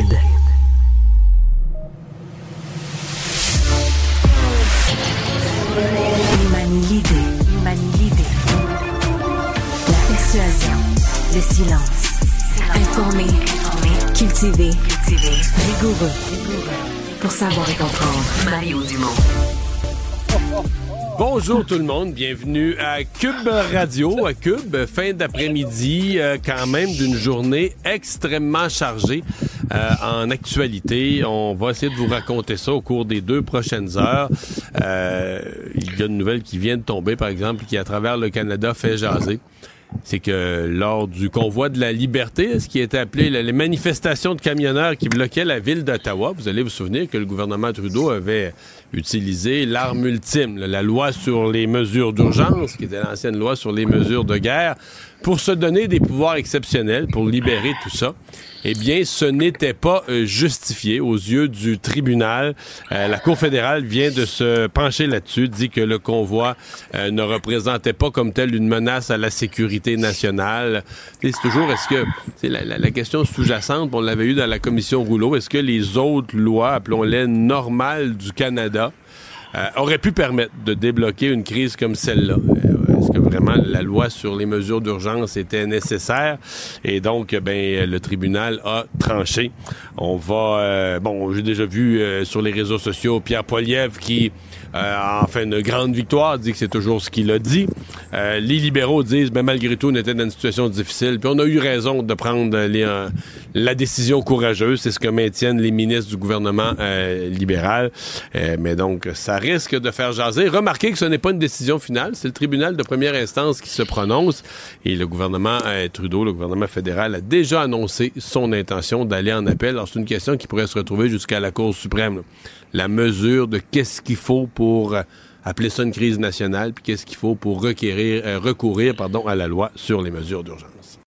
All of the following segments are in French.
hybride. Il manie l'idée, il manie l'idée. La persuasion, le silence. Informé, informé, cultivé, cultivé, rigoureux. Pour savoir et comprendre, Mario Dumont. Bonjour tout le monde, bienvenue à Cube Radio, à Cube, fin d'après-midi, euh, quand même d'une journée extrêmement chargée euh, en actualité. On va essayer de vous raconter ça au cours des deux prochaines heures. Euh, il y a une nouvelle qui vient de tomber, par exemple, qui à travers le Canada fait jaser c'est que lors du convoi de la liberté, ce qui était appelé les manifestations de camionneurs qui bloquaient la ville d'Ottawa, vous allez vous souvenir que le gouvernement Trudeau avait utilisé l'arme ultime, la loi sur les mesures d'urgence, qui était l'ancienne loi sur les mesures de guerre, pour se donner des pouvoirs exceptionnels, pour libérer tout ça. Eh bien, ce n'était pas euh, justifié aux yeux du tribunal. Euh, la Cour fédérale vient de se pencher là-dessus, dit que le convoi euh, ne représentait pas comme tel une menace à la sécurité nationale. C'est toujours, est-ce que, c'est la, la, question sous-jacente, on l'avait eu dans la commission Rouleau, est-ce que les autres lois, appelons-les normales du Canada, auraient pu permettre de débloquer une crise comme celle-là? La loi sur les mesures d'urgence était nécessaire? Et donc, ben, le tribunal a tranché. On va, euh, bon, j'ai déjà vu euh, sur les réseaux sociaux Pierre Poilievre qui euh, fait une grande victoire, dit que c'est toujours ce qu'il a dit. les libéraux disent, ben, malgré tout, on était dans une situation difficile. Puis on a eu raison de prendre les, la décision courageuse. C'est ce que maintiennent les ministres du gouvernement libéral. mais donc, ça risque de faire jaser. Remarquez que ce n'est pas une décision finale. C'est le tribunal de première instance qui se prononce et le gouvernement euh, Trudeau, le gouvernement fédéral, a déjà annoncé son intention d'aller en appel. Alors, c'est une question qui pourrait se retrouver jusqu'à la Cour suprême. La mesure de qu'est-ce qu'il faut pour euh, appeler ça une crise nationale, puis qu'est-ce qu'il faut pour requérir, euh, recourir pardon, à la loi sur les mesures d'urgence.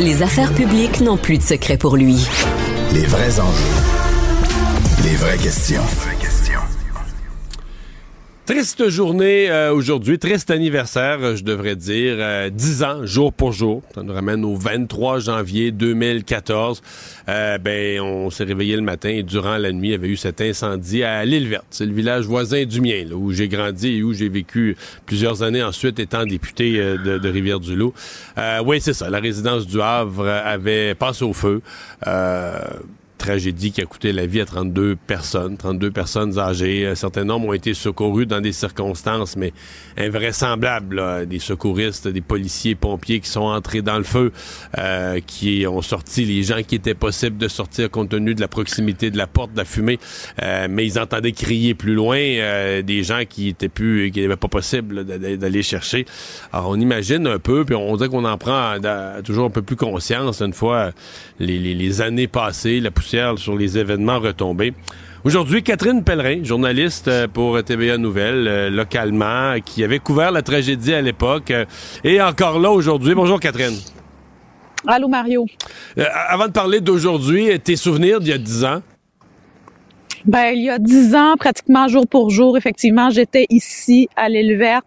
Les affaires publiques n'ont plus de secret pour lui. Les vrais enjeux. Les vraies questions. Triste journée euh, aujourd'hui, triste anniversaire, euh, je devrais dire. Euh, dix ans, jour pour jour. Ça nous ramène au 23 janvier 2014. ben, on s'est réveillé le matin et durant la nuit, il y avait eu cet incendie à l'île verte. C'est le village voisin du mien, où j'ai grandi et où j'ai vécu plusieurs années ensuite étant député de, de Rivière-du-Loup. oui, c'est ça. La résidence du Havre avait passé au feu tragédie qui a coûté la vie à 32 personnes, 32 personnes âgées. Un certain nombre ont été secourus dans des circonstances, mais invraisemblables. Des secouristes, des policiers, pompiers qui sont entrés dans le feu, euh, qui ont sorti les gens qui étaient possibles de sortir compte tenu de la proximité de la porte, de la fumée. Euh, mais ils entendaient crier plus loin euh, des gens qui étaient plus, qui n'avaient pas possible d'aller chercher. Alors on imagine un peu, puis on dirait qu'on en prend toujours un peu plus conscience une fois les, les, années passées, la sur les événements retombés. Aujourd'hui, Catherine Pellerin, journaliste euh, pour TVA Nouvelles, euh, localement, qui avait couvert la tragédie à l'époque, euh, et encore là aujourd'hui. Bonjour Catherine. Allô Mario. avant de parler d'aujourd'hui, tes souvenirs d'il y a dix ans? Ben, il y a dix ans, pratiquement jour pour jour, effectivement, j'étais ici à l'île verte.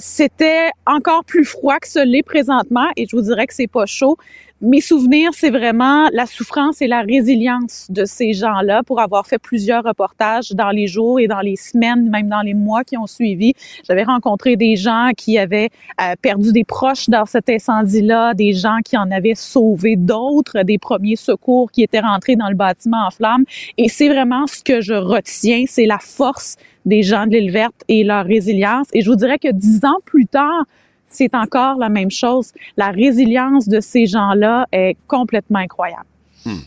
C'était encore plus froid que ce l'est présentement et je vous dirais que c'est pas chaud mes souvenirs, c'est vraiment la souffrance et la résilience de ces gens-là pour avoir fait plusieurs reportages dans les jours et dans les semaines, même dans les mois qui ont suivi. J'avais rencontré des gens qui avaient euh, perdu des proches dans cet incendie-là, des gens qui en avaient sauvé d'autres, des premiers secours qui étaient rentrés dans le bâtiment en flammes. Et c'est vraiment ce que je retiens, c'est la force des gens de l'île verte et leur résilience. Et je vous dirais que dix ans plus tard, c'est encore la même chose. La résilience de ces gens-là est complètement incroyable. Hmm.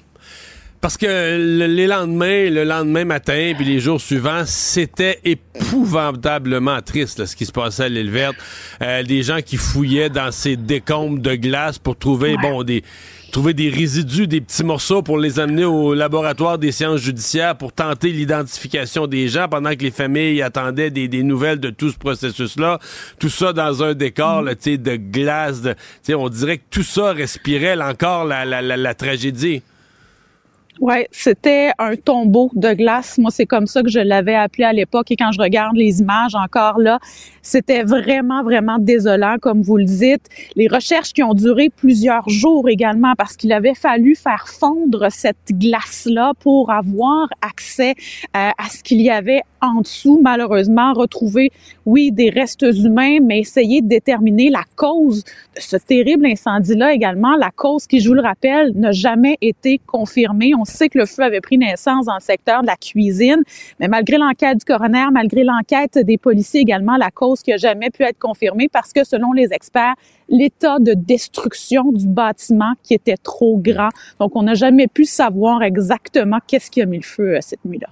Parce que les lendemains, le lendemain matin, puis les jours suivants, c'était épouvantablement triste ce qui se passait à l'île verte. Euh, des gens qui fouillaient dans ces décombres de glace pour trouver bon des trouver des résidus, des petits morceaux pour les amener au laboratoire des sciences judiciaires pour tenter l'identification des gens pendant que les familles attendaient des, nouvelles de tout ce processus-là. Tout ça dans un décor là, de glace. De, on dirait que tout ça respirait encore la, tragédie. Ouais, c'était un tombeau de glace. Moi, c'est comme ça que je l'avais appelé à l'époque. Et quand je regarde les images encore là, c'était vraiment, vraiment désolant, comme vous le dites. Les recherches qui ont duré plusieurs jours également, parce qu'il avait fallu faire fondre cette glace-là pour avoir accès euh, à ce qu'il y avait en dessous. Malheureusement, retrouver, oui, des restes humains, mais essayer de déterminer la cause de ce terrible incendie-là également. La cause qui, je vous le rappelle, n'a jamais été confirmée. On sait que le feu avait pris naissance dans le secteur de la cuisine, mais malgré l'enquête du coroner, malgré l'enquête des policiers également, la cause qui a jamais pu être confirmée parce que selon les experts, l'état de destruction du bâtiment qui était trop grand. Donc, on n'a jamais pu savoir exactement qu'est-ce qui a mis le feu euh, cette nuit-là.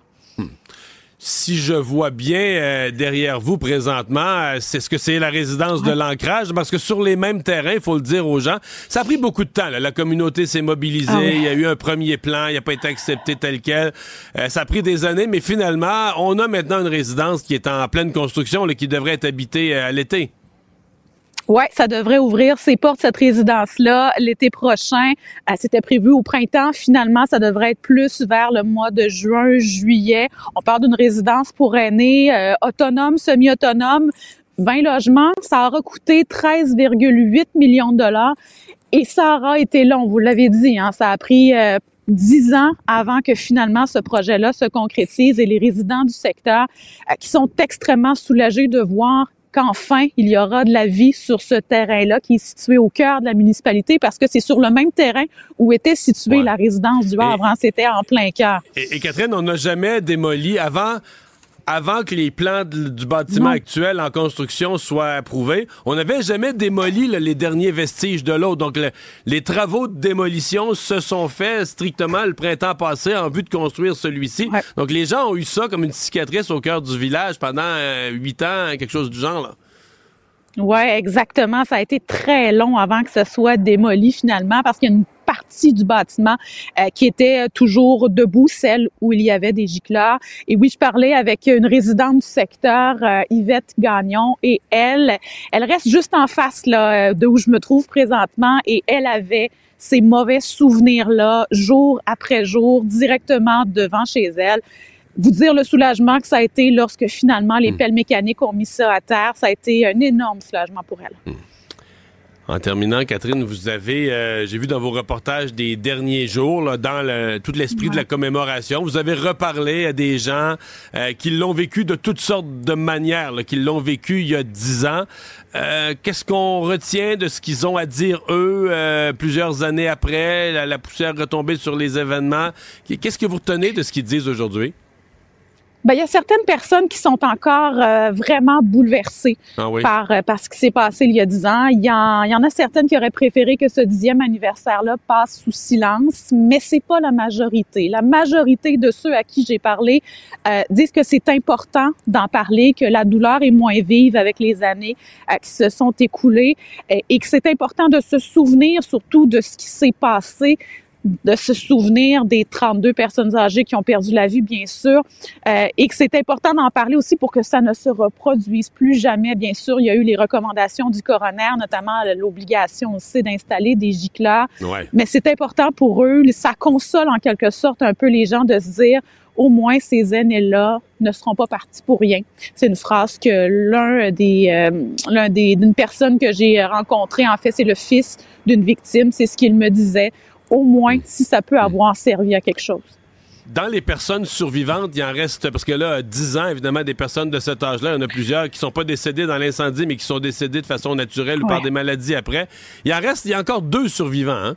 Si je vois bien euh, derrière vous présentement, euh, c'est ce que c'est la résidence de l'ancrage, parce que sur les mêmes terrains, il faut le dire aux gens, ça a pris beaucoup de temps. La communauté s'est mobilisée, ah il y a eu un premier plan, il n'a pas été accepté tel quel. Euh, ça a pris des années, mais finalement, on a maintenant une résidence qui est en pleine construction, qui devrait être habitée à l'été. Oui, ça devrait ouvrir ses portes, cette résidence-là, l'été prochain. Euh, c'était prévu au printemps. Finalement, ça devrait être plus vers le mois de juin, juillet. On parle d'une résidence pour aînés euh, autonome, semi-autonome. 20 logements, ça aura coûté 13,8 millions de dollars. Et ça aura été long, vous l'avez dit, hein, ça a pris euh, dix ans avant que finalement ce projet-là se concrétise et les résidents du secteur qui sont extrêmement soulagés de voir qu'enfin, il y aura de la vie sur ce terrain-là qui est situé au cœur de la municipalité parce que c'est sur le même terrain où était située la résidence du Havre. Hein. C'était en plein cœur. et Catherine, on n'a jamais démoli avant avant que les plans du bâtiment actuel en construction soient approuvés, on n'avait jamais démoli les derniers vestiges de l'autre. Donc, les travaux de démolition se sont faits strictement le printemps passé en vue de construire celui-ci. Donc, les gens ont eu ça comme une cicatrice au cœur du village pendant euh, huit ans, quelque chose du genre. Là. Oui, exactement. Ça a été très long avant que ce soit démoli finalement parce qu'il y a une partie du bâtiment euh, qui était toujours debout, celle où il y avait des gicleurs. Et oui, je parlais avec une résidente du secteur, euh, Yvette Gagnon, et elle, elle reste juste en face là, de où je me trouve présentement et elle avait ces mauvais souvenirs-là jour après jour directement devant chez elle vous dire le soulagement que ça a été lorsque finalement les hmm. pelles mécaniques ont mis ça à terre. Ça a été un énorme soulagement pour elle. Hmm. En terminant, Catherine, vous avez, euh, j'ai vu dans vos reportages des derniers jours, là, dans le, tout l'esprit de la commémoration, vous avez reparlé à des gens euh, qui l'ont vécu de toutes sortes de manières, là, qui l'ont vécu il y a dix ans. Euh, qu'est-ce qu'on retient de ce qu'ils ont à dire, eux, plusieurs années après, la, la poussière retombée sur les événements? Qu'est-ce que vous retenez de ce qu'ils disent aujourd'hui? Ben, il y a certaines personnes qui sont encore euh, vraiment bouleversées ah par, euh, par ce qui s'est passé il y a dix ans. Il y, en, il y en a certaines qui auraient préféré que ce dixième anniversaire-là passe sous silence, mais c'est pas la majorité. La majorité de ceux à qui j'ai parlé euh, disent que c'est important d'en parler, que la douleur est moins vive avec les années qui se sont écoulées et que c'est important de se souvenir surtout de ce qui s'est passé de se souvenir des 32 personnes âgées qui ont perdu la vie, bien sûr, euh, et que c'est important d'en parler aussi pour que ça ne se reproduise plus jamais. Bien sûr, il y a eu les recommandations du coroner, notamment l'obligation aussi d'installer des gicleurs. Mais c'est important pour eux. Ça console en quelque sorte un peu les gens de se dire, au moins ces aînés-là ne seront pas partis pour rien. C'est une phrase que l'un des, euh, l'un des, d'une personne que j'ai rencontrée, en fait, c'est le fils d'une victime. C'est ce qu'il me disait au moins si ça peut avoir servi à quelque chose. Dans les personnes survivantes, il en reste, parce que là, 10 ans, évidemment, des personnes de cet âge-là, il y en a plusieurs qui sont pas décédées dans l'incendie, mais qui sont décédées de façon naturelle ou par des maladies après. Il en reste, il y a encore deux survivants, hein?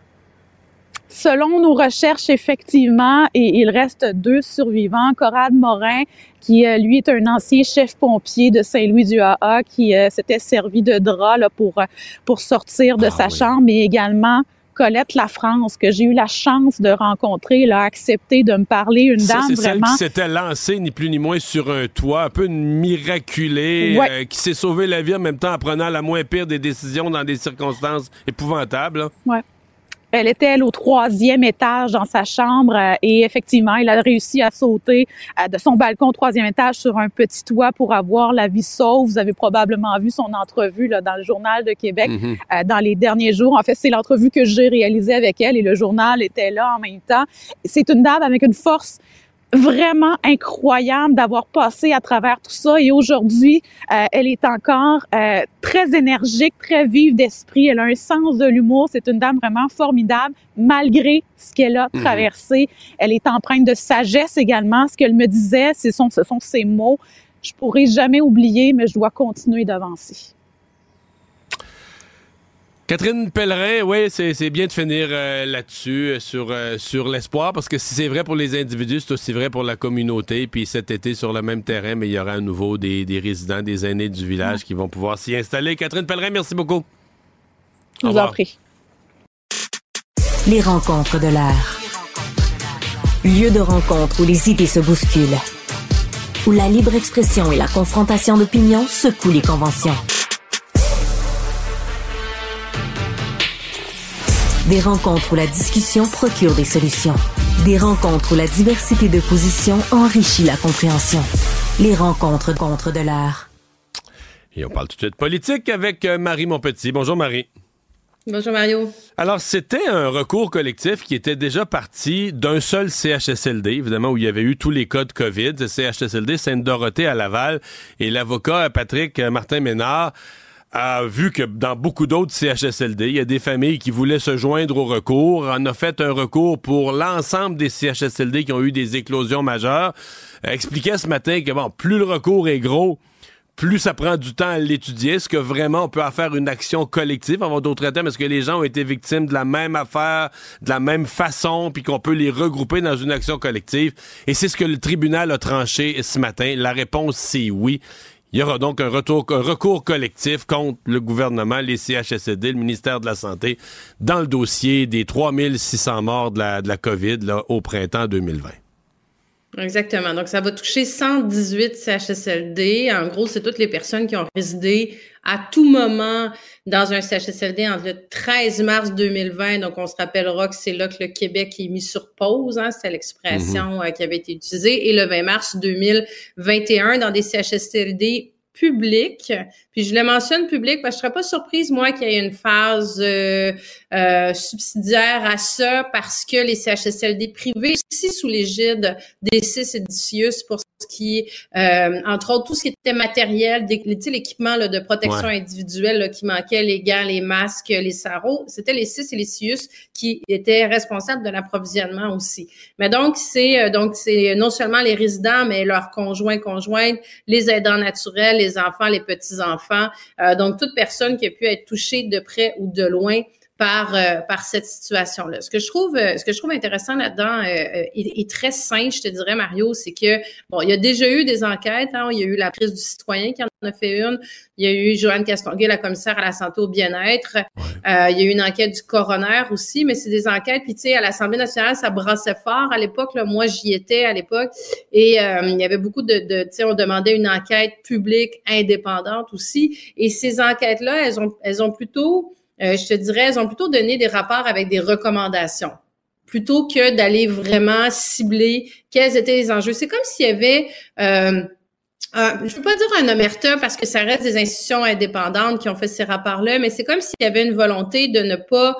Selon nos recherches, effectivement, et il reste deux survivants. Corrade Morin, qui euh, lui est un ancien chef pompier de Saint-Louis-du-AA, qui euh, s'était servi de drap là, pour, euh, pour sortir de ah sa chambre, mais également Colette La France, que j'ai eu la chance de rencontrer, elle a accepté de me parler, une dame c'est vraiment. Celle qui s'était lancée ni plus ni moins sur un toit, un peu miraculée, euh, qui s'est sauvé la vie en même temps en prenant la moins pire des décisions dans des circonstances épouvantables. Ouais. Elle était, elle, au troisième étage dans sa chambre euh, et effectivement, il a réussi à sauter euh, de son balcon au troisième étage sur un petit toit pour avoir la vie sauve. Vous avez probablement vu son entrevue là, dans le Journal de Québec Mhm. euh, dans les derniers jours. En fait, c'est l'entrevue que j'ai réalisée avec elle et le journal était là en même temps. C'est une dame avec une force vraiment incroyable d'avoir passé à travers tout ça et aujourd'hui, euh, elle est encore euh, très énergique, très vive d'esprit. Elle a un sens de l'humour. C'est une dame vraiment formidable malgré ce qu'elle a Mhm. traversé. Elle est empreinte de sagesse également. Ce qu'elle me disait, ce sont, ce sont ses mots. Je pourrai jamais oublier, mais je dois continuer d'avancer. Catherine Pellerin, oui, c'est bien de finir euh, là-dessus, euh, sur, euh, sur l'espoir, parce que si c'est vrai pour les individus, c'est aussi vrai pour la communauté. Puis cet été, sur le même terrain, mais il y aura à nouveau des, des résidents, des aînés du village qui vont pouvoir s'y installer. Catherine Pellerin, merci beaucoup. Je vous en prie. Les rencontres de l'air. Lieu de rencontre où les idées se bousculent. Où la libre expression et la confrontation d'opinions secouent les conventions. Des rencontres où la discussion procure des solutions. Des rencontres où la diversité de positions enrichit la compréhension. Les rencontres contre de l'air. Et on parle tout de suite politique avec euh, Marie Monpetit. Bonjour Marie. Bonjour Mario. Alors, c'était un recours collectif qui était déjà parti d'un seul CHSLD, évidemment, où il y avait eu tous les cas de COVID, le CHSLD Sainte-Dorothée à Laval. Et l'avocat Patrick euh, Martin-Ménard a vu que dans beaucoup d'autres CHSLD, il y a des familles qui voulaient se joindre au recours. On a fait un recours pour l'ensemble des CHSLD qui ont eu des éclosions majeures. Euh, expliquait ce matin que, bon, plus le recours est gros, plus ça prend du temps à l'étudier. Est-ce que vraiment on peut en faire une action collective? En d'autres termes, est-ce que les gens ont été victimes de la même affaire, de la même façon, puis qu'on peut les regrouper dans une action collective? Et c'est ce que le tribunal a tranché ce matin. La réponse, c'est oui. Il y aura donc un, recours collectif contre le gouvernement, les CHSLD, le ministère de la Santé, dans le dossier des 3600 morts de la, de la COVID au printemps 2020. Exactement. Donc, ça va toucher 118 CHSLD. En gros, c'est toutes les personnes qui ont résidé à tout moment dans un CHSLD entre le 13 mars 2020. Donc, on se rappellera que c'est là que le Québec est mis sur pause. Hein, C'était l'expression euh, qui avait été utilisée. Et le 20 mars 2021 dans des CHSLD publics. Puis je le mentionne public parce que je serais pas surprise, moi, qu'il y ait une phase euh, euh, subsidiaire à ça parce que les CHSLD privés, aussi sous l'égide des CIS et du CIUS pour qui, euh, entre autres, tout ce qui était matériel, l'équipement de protection Ouais. individuelle là, qui manquait, les gants, les masques, les sarraux, c'était les CIS et les CIUS qui étaient responsables de l'approvisionnement aussi. Mais donc, c'est euh, donc c'est non seulement les résidents, mais leurs conjoints, conjointes, les aidants naturels, les enfants, les petits-enfants, euh, donc toute personne qui a pu être touchée de près ou de loin par euh, par cette situation-là. Ce que je trouve euh, ce que je trouve intéressant là-dedans euh, euh, et, et très sain, je te dirais Mario, c'est que bon, il y a déjà eu des enquêtes, hein, il y a eu la prise du citoyen qui en a fait une, il y a eu Joanne Castonguay, la commissaire à la santé au bien-être, euh, il y a eu une enquête du coroner aussi, mais c'est des enquêtes puis tu sais à l'Assemblée nationale, ça brassait fort à l'époque moi j'y étais à l'époque. Et euh, il y avait beaucoup de, de tu sais on demandait une enquête publique indépendante aussi. Et ces enquêtes là, elles ont elles ont plutôt euh, je te dirais, elles ont plutôt donné des rapports avec des recommandations plutôt que d'aller vraiment cibler quels étaient les enjeux. C'est comme s'il y avait, euh, je ne veux pas dire un omerta parce que ça reste des institutions indépendantes qui ont fait ces rapports-là, mais c'est comme s'il y avait une volonté de ne pas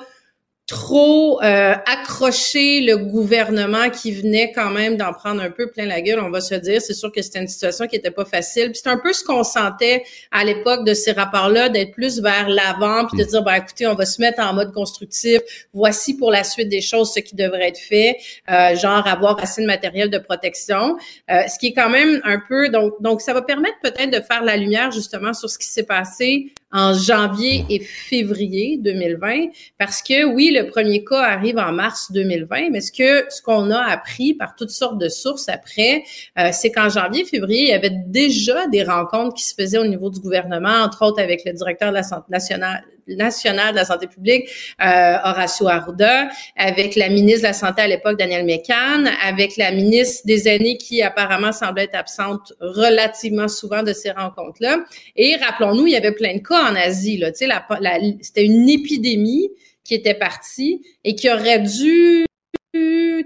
trop euh, accrocher le gouvernement qui venait quand même d'en prendre un peu plein la gueule, on va se dire. C'est sûr que c'était une situation qui était pas facile. Puis c'est un peu ce qu'on sentait à l'époque de ces rapports-là, d'être plus vers l'avant, puis de dire, ben écoutez, on va se mettre en mode constructif. Voici pour la suite des choses ce qui devrait être fait, euh, genre avoir assez de matériel de protection. Euh, ce qui est quand même un peu donc donc ça va permettre peut-être de faire la lumière justement sur ce qui s'est passé en janvier et février 2020 parce que oui le premier cas arrive en mars 2020 mais ce que ce qu'on a appris par toutes sortes de sources après euh, c'est qu'en janvier février il y avait déjà des rencontres qui se faisaient au niveau du gouvernement entre autres avec le directeur de la santé nationale nationale de la santé publique, euh, Horacio Arruda, avec la ministre de la Santé à l'époque, Danielle Mécan, avec la ministre des Aînés qui apparemment semblait être absente relativement souvent de ces rencontres-là. Et rappelons-nous, il y avait plein de cas en Asie. Là, la, la, c'était une épidémie qui était parti et qui aurait dû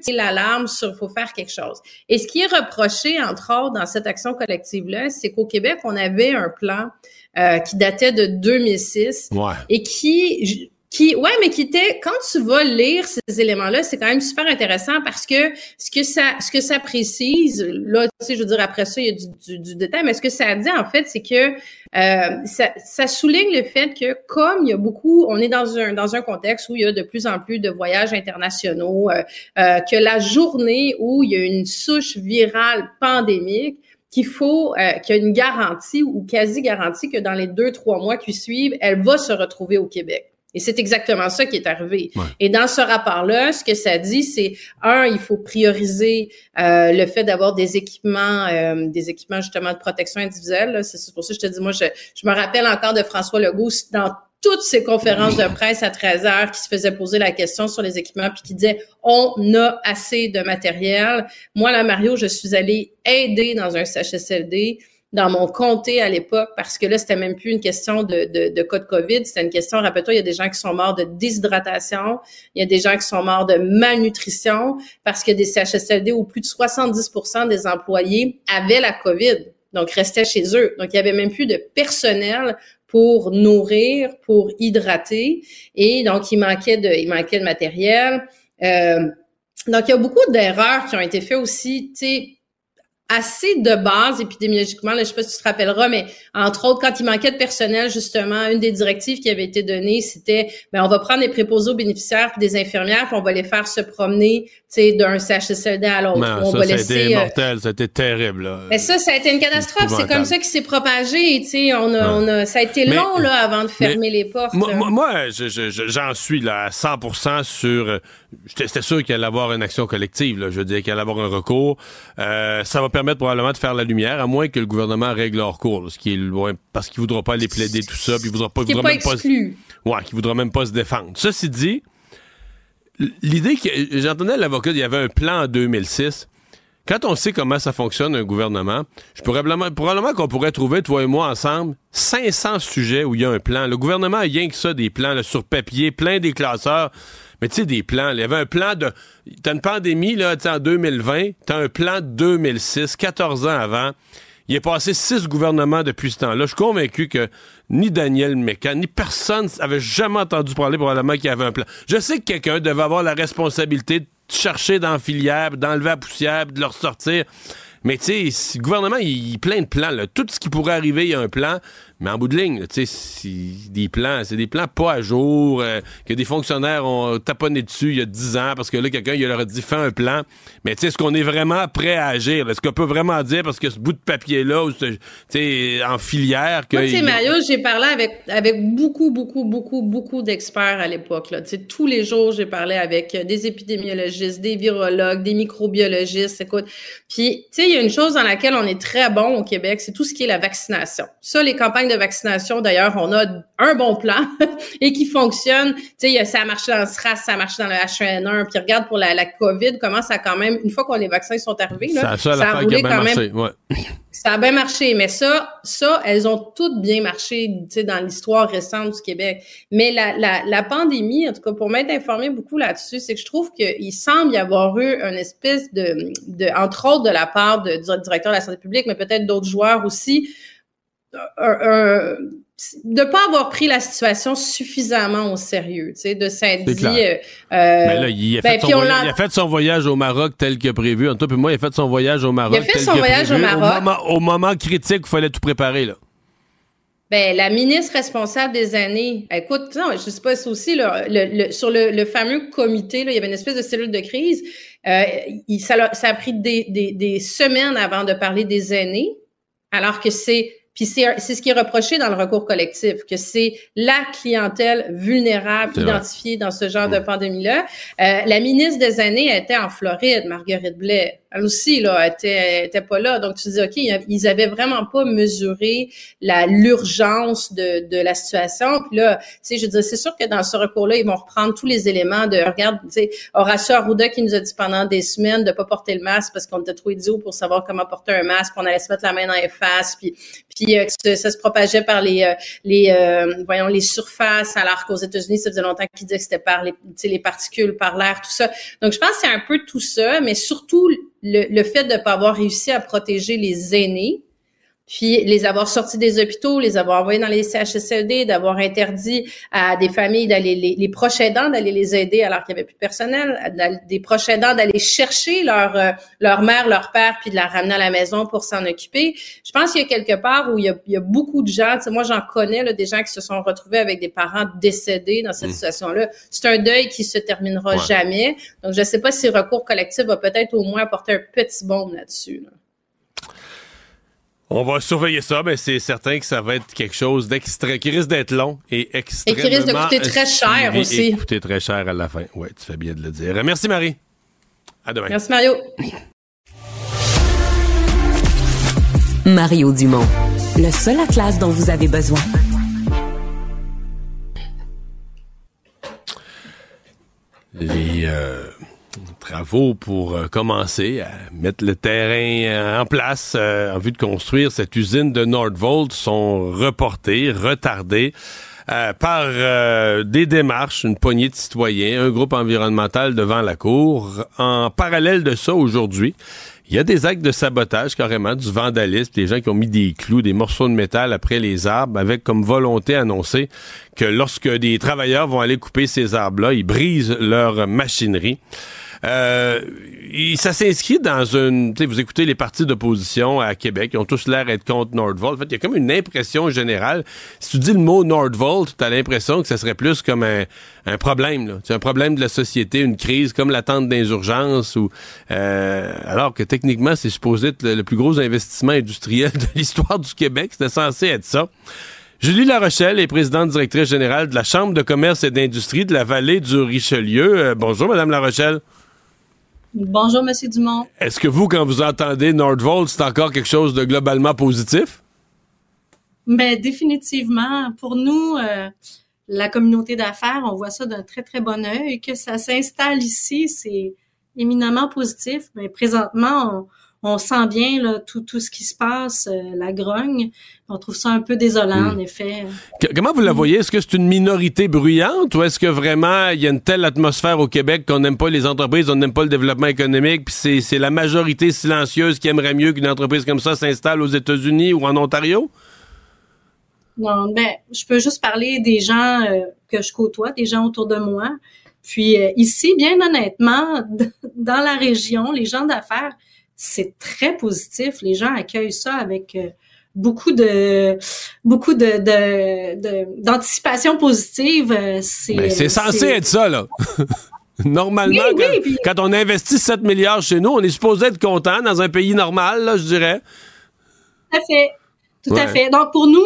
l'alarme sur faut faire quelque chose. Et ce qui est reproché, entre autres, dans cette action collective-là, c'est qu'au Québec, on avait un plan euh, qui datait de 2006 et qui qui ouais mais qui était quand tu vas lire ces éléments là c'est quand même super intéressant parce que ce que ça ce que ça précise là tu sais je veux dire après ça il y a du, du, détail mais ce que ça dit en fait c'est que euh, ça, ça, souligne le fait que comme il y a beaucoup on est dans un dans un contexte où il y a de plus en plus de voyages internationaux euh, euh, que la journée où il y a une souche virale pandémique qu'il faut euh, qu'il y a une garantie ou quasi garantie que dans les deux trois mois qui suivent elle va se retrouver au Québec et c'est exactement ça qui est arrivé. Et dans ce rapport-là, ce que ça dit, c'est un, il faut prioriser euh, le fait d'avoir des équipements, euh, des équipements justement de protection individuelle. C'est pour ça que je te dis, moi, je, je me rappelle encore de François Legault dans toutes ces conférences de presse à 13 heures qui se faisait poser la question sur les équipements puis qui disait on a assez de matériel. Moi, là, Mario, je suis allée aider dans un CHSLD dans mon comté à l'époque parce que là, c'était même plus une question de, de, de cas de COVID, c'était une question, rappelle-toi, il y a des gens qui sont morts de déshydratation, il y a des gens qui sont morts de malnutrition parce que des CHSLD où plus de 70 des employés avaient la COVID, donc restaient chez eux. Donc, il y avait même plus de personnel pour nourrir, pour hydrater, et donc il manquait de, il manquait de matériel. Euh, donc, il y a beaucoup d'erreurs qui ont été faites aussi, assez de base épidémiologiquement. Là, je sais pas si tu te rappelleras, mais entre autres, quand il manquait de personnel, justement, une des directives qui avait été donnée, c'était ben, on va prendre des préposés aux bénéficiaires des infirmières, puis on va les faire se promener d'un CHSLD à l'autre. on ça, va laisser, a été euh, mortel, ça a été terrible. Là. Mais ça, ça a été une catastrophe. C'est comme ça qui s'est propagé. sais, On a, on a, ça a été long là, avant de fermer les portes. Moi, moi j'en suis là, à 100 sur... Euh, c'était sûr qu'il allait avoir une action collective. Là. Je veux dire qu'il allait avoir un recours. Euh, ça va permettre probablement de faire la lumière, à moins que le gouvernement règle leur cours, ce qui est loin, parce qu'il voudra pas les plaider tout ça, puis il voudra pas, voudra pas même exclu. pas, ouais, qu'il voudra même pas se défendre. Ceci dit, l'idée que j'entendais l'avocat, il y avait un plan en 2006. Quand on sait comment ça fonctionne un gouvernement, je pourrais probablement qu'on pourrait trouver toi et moi ensemble 500 sujets où il y a un plan. Le gouvernement a rien que ça des plans sur papier, plein des classeurs. Mais tu sais, des plans. il y avait un plan de. T'as une pandémie, là, en 2020. T'as un plan de 2006, 14 ans avant. Il est passé six gouvernements depuis ce temps-là. Je suis convaincu que ni Daniel Mécan, ni personne avait jamais entendu parler probablement qu'il y avait un plan. Je sais que quelqu'un devait avoir la responsabilité de chercher dans la filière, d'enlever la poussière, de le ressortir. Mais tu sais, le gouvernement, il, il plein de plans. Là. Tout ce qui pourrait arriver, il y a un plan. Mais en bout de ligne, tu sais, c'est des plans, c'est des plans pas à jour, euh, que des fonctionnaires ont taponné dessus il y a 10 ans parce que là, quelqu'un, il leur a dit, fais un plan. Mais tu sais, est-ce qu'on est vraiment prêt à agir? Est-ce qu'on peut vraiment dire, parce que ce bout de papier-là, tu sais, en filière... Que tu sais, Mario, j'ai parlé avec, avec beaucoup, beaucoup, beaucoup, beaucoup d'experts à l'époque, là. Tu sais, tous les jours, j'ai parlé avec des épidémiologistes, des virologues, des microbiologistes, écoute. Puis, tu sais, il y a une chose dans laquelle on est très bon au Québec, c'est tout ce qui est la vaccination. Ça, les campagnes de vaccination, d'ailleurs, on a un bon plan et qui fonctionne. Tu sais, ça a marché dans le SRAS, ça a marché dans le H1N1. Puis regarde pour la, la COVID, comment ça a quand même, une fois que les vaccins sont arrivés, là, ça, a roulé quand même. Ça a bien marché, mais ça, ça, elles ont toutes bien marché, tu sais, dans l'histoire récente du Québec. Mais la, la, la pandémie, en tout cas, pour m'être informé beaucoup là-dessus, c'est que je trouve qu'il semble y avoir eu une espèce de, de, entre autres de la part de, du directeur de la santé publique, mais peut-être d'autres joueurs aussi, de pas avoir pris la situation suffisamment au sérieux, tu sais, de s'être dit. Euh, Mais là, il a, fait ben, son voyage, il a, fait son voyage, au Maroc tel que prévu. En tout cas, moi, il a fait son voyage au Maroc. Il a fait son voyage au Maroc. Au moment, au moment critique, il fallait tout préparer là. Ben, la ministre responsable des années, écoute, non, je sais pas, c'est aussi le, sur le, fameux comité, là, il y avait une espèce de cellule de crise. Euh, il, ça, a, ça, a, pris des, des, des semaines avant de parler des années, alors que c'est puis c'est ce qui est reproché dans le recours collectif, que c'est la clientèle vulnérable identifiée dans ce genre de pandémie-là. Euh, la ministre des années était en Floride, Marguerite Blais. Elle aussi là était, était pas là. Donc tu dis ok, ils avaient vraiment pas mesuré la l'urgence de, de la situation. Puis là, tu sais, je dire, c'est sûr que dans ce recours-là, ils vont reprendre tous les éléments de regarde, tu sais, Horacio Arruda qui nous a dit pendant des semaines de pas porter le masque parce qu'on était trop idiots pour savoir comment porter un masque, qu'on allait se mettre la main dans les faces, puis puis euh, que ça, se propageait par les euh, les euh, voyons les surfaces, alors qu'aux États-Unis, ça faisait longtemps qu'ils disaient que c'était par les les particules, par l'air, tout ça. Donc je pense que c'est un peu tout ça, mais surtout le, le fait de ne pas avoir réussi à protéger les aînés puis les avoir sortis des hôpitaux, les avoir envoyés dans les CHSLD, d'avoir interdit à des familles d'aller les, les proches aidants d'aller les aider alors qu'il n'y avait plus de personnel, des proches aidants d'aller chercher leur euh, leur mère, leur père, puis de la ramener à la maison pour s'en occuper. Je pense qu'il y a quelque part où il y a, il y a beaucoup de gens, moi j'en connais là, des gens qui se sont retrouvés avec des parents décédés dans cette mmh. situation-là. C'est un deuil qui se terminera jamais. Donc je ne sais pas si le recours collectif va peut-être au moins apporter un petit bombe là-dessus. là dessus on va surveiller ça, mais c'est certain que ça va être quelque chose d'extra qui risque d'être long et extrêmement... Et qui risque de coûter très cher aussi. Et coûter très cher à la fin. Oui, tu fais bien de le dire. Merci Marie. À demain. Merci Mario. Mario Dumont, le seul atlas dont vous avez besoin. Les... Euh travaux pour euh, commencer à mettre le terrain euh, en place euh, en vue de construire cette usine de Nordvolt sont reportés, retardés. par des démarches, une poignée de citoyens, un groupe environnemental devant la Cour. En parallèle de ça, aujourd'hui, il y a des actes de sabotage carrément, du vandalisme, des gens qui ont mis des clous, des morceaux de métal après les arbres, avec comme volonté annoncée que lorsque des travailleurs vont aller couper ces arbres-là, ils brisent leur machinerie. Euh, ça s'inscrit dans une... Vous écoutez les partis d'opposition à Québec, ils ont tous l'air d'être contre Nordvolt. En fait, il y a comme une impression générale. Si tu dis le mot Nordvolt, tu as l'impression que ça serait plus comme un, problème. C'est un problème de la société, une crise comme l'attente d'insurgence. Ou, euh, alors que techniquement, c'est supposé être le, plus gros investissement industriel de l'histoire du Québec. C'était censé être ça. Julie Larochelle est présidente directrice générale de la Chambre de commerce et d'industrie de la vallée du Richelieu. Euh, bonjour, Madame Larochelle. Bonjour, Monsieur Dumont. Est-ce que vous, quand vous entendez Nordvolt, c'est encore quelque chose de globalement positif? Mais ben, définitivement. Pour nous, euh, la communauté d'affaires, on voit ça d'un très, très bon œil. Que ça s'installe ici, c'est éminemment positif. Mais présentement, on sent bien là, tout, tout ce qui se passe, euh, la grogne. On trouve ça un peu désolant, en hmm. effet. comment vous la hmm. voyez? Est-ce que c'est une minorité bruyante ou est-ce que vraiment il y a une telle atmosphère au Québec qu'on n'aime pas les entreprises, on n'aime pas le développement économique, puis c'est la majorité silencieuse qui aimerait mieux qu'une entreprise comme ça s'installe aux États-Unis ou en Ontario? Non, ben, je peux juste parler des gens euh, que je côtoie, des gens autour de moi. Puis euh, ici, bien honnêtement, dans la région, les gens d'affaires, c'est très positif. Les gens accueillent ça avec euh, beaucoup de beaucoup de d'anticipation positive. Euh, c'est ben, c'est censé être ça là. Normalement, quand, on investit 7 milliards chez nous, on est supposé être content dans un pays normal, là, je dirais. Tout à fait. Tout à fait. Donc, pour nous,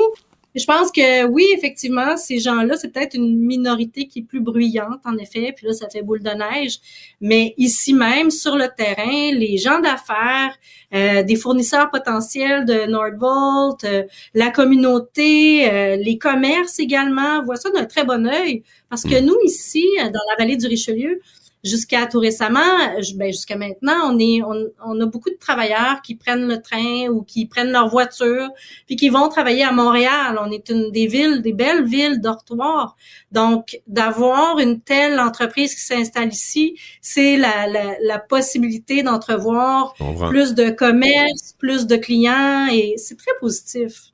je pense que oui, effectivement, ces gens-là, c'est peut-être une minorité qui est plus bruyante, en effet, puis là, ça fait boule de neige. Mais ici même, sur le terrain, les gens d'affaires, euh, des fournisseurs potentiels de Nordvolt, euh, la communauté, euh, les commerces également, voient ça d'un très bon œil. Parce que hmm. nous, ici, dans la vallée du Richelieu, jusqu'à tout récemment, ben jusqu'à maintenant, on est, on, a beaucoup de travailleurs qui prennent le train ou qui prennent leur voiture, puis qui vont travailler à Montréal. On est une des villes, des belles villes dortoirs. Donc, d'avoir une telle entreprise qui s'installe ici, c'est la, la, la, possibilité d'entrevoir plus de commerce, plus de clients, et c'est très positif.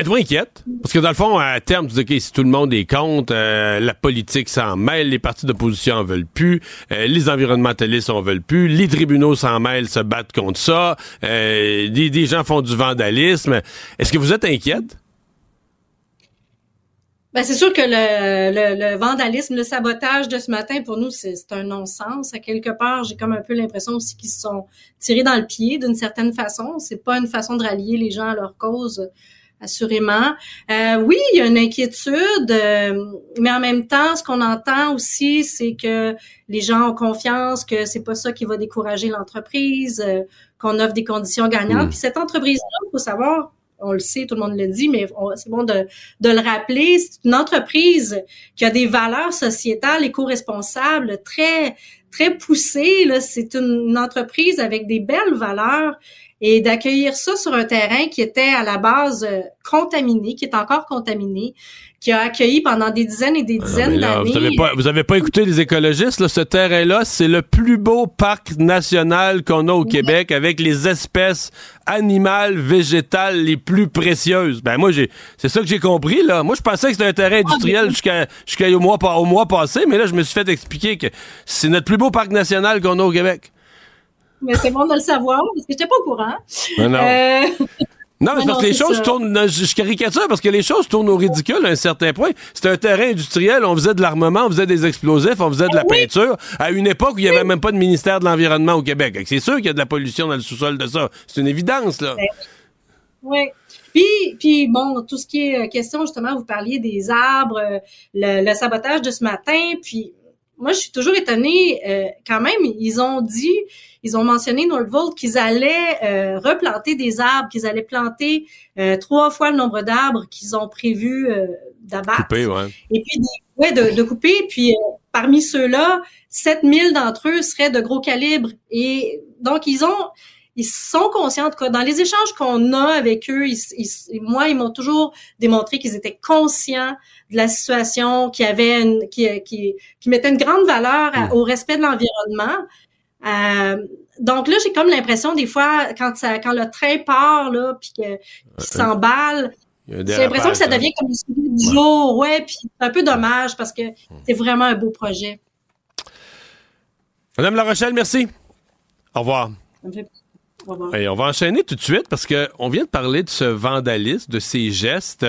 Êtes-vous inquiète? Parce que dans le fond, à terme, tu dis, OK, si tout le monde est contre, euh, la politique s'en mêle, les partis d'opposition en veulent plus, euh, les environnementalistes en veulent plus, les tribunaux s'en mêlent, se battent contre ça, euh, des, gens font du vandalisme. Est-ce que vous êtes inquiète? Ben, c'est sûr que le, vandalisme, le sabotage de ce matin, pour nous, c'est un non-sens. À quelque part, j'ai comme un peu l'impression aussi qu'ils se sont tirés dans le pied d'une certaine façon. C'est pas une façon de rallier les gens à leur cause assurément. Euh, oui, il y a une inquiétude, euh, mais en même temps, ce qu'on entend aussi, c'est que les gens ont confiance que c'est pas ça qui va décourager l'entreprise, euh, qu'on offre des conditions gagnantes. Puis cette entreprise-là, il faut savoir, on le sait, tout le monde le dit, mais c'est bon de, de le rappeler, c'est une entreprise qui a des valeurs sociétales éco-responsables très très poussées. C'est une entreprise avec des belles valeurs et d'accueillir ça sur un terrain qui était à la base euh, contaminé, qui est encore contaminé, qui a accueilli pendant des dizaines et des ah dizaines d'années. Vous avez pas, vous avez pas écouté les écologistes, là, ce terrain-là, c'est le plus beau parc national qu'on a au Québec avec les espèces animales, végétales les plus précieuses. Ben moi j'ai c'est ça que j'ai compris là. Moi je pensais que c'était un terrain industriel ah, jusqu'à jusqu'à au mois au mois passé, mais là je me suis fait expliquer que c'est notre plus beau parc national qu'on a au Québec mais c'est bon de le savoir parce que j'étais pas au courant. non. Euh, non, mais parce que les choses tournent. Je caricature parce que les choses tournent au ridicule à un certain point. C'était un terrain industriel, on faisait de l'armement, on faisait des explosifs, on faisait de la peinture. À une époque où il n'y avait même pas de ministère de l'Environnement au Québec. C'est sûr qu'il y a de la pollution dans le sous-sol de ça. C'est une évidence, là. Ben oui. Puis, puis bon, tout ce qui est euh, question, justement, vous parliez des arbres, euh, le, le sabotage de ce matin, puis moi, je suis toujours étonnée. Euh, quand même, ils ont dit, ils ont mentionné Nordvolt qu'ils allaient euh, replanter des arbres, qu'ils allaient planter euh, trois fois le nombre d'arbres qu'ils ont prévu d'abattre. Couper, ouais. Et puis, ouais, de, de couper. Puis, parmi ceux-là, 7000 d'entre eux seraient de gros calibre. Et donc, ils ont, ils sont conscients, que dans les échanges qu'on a avec eux, moi, ils m'ont toujours démontré qu'ils étaient conscients de la situation, qui avait une, qui, qui, qui mettait une grande valeur au respect de l'environnement. Euh, donc là, j'ai comme l'impression des fois quand ça, quand le train part là, puis qu'il s'emballe, j'ai l'impression que ça devient comme une du jour, ouais. Puis c'est un peu dommage parce que c'est vraiment un beau projet. Madame La Rochelle, merci. Au revoir. On va enchaîner tout de suite parce qu'on vient de parler de ce vandalisme, de ces gestes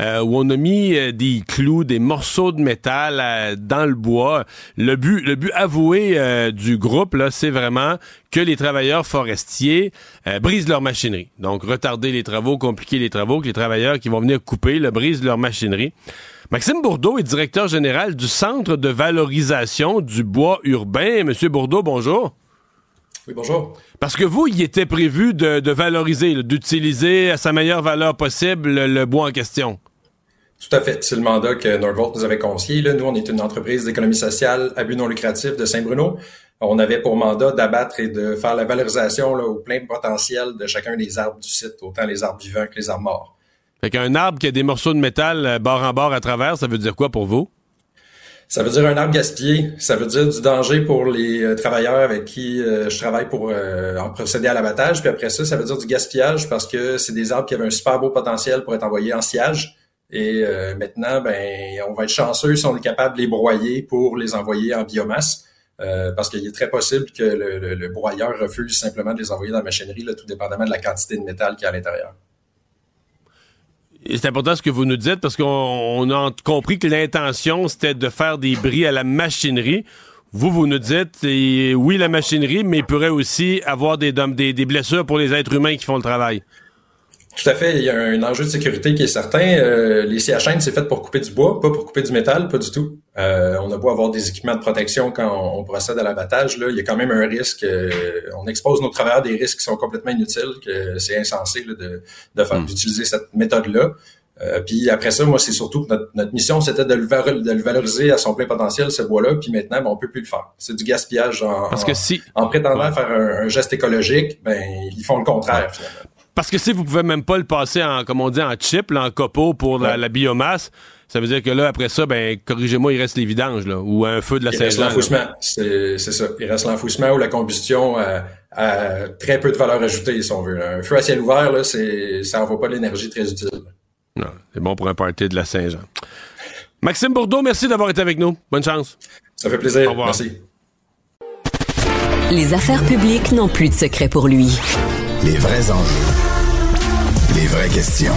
euh, où on a mis euh, des clous, des morceaux de métal euh, dans le bois. Le but, le but avoué du groupe, là, c'est vraiment que les travailleurs forestiers brisent leur machinerie. Donc, retarder les travaux, compliquer les travaux, que les travailleurs qui vont venir couper le brisent leur machinerie. Maxime Bourdeau est directeur général du Centre de valorisation du bois urbain. Monsieur Bourdeau, bonjour. Oui, bonjour. Parce que vous, il était prévu de, valoriser, d'utiliser à sa meilleure valeur possible le, bois en question. Tout à fait. C'est le mandat que Nordvolt nous avait confié. Là. Nous, on est une entreprise d'économie sociale à but non lucratif de Saint-Bruno. On avait pour mandat d'abattre et de faire la valorisation là, au plein potentiel de chacun des arbres du site, autant les arbres vivants que les arbres morts. Fait qu'un arbre qui a des morceaux de métal euh, bord en bord à travers, ça veut dire quoi pour vous? Ça veut dire un arbre gaspillé. Ça veut dire du danger pour les euh, travailleurs avec qui euh, je travaille pour euh, en procéder à l'abattage. Puis après ça, ça veut dire du gaspillage parce que c'est des arbres qui avaient un super beau potentiel pour être envoyés en sillage. Et maintenant, ben, on va être chanceux si on est capable de les broyer pour les envoyer en biomasse. parce qu'il est très possible que le, broyeur refuse simplement de les envoyer dans la machinerie, là, tout dépendamment de la quantité de métal qu'il y a à l'intérieur c'est important ce que vous nous dites parce qu'on a compris que l'intention, c'était de faire des bris à la machinerie. Vous, vous nous dites, oui, la machinerie, mais il pourrait aussi avoir des, blessures pour les êtres humains qui font le travail. Tout à fait. Il y a un enjeu de sécurité qui est certain. Euh, les CHN, c'est fait pour couper du bois, pas pour couper du métal, pas du tout. Euh, on a beau avoir des équipements de protection quand on, procède à l'abattage, là, il y a quand même un risque. Euh, on expose nos travailleurs à des risques qui sont complètement inutiles, que c'est insensé de, de faire, hmm. d'utiliser cette méthode-là. puis après ça, moi, c'est surtout que notre, mission, c'était de, le, valoriser à son plein potentiel, ce bois-là. Puis maintenant, ben, on peut plus le faire. C'est du gaspillage en, Parce que si... en, prétendant faire un, un, geste écologique, ben ils font le contraire finalement. Parce que si vous pouvez même pas le passer en, comme on dit, en chip, en copeaux pour la, biomasse, ça veut dire que là, après ça, ben, corrigez-moi, il reste les vidanges, là, ou un feu de la Saint-Jean. l'enfouissement, c'est ça. Il reste l'enfouissement ou la combustion à, très peu de valeur ajoutée, si on veut. Un feu à ciel ouvert, là, c'est, ça envoie pas l'énergie très utile. Non, c'est bon pour un party de la Saint-Jean. Maxime Bourdeau, merci d'avoir été avec nous. Bonne chance. Ça fait plaisir. Au revoir. Merci. Les affaires publiques n'ont plus de secret pour lui. Les vrais enjeux. Les vraies questions.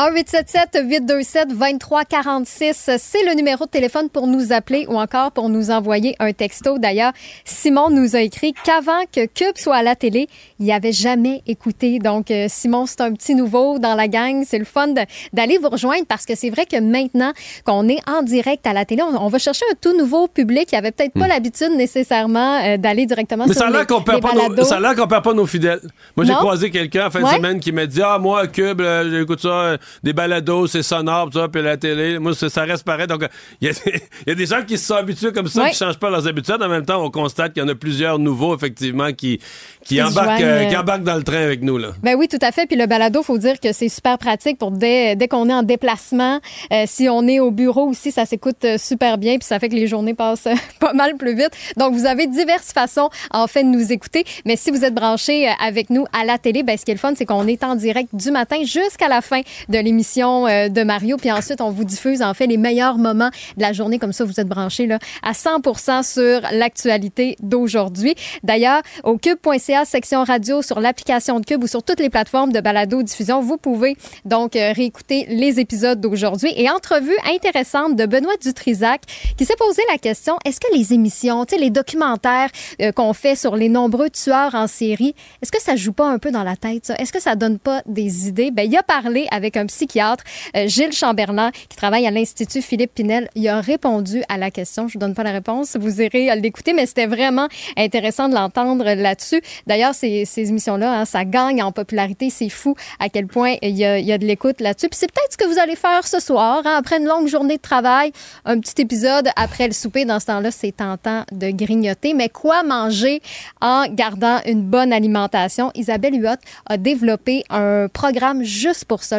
1-877-827-2346, c'est le numéro de téléphone pour nous appeler ou encore pour nous envoyer un texto. D'ailleurs, Simon nous a écrit qu'avant que Cube soit à la télé, il n'y avait jamais écouté. Donc, euh, Simon, c'est un petit nouveau dans la gang. C'est le fun d'aller vous rejoindre parce que c'est vrai que maintenant qu'on est en direct à la télé, on, va chercher un tout nouveau public qui avait peut-être pas hmm. l'habitude nécessairement euh, d'aller directement Mais sur ça les, qu'on perd pas nos, Ça a l'air qu'on perd pas nos fidèles. Moi, j'ai croisé quelqu'un en fin de semaine qui m'a dit, ah, moi, Cube, j'écoute ça, euh, des balados, c'est sonore, ça, puis la télé. Moi, ça reste pareil. Donc, il y, a des gens qui se sont habitués comme ça, qui changent pas leurs habitudes. En même temps, on constate qu'il y en a plusieurs nouveaux, effectivement, qui, qui, embarquent, euh, qui embarquent dans le train avec nous. Là. Ben oui, tout à fait. Puis le balado, faut dire que c'est super pratique pour dès, dès qu'on est en déplacement. Euh, si on est au bureau aussi, ça s'écoute euh, super bien. Puis ça fait que les journées passent pas mal plus vite. Donc, vous avez diverses façons, en fait, de nous écouter. Mais si vous êtes branché avec nous à la télé, ben, ce qui est le fun, c'est qu'on est en direct du matin jusqu'à la fin de l'émission de Mario. Puis ensuite, on vous diffuse, en fait, les meilleurs moments de la journée. Comme ça, vous êtes branché là, à 100 sur l'actualité d'aujourd'hui. D'ailleurs, au cube.ca, section radio, sur l'application de Cube ou sur toutes les plateformes de balado-diffusion. Vous pouvez donc euh, réécouter les épisodes d'aujourd'hui. Et entrevue intéressante de Benoît Dutrisac qui s'est posé la question, est-ce que les émissions, les documentaires euh, qu'on fait sur les nombreux tueurs en série, est-ce que ça joue pas un peu dans la tête, ça? Est-ce que ça donne pas des idées? Ben, il a parlé avec un psychiatre, euh, Gilles Chamberlain, qui travaille à l'Institut Philippe Pinel. Il a répondu à la question. Je vous donne pas la réponse. Vous irez l'écouter, mais c'était vraiment intéressant de l'entendre là-dessus. D'ailleurs, ces, émissions-là, hein, ça gagne en popularité. C'est fou à quel point il y a, de l'écoute là-dessus. Puis c'est peut-être ce que vous allez faire ce soir, hein, après une longue journée de travail, un petit épisode après le souper. Dans ce temps-là, c'est tentant de grignoter. Mais quoi manger en gardant une bonne alimentation? Isabelle Huot a développé un programme juste pour ça,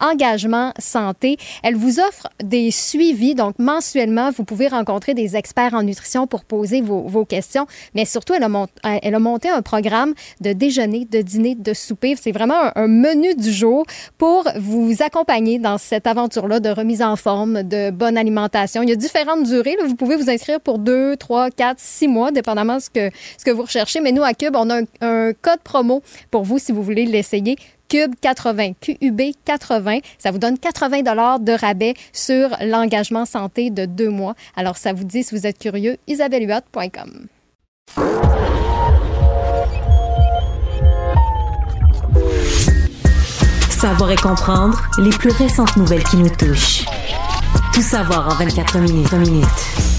Engagement Santé. Elle vous offre des suivis, donc mensuellement, vous pouvez rencontrer des experts en nutrition pour poser vos, questions. Mais surtout, elle a, elle a monté un programme de déjeuner, de dîner, de souper. C'est vraiment un, menu du jour pour vous accompagner dans cette aventure-là de remise en forme, de bonne alimentation. Il y a différentes durées. Vous pouvez vous inscrire pour deux, trois, quatre, six mois, dépendamment de ce que vous recherchez. Mais nous, à Cube, on a un, code promo pour vous si vous voulez l'essayer. Cube 80, QUB 80. Ça vous donne 80 dollars de rabais sur l'engagement santé de deux mois. Alors, ça vous dit, si vous êtes curieux, isabellehuot.com. Savoir et comprendre les plus récentes nouvelles qui nous touchent. Tout savoir en 24 minutes. minutes.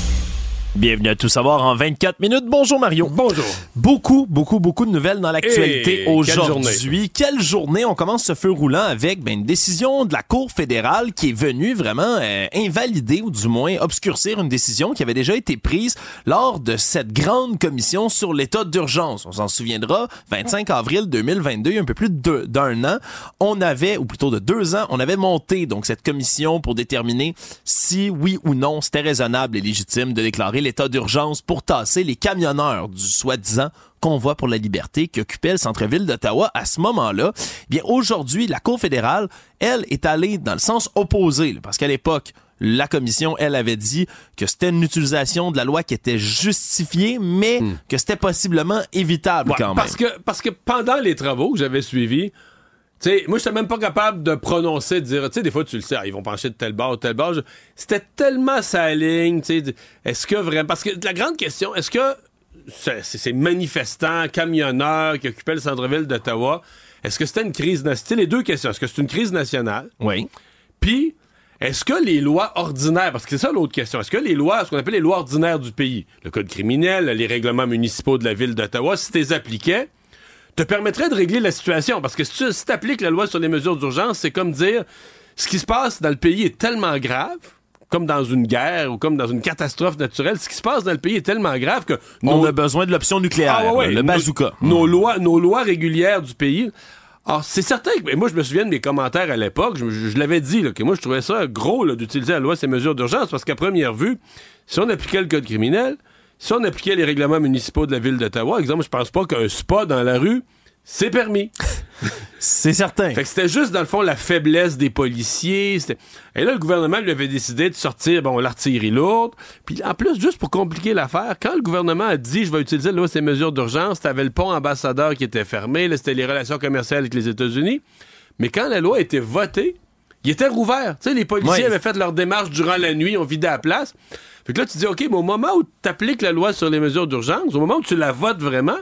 Bienvenue à Tout savoir en 24 minutes. Bonjour Mario. Bonjour. Beaucoup, beaucoup, beaucoup de nouvelles dans l'actualité aujourd'hui. Quelle, journée. On commence ce feu roulant avec ben, une décision de la Cour fédérale qui est venue vraiment euh, invalider ou du moins obscurcir une décision qui avait déjà été prise lors de cette grande commission sur l'état d'urgence. On s'en souviendra, 25 avril 2022, un peu plus d'un an, on avait, ou plutôt de deux ans, on avait monté donc cette commission pour déterminer si oui ou non c'était raisonnable et légitime de déclarer l'état d'urgence pour tasser les camionneurs du soi-disant convoi pour la liberté qui occupait le centre-ville d'Ottawa à ce moment-là. Bien, aujourd'hui, la Cour fédérale, elle, est allée dans le sens opposé, parce qu'à l'époque, la commission, elle, avait dit que c'était une utilisation de la loi qui était justifiée, mais hmm. que c'était possiblement évitable quand même. Parce que, parce que pendant les travaux que j'avais suivis, sais, moi, j'étais même pas capable de prononcer, de dire, tu sais, des fois, tu le sais, ils vont pencher de tel bord ou tel bord. C'était tellement sa ligne, tu sais. Est-ce que vraiment. Parce que la grande question, est-ce que ces manifestants, camionneurs qui occupaient le centre-ville d'Ottawa, est-ce que c'était une crise nationale? Les deux questions. Est-ce que c'est une crise nationale? Oui. Puis, est-ce que les lois ordinaires, parce que c'est ça l'autre question, est-ce que les lois, ce qu'on appelle les lois ordinaires du pays, le code criminel, les règlements municipaux de la ville d'Ottawa, si tu les appliquais, te permettrait de régler la situation? Parce que si tu appliques la loi sur les mesures d'urgence, c'est comme dire ce qui se passe dans le pays est tellement grave comme dans une guerre ou comme dans une catastrophe naturelle, ce qui se passe dans le pays est tellement grave que on a besoin de l'option nucléaire, ah, le bazooka. Nos, lois, nos lois régulières du pays. Alors, c'est certain que moi, je me souviens de mes commentaires à l'époque. Je, l'avais dit, que moi, je trouvais ça gros d'utiliser la loi ces mesures d'urgence parce qu'à première vue, si on appliquait le code criminel, si on appliquait les règlements municipaux de la ville d'Ottawa, exemple, je pense pas qu'un spa dans la rue, c'est permis. c'est certain. Fait que c'était juste, dans le fond, la faiblesse des policiers. Et là, le gouvernement lui avait décidé de sortir, bon, l'artillerie lourde. Puis en plus, juste pour compliquer l'affaire, quand le gouvernement a dit, je vais utiliser là, ces mesures d'urgence, t'avais le pont ambassadeur qui était fermé, là, c'était les relations commerciales avec les États-Unis. Mais quand la loi a été votée, il était rouvert. Tu sais, les policiers avaient fait leur démarche durant la nuit, ont vidé la place. Fait que là, tu dis, OK, mais au moment où tu appliques la loi sur les mesures d'urgence, au moment où tu la votes vraiment,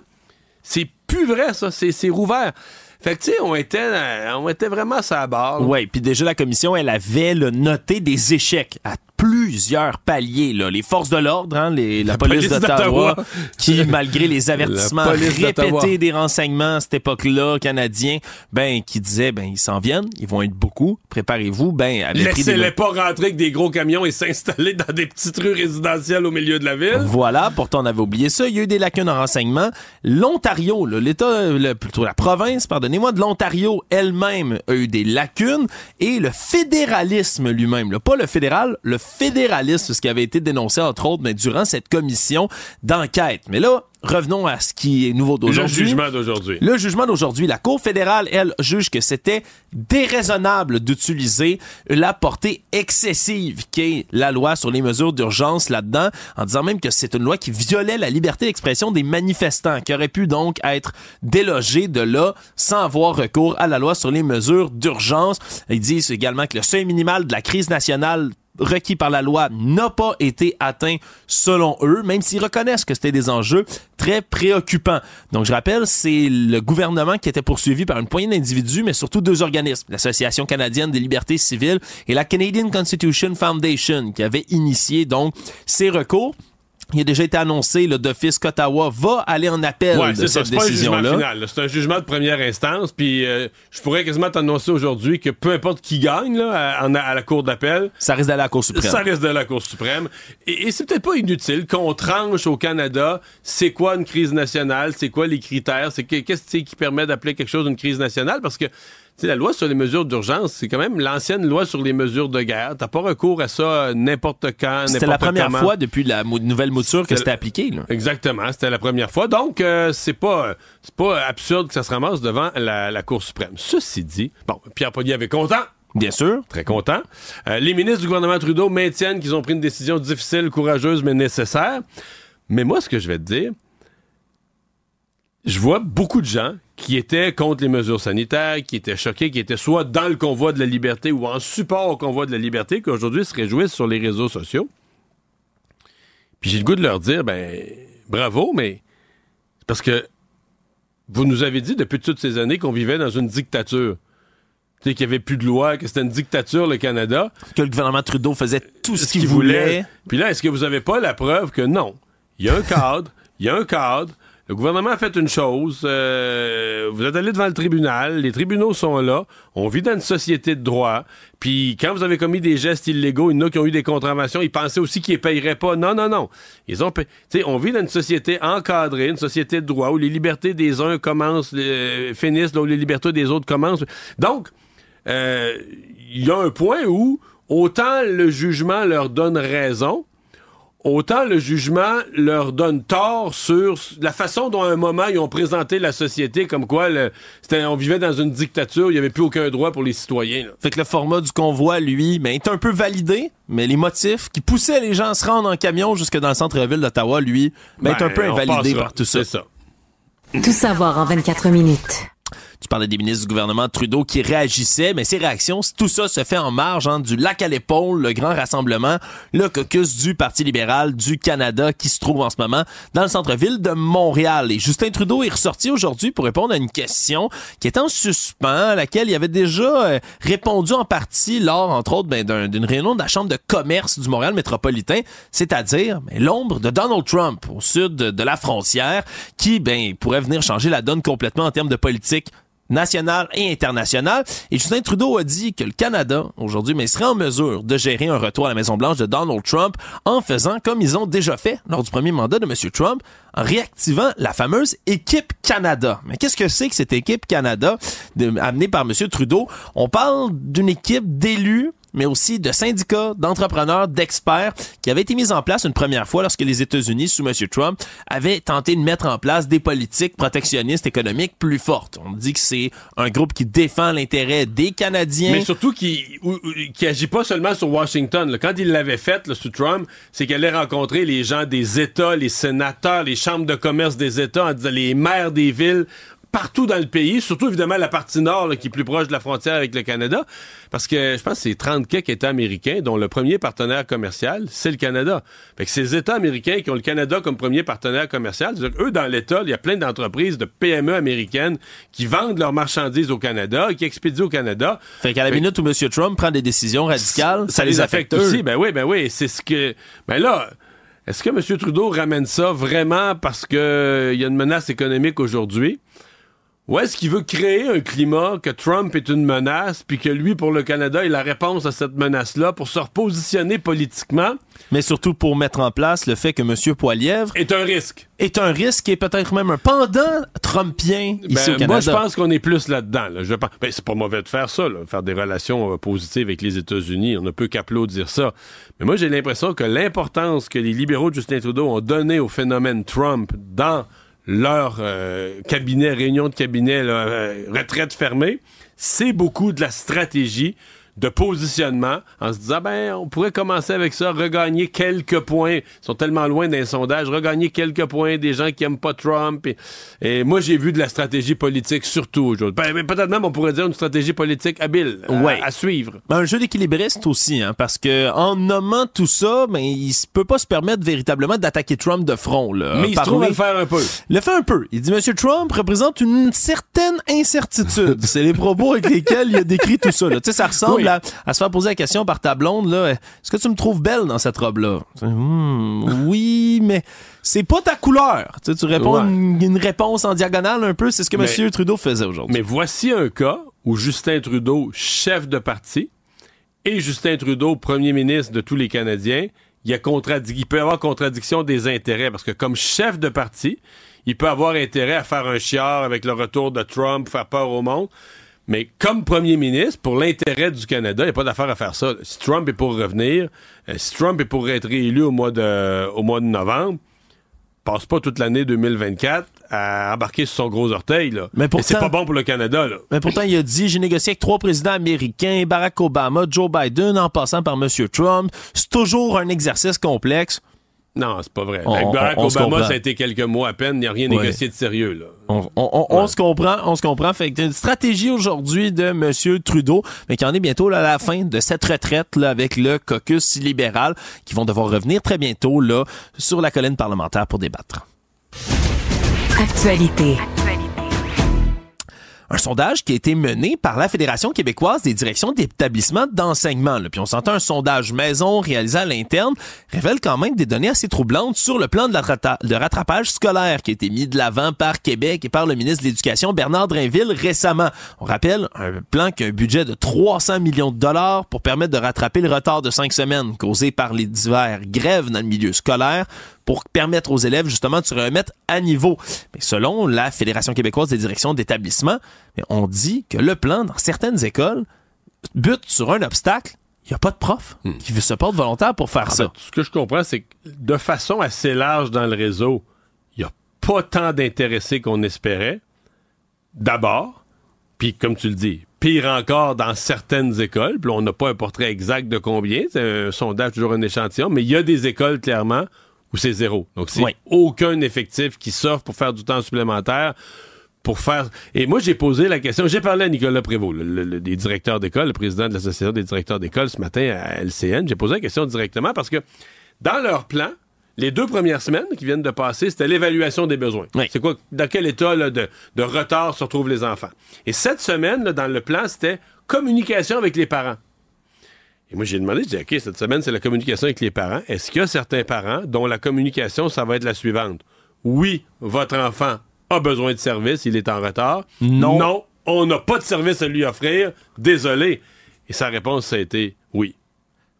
c'est plus vrai, ça. C'est rouvert. Fait que, tu sais, on était, on était vraiment à sa barre. Oui, puis déjà, la commission, elle avait noté des échecs à plusieurs paliers. Là. Les forces de l'ordre, hein, la, police, d'Ottawa, qui, malgré les avertissements répétés des renseignements à cette époque-là, canadiens, ben, qui disaient, ben, ils s'en viennent, ils vont être beaucoup, préparez-vous, ben, Laissez-les pas rentrer avec des gros camions et s'installer dans des petites rues résidentielles au milieu de la ville. Voilà, pourtant on avait oublié ça. Il y a eu des lacunes en renseignement. L'Ontario, l'État, plutôt la province, pardonnez-moi, de l'Ontario elle-même a eu des lacunes et le fédéralisme lui-même, pas le fédéral, le fédéralisme, ce qui avait été dénoncé entre autres mais durant cette commission d'enquête. Mais là, revenons à ce qui est nouveau d'aujourd'hui. Le jugement d'aujourd'hui. Le jugement d'aujourd'hui. La Cour fédérale, elle, juge que c'était déraisonnable d'utiliser la portée excessive qu'est la loi sur les mesures d'urgence là-dedans, en disant même que c'est une loi qui violait la liberté d'expression des manifestants, qui aurait pu donc être délogée de là sans avoir recours à la loi sur les mesures d'urgence. Ils disent également que le seuil minimal de la crise nationale requis par la loi n'a pas été atteint selon eux, même s'ils reconnaissent que c'était des enjeux très préoccupants. Donc je rappelle, c'est le gouvernement qui était poursuivi par une poignée d'individus, mais surtout deux organismes, l'Association canadienne des libertés civiles et la Canadian Constitution Foundation, qui avaient initié donc ces recours il a déjà été annoncé, le d'office qu'Ottawa va aller en appel de cette décision-là. C'est un jugement de première instance, puis euh, je pourrais quasiment t'annoncer aujourd'hui que peu importe qui gagne là, à, la Cour d'appel... Ça risque d'aller à la Cour suprême. Ça risque d'aller à la Cour suprême. Et, c'est peut-être pas inutile qu'on tranche au Canada c'est quoi une crise nationale, c'est quoi les critères, c'est qu'est-ce qui permet d'appeler quelque chose une crise nationale, parce que sais, la loi sur les mesures d'urgence, c'est quand même l'ancienne loi sur les mesures de guerre. T'as pas recours à ça euh, n'importe quand, C'était la première fois depuis la nouvelle mouture que c'était appliqué. Exactement, c'était la première fois. Donc, euh, c'est pas c'est pas absurde que ça se ramasse devant la, Cour suprême. Ceci dit, bon, Pierre avait content. Bien sûr. Très content. Euh, les ministres du gouvernement Trudeau maintiennent qu'ils ont pris une décision difficile, courageuse, mais nécessaire. Mais moi, ce que je vais te dire, je vois beaucoup de gens qui étaient contre les mesures sanitaires, qui étaient choqués, qui étaient soit dans le convoi de la liberté ou en support au convoi de la liberté, qui aujourd'hui se réjouissent sur les réseaux sociaux. Puis j'ai le goût de leur dire, ben, bravo, mais parce que vous nous avez dit depuis toutes ces années qu'on vivait dans une dictature. Tu sais, qu'il n'y avait plus de loi, que c'était une dictature, le Canada. Que le gouvernement Trudeau faisait tout ce, qu'il voulait. Puis là, est-ce que vous n'avez pas la preuve que non? Il y a un cadre, il y a un cadre, le gouvernement a fait une chose. Euh, vous êtes allé devant le tribunal. Les tribunaux sont là. On vit dans une société de droit. Puis quand vous avez commis des gestes illégaux, il y en a qui ont eu des contraventions. Ils pensaient aussi qu'ils ne payeraient pas. Non, non, non. Ils ont sais, on vit dans une société encadrée, une société de droit où les libertés des uns commencent, euh, finissent, là où les libertés des autres commencent. Donc, euh, il y a un point où autant le jugement leur donne raison, autant le jugement leur donne tort sur la façon dont à un moment ils ont présenté la société comme quoi le, on vivait dans une dictature, il n'y avait plus aucun droit pour les citoyens. Fait que le format du convoi, lui, ben, est un peu validé, mais les motifs qui poussaient les gens à se rendre en camion jusque dans le centre-ville d'Ottawa, lui, ben, est un ben, peu invalidé par tout ça. ça. Tout savoir en 24 minutes. Tu parlais des ministres du gouvernement Trudeau qui réagissaient, mais ces réactions, tout ça se fait en marge hein, du lac à l'épaule, le grand rassemblement, le caucus du Parti libéral du Canada qui se trouve en ce moment dans le centre-ville de Montréal. Et Justin Trudeau est ressorti aujourd'hui pour répondre à une question qui est en suspens, à laquelle il avait déjà euh, répondu en partie lors, entre autres, ben, d'une réunion de la Chambre de commerce du Montréal métropolitain, c'est-à-dire ben, l'ombre de Donald Trump au sud de, de la frontière, qui ben, pourrait venir changer la donne complètement en termes de politique nationale et internationale. Et Justin Trudeau a dit que le Canada, aujourd'hui, mais serait en mesure de gérer un retour à la Maison-Blanche de Donald Trump en faisant comme ils ont déjà fait lors du premier mandat de M. Trump, en réactivant la fameuse équipe Canada. Mais qu'est-ce que c'est que cette équipe Canada amenée par M. Trudeau? On parle d'une équipe d'élus mais aussi de syndicats, d'entrepreneurs, d'experts qui avaient été mis en place une première fois lorsque les États-Unis, sous M. Trump, avaient tenté de mettre en place des politiques protectionnistes économiques plus fortes. On dit que c'est un groupe qui défend l'intérêt des Canadiens. Mais surtout qui, qui agit pas seulement sur Washington. Quand il l'avait fait, sous Trump, c'est qu'elle allait rencontrer les gens des États, les sénateurs, les chambres de commerce des États, les maires des villes partout dans le pays, surtout évidemment la partie nord qui est plus proche de la frontière avec le Canada, parce que je pense que c'est 30 quelques États américains dont le premier partenaire commercial, c'est le Canada. Fait que ces États américains qui ont le Canada comme premier partenaire commercial, eux, dans l'État, il y a plein d'entreprises de PME américaines qui vendent leurs marchandises au Canada, qui expédient au Canada. Fait qu'à la minute où M. Trump prend des décisions radicales, ça, les affecte, aussi. Ben oui, ben oui, c'est ce que... Ben là... Est-ce que M. Trudeau ramène ça vraiment parce qu'il y a une menace économique aujourd'hui? Ou est-ce qu'il veut créer un climat que Trump est une menace, puis que lui, pour le Canada, est la réponse à cette menace-là pour se repositionner politiquement? Mais surtout pour mettre en place le fait que M. Poilièvre... Est un risque. Est un risque et peut-être même un pendant trumpien ici au Canada. Moi, je pense qu'on est plus là-dedans. Je pense... ben, c'est pas mauvais de faire ça, faire des relations euh, positives avec les États-Unis. On ne peut qu'applaudir ça. Mais moi, j'ai l'impression que l'importance que les libéraux de Justin Trudeau ont donné au phénomène Trump dans leur euh, cabinet, réunion de cabinet, euh, retraite fermée, c'est beaucoup de la stratégie de positionnement en se disant ben on pourrait commencer avec ça, regagner quelques points. Ils sont tellement loin d'un sondage, regagner quelques points des gens qui aiment pas Trump. Et, moi j'ai vu de la stratégie politique surtout aujourd'hui. Ben, peut-être même on pourrait dire une stratégie politique habile à, suivre. Ben, un jeu d'équilibriste aussi, hein, parce que en nommant tout ça, ben il peut pas se permettre véritablement d'attaquer Trump de front. Là, Mais il se trouve à le faire un peu. Le fait un peu. Il dit Monsieur Trump représente une certaine incertitude. C'est les propos avec lesquels il a décrit tout ça. Tu sais, ça ressemble à, se faire poser la question par ta blonde, là, est-ce que tu me trouves belle dans cette robe-là? Hmm, oui, mais c'est pas ta couleur. Tu, tu réponds une, réponse en diagonale un peu, c'est ce que M. Trudeau faisait aujourd'hui. Mais voici un cas où Justin Trudeau, chef de parti, et Justin Trudeau, premier ministre de tous les Canadiens, il, y a il peut y avoir contradiction des intérêts, parce que comme chef de parti, il peut avoir intérêt à faire un chiard avec le retour de Trump, faire peur au monde. Mais comme premier ministre, pour l'intérêt du Canada, il n'y a pas d'affaire à faire ça. Si Trump est pour revenir, euh, si Trump est pour être réélu au mois de, au mois de novembre, passe pas toute l'année 2024 à embarquer sur son gros orteil. Là. Mais, pourtant, c'est pas bon pour le Canada. Là. Mais pourtant, il a dit j'ai négocié avec trois présidents américains, Barack Obama, Joe Biden, en passant par M. Trump. C'est toujours un exercice complexe. Non, c'est pas vrai. Avec Barack Obama, ça a été quelques mois à peine. Il n'y a rien négocié de sérieux. Là. On, se comprend, on se comprend. Fait que une stratégie aujourd'hui de M. Trudeau, mais qui en est bientôt à la fin de cette retraite là, avec le caucus libéral, qui vont devoir revenir très bientôt là sur la colline parlementaire pour débattre. Actualité. Un sondage qui a été mené par la Fédération québécoise des directions d'établissements d'enseignement. Puis on s'entend un sondage maison réalisé à l'interne révèle quand même des données assez troublantes sur le plan de, de rattrapage scolaire qui a été mis de l'avant par Québec et par le ministre de l'Éducation Bernard Drinville récemment. On rappelle un plan qui a un budget de 300 millions de dollars pour permettre de rattraper le retard de cinq semaines causé par les divers grèves dans le milieu scolaire pour permettre aux élèves justement de se remettre à niveau. Mais selon la Fédération québécoise des directions d'établissement, on dit que le plan dans certaines écoles bute sur un obstacle. Il n'y a pas de prof hmm. qui se porte volontaire pour faire ça. ce que je comprends, c'est que de façon assez large dans le réseau, il n'y a pas tant d'intéressés qu'on espérait. D'abord, puis comme tu le dis, pire encore dans certaines écoles. Puis on n'a pas un portrait exact de combien, c'est un sondage toujours un échantillon, mais il y a des écoles clairement ou c'est zéro. Donc, c'est aucun effectif qui s'offre pour faire du temps supplémentaire. Pour faire. Et moi, j'ai posé la question. J'ai parlé à Nicolas Prévost, le, des directeurs d'école, le président de l'Association des directeurs d'école ce matin à LCN. J'ai posé la question directement parce que dans leur plan, les deux premières semaines qui viennent de passer, c'était l'évaluation des besoins. C'est quoi, dans quel état de, retard se retrouvent les enfants. Et cette semaine, dans le plan, c'était communication avec les parents. Et moi, j'ai demandé, j'ai dit, OK, cette semaine, c'est la communication avec les parents. Est-ce qu'il y a certains parents dont la communication, ça va être la suivante? Oui, votre enfant a besoin de service, il est en retard. Non. Non, on n'a pas de service à lui offrir. Désolé. Et sa réponse, ça a été oui.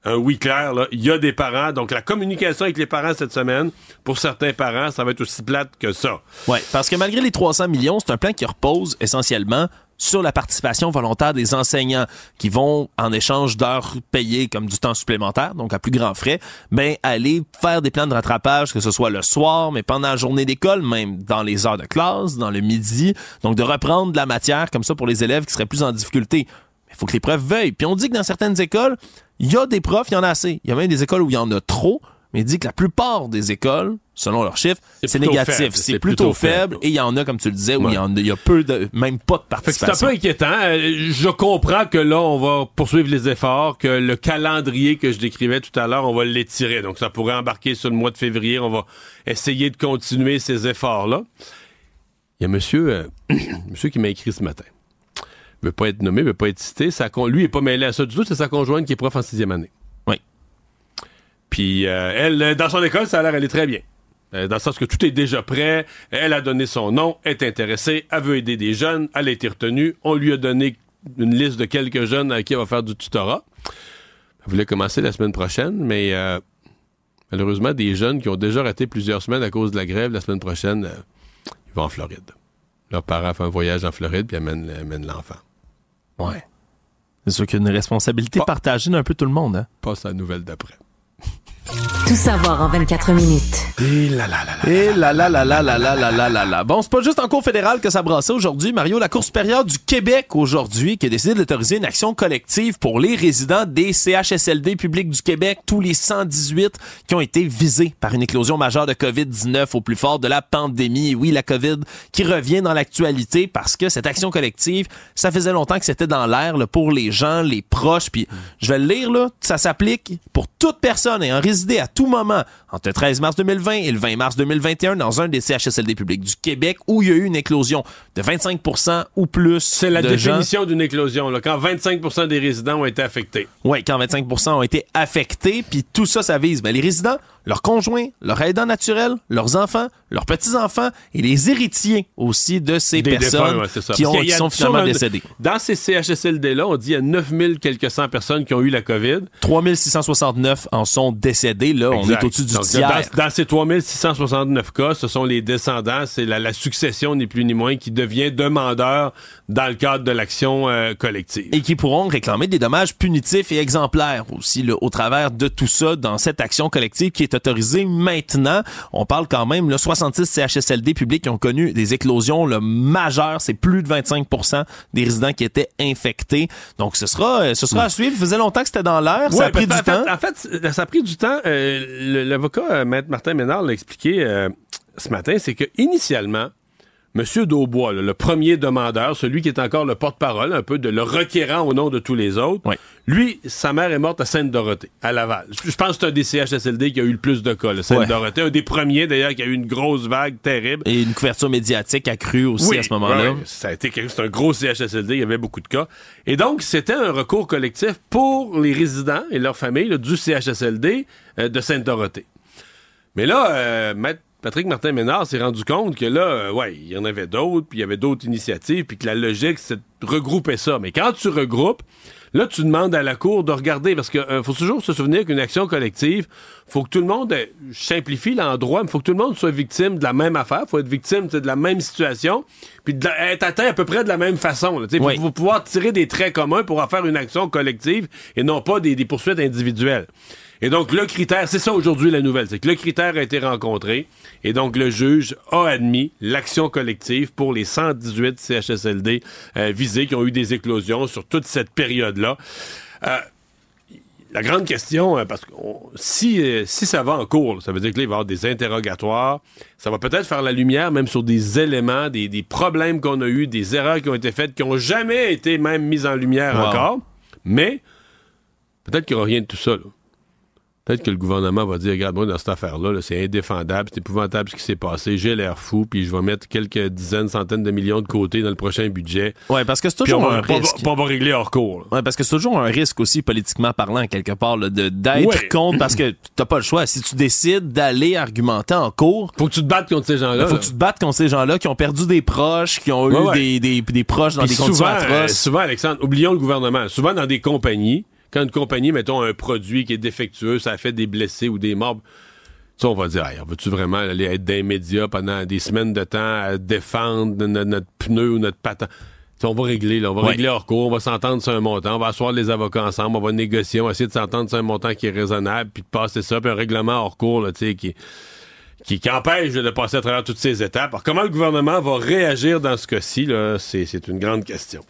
Un oui clair, là. Il y a des parents. Donc, la communication avec les parents cette semaine, pour certains parents, ça va être aussi plate que ça. Oui, parce que malgré les 300 millions, c'est un plan qui repose essentiellement sur la participation volontaire des enseignants qui vont, en échange d'heures payées comme du temps supplémentaire, donc à plus grands frais, ben, aller faire des plans de rattrapage, que ce soit le soir, mais pendant la journée d'école, même dans les heures de classe, dans le midi. Donc, de reprendre de la matière comme ça pour les élèves qui seraient plus en difficulté. Il faut que les profs veuillent. Puis on dit que dans certaines écoles, il y a des profs, il y en a assez. Il y a même des écoles où il y en a trop. Mais il dit que la plupart des écoles, selon leurs chiffres, c'est négatif. C'est plutôt, faible. Et il y en a, comme tu le disais, où il y, a, il y a peu de, même pas de participation. C'est un peu inquiétant. Euh, je comprends que là, on va poursuivre les efforts, que le calendrier que je décrivais tout à l'heure, on va l'étirer. Donc, ça pourrait embarquer sur le mois de février. On va essayer de continuer ces efforts-là. Il y a monsieur, euh, monsieur qui m'a écrit ce matin. Il veut pas être nommé, il veut pas être cité. Sa lui, il est pas mêlé à ça du tout. C'est sa conjointe qui est prof en sixième année. Puis, euh, elle, dans son école, ça a l'air, elle est très bien. Euh, dans le sens que tout est déjà prêt. Elle a donné son nom, est intéressée, elle veut aider des jeunes, elle a été retenue. On lui a donné une liste de quelques jeunes à qui elle va faire du tutorat. Elle voulait commencer la semaine prochaine, mais malheureusement, des jeunes qui ont déjà raté plusieurs semaines à cause de la grève, la semaine prochaine, ils vont en Floride. Leurs parents font un voyage en Floride puis amènent, l'enfant. Ouais. C'est sûr qu'il y a une responsabilité partagée d'un peu tout le monde. Hein? Passe à la nouvelle d'après. Tout savoir en 24 minutes. Et là là là là. Et là là là là là là là là là Bon, c'est pas juste en cours fédéral que ça brassait aujourd'hui. Mario, la Cour supérieure du Québec aujourd'hui qui a décidé d'autoriser une action collective pour les résidents des CHSLD publics du Québec, tous les 118 qui ont été visés par une éclosion majeure de COVID-19 au plus fort de la pandémie. Oui, la COVID qui revient dans l'actualité parce que cette action collective, ça faisait longtemps que c'était dans l'air pour les gens, les proches. Puis je vais le lire là, ça s'applique pour toute personne ayant à tout moment entre le 13 mars 2020 et le 20 mars 2021 dans un des CHSLD publics du Québec où il y a eu une éclosion de 25 ou plus. C'est la définition d'une éclosion, là, quand 25% des résidents ont été affectés. Oui, quand 25% ont été affectés, puis tout ça, ça vise ben, les résidents, leurs conjoints, leurs aidants naturels, leurs enfants, leurs petits-enfants et les héritiers aussi de ces personnes qui, ont, sont finalement décédées. Dans ces CHSLD-là, on dit qu'il y a 9000 quelques cent personnes qui ont eu la COVID. 3669 en sont décédés. Là, on est au-dessus du tiers. Dans, ces 3669 cas, ce sont les descendants, c'est la, succession ni plus ni moins qui devient demandeur dans le cadre de l'action euh, collective. Et qui pourront réclamer des dommages punitifs et exemplaires aussi au travers de tout ça dans cette action collective qui est autorisé maintenant. On parle quand même, là, 66 CHSLD publics qui ont connu des éclosions le majeures. C'est plus de 25% des résidents qui étaient infectés. Donc, ce sera, euh, ce sera à suivre. Il faisait longtemps que c'était dans l'air. ça a pris du temps. en fait, ça a pris du temps. Euh, l'avocat, euh, Maître Martin Ménard, l'a expliqué ce matin. C'est que initialement, Monsieur Daubois, le premier demandeur, celui qui est encore le porte-parole, un peu de le requérant au nom de tous les autres, lui, sa mère est morte à Sainte-Dorothée, à Laval. Je pense que c'est un des CHSLD qui a eu le plus de cas, Sainte-Dorothée. Un des premiers, d'ailleurs, qui a eu une grosse vague terrible. Et une couverture médiatique accrue aussi à ce moment-là. ça a été c'est un gros CHSLD, il y avait beaucoup de cas. Et donc, c'était un recours collectif pour les résidents et leurs familles du CHSLD euh, de Sainte-Dorothée. Mais là, euh, Patrick Martin Ménard s'est rendu compte que là, euh, ouais, il y en avait d'autres, puis il y avait d'autres initiatives, puis que la logique, c'est de regrouper ça. Mais quand tu regroupes, là, tu demandes à la Cour de regarder, parce qu'il euh, faut toujours se souvenir qu'une action collective, faut que tout le monde, euh, simplifie l'endroit, mais faut que tout le monde soit victime de la même affaire, faut être victime de la même situation, puis être atteint à peu près de la même façon. Il faut, pouvoir tirer des traits communs pour en faire une action collective et non pas des poursuites individuelles. Et donc, le critère, c'est ça aujourd'hui la nouvelle, c'est que le critère a été rencontré et donc le juge a admis l'action collective pour les 118 CHSLD euh, visés qui ont eu des éclosions sur toute cette période-là. Euh, la grande question, euh, parce que si, si ça va en cours, ça veut dire qu'il va y avoir des interrogatoires, ça va peut-être faire la lumière même sur des éléments, des, problèmes qu'on a eus, des erreurs qui ont été faites, qui n'ont jamais été même mises en lumière encore. Mais peut-être qu'il n'y aura rien de tout ça. Là. Peut-être que le gouvernement va dire, regarde, moi, dans cette affaire-là, c'est indéfendable, c'est épouvantable ce qui s'est passé, j'ai l'air fou, puis je vais mettre quelques dizaines, centaines de millions de côté dans le prochain budget. Ouais, parce que c'est toujours un risque. Puis on va régler hors cours. Ouais, parce que c'est toujours un risque aussi, politiquement parlant, quelque part, de d'être contre, parce que t'as pas le choix. Si tu décides d'aller argumenter en cours... Faut que tu te battes contre ces gens-là. Faut que tu te battes contre ces gens-là qui ont perdu des proches, qui ont eu Des, des, des, proches dans des conditions atroces. Euh, souvent, Alexandre, oublions le gouvernement. Souvent, dans des compagnies, quand une compagnie, mettons, un produit qui est défectueux, ça a fait des blessés ou des morts, ça, on va dire, hey, veux-tu vraiment aller être dans les médias pendant des semaines de temps à défendre notre, pneu ou notre patin? on va régler, là, on va régler hors cours, on va s'entendre sur un montant, on va asseoir les avocats ensemble, on va négocier, on va essayer de s'entendre sur un montant qui est raisonnable, puis de passer ça, puis un règlement hors cours, là, qui, qui, qui empêche de passer à travers toutes ces étapes. Alors, comment le gouvernement va réagir dans ce cas-ci, là, c'est une grande question.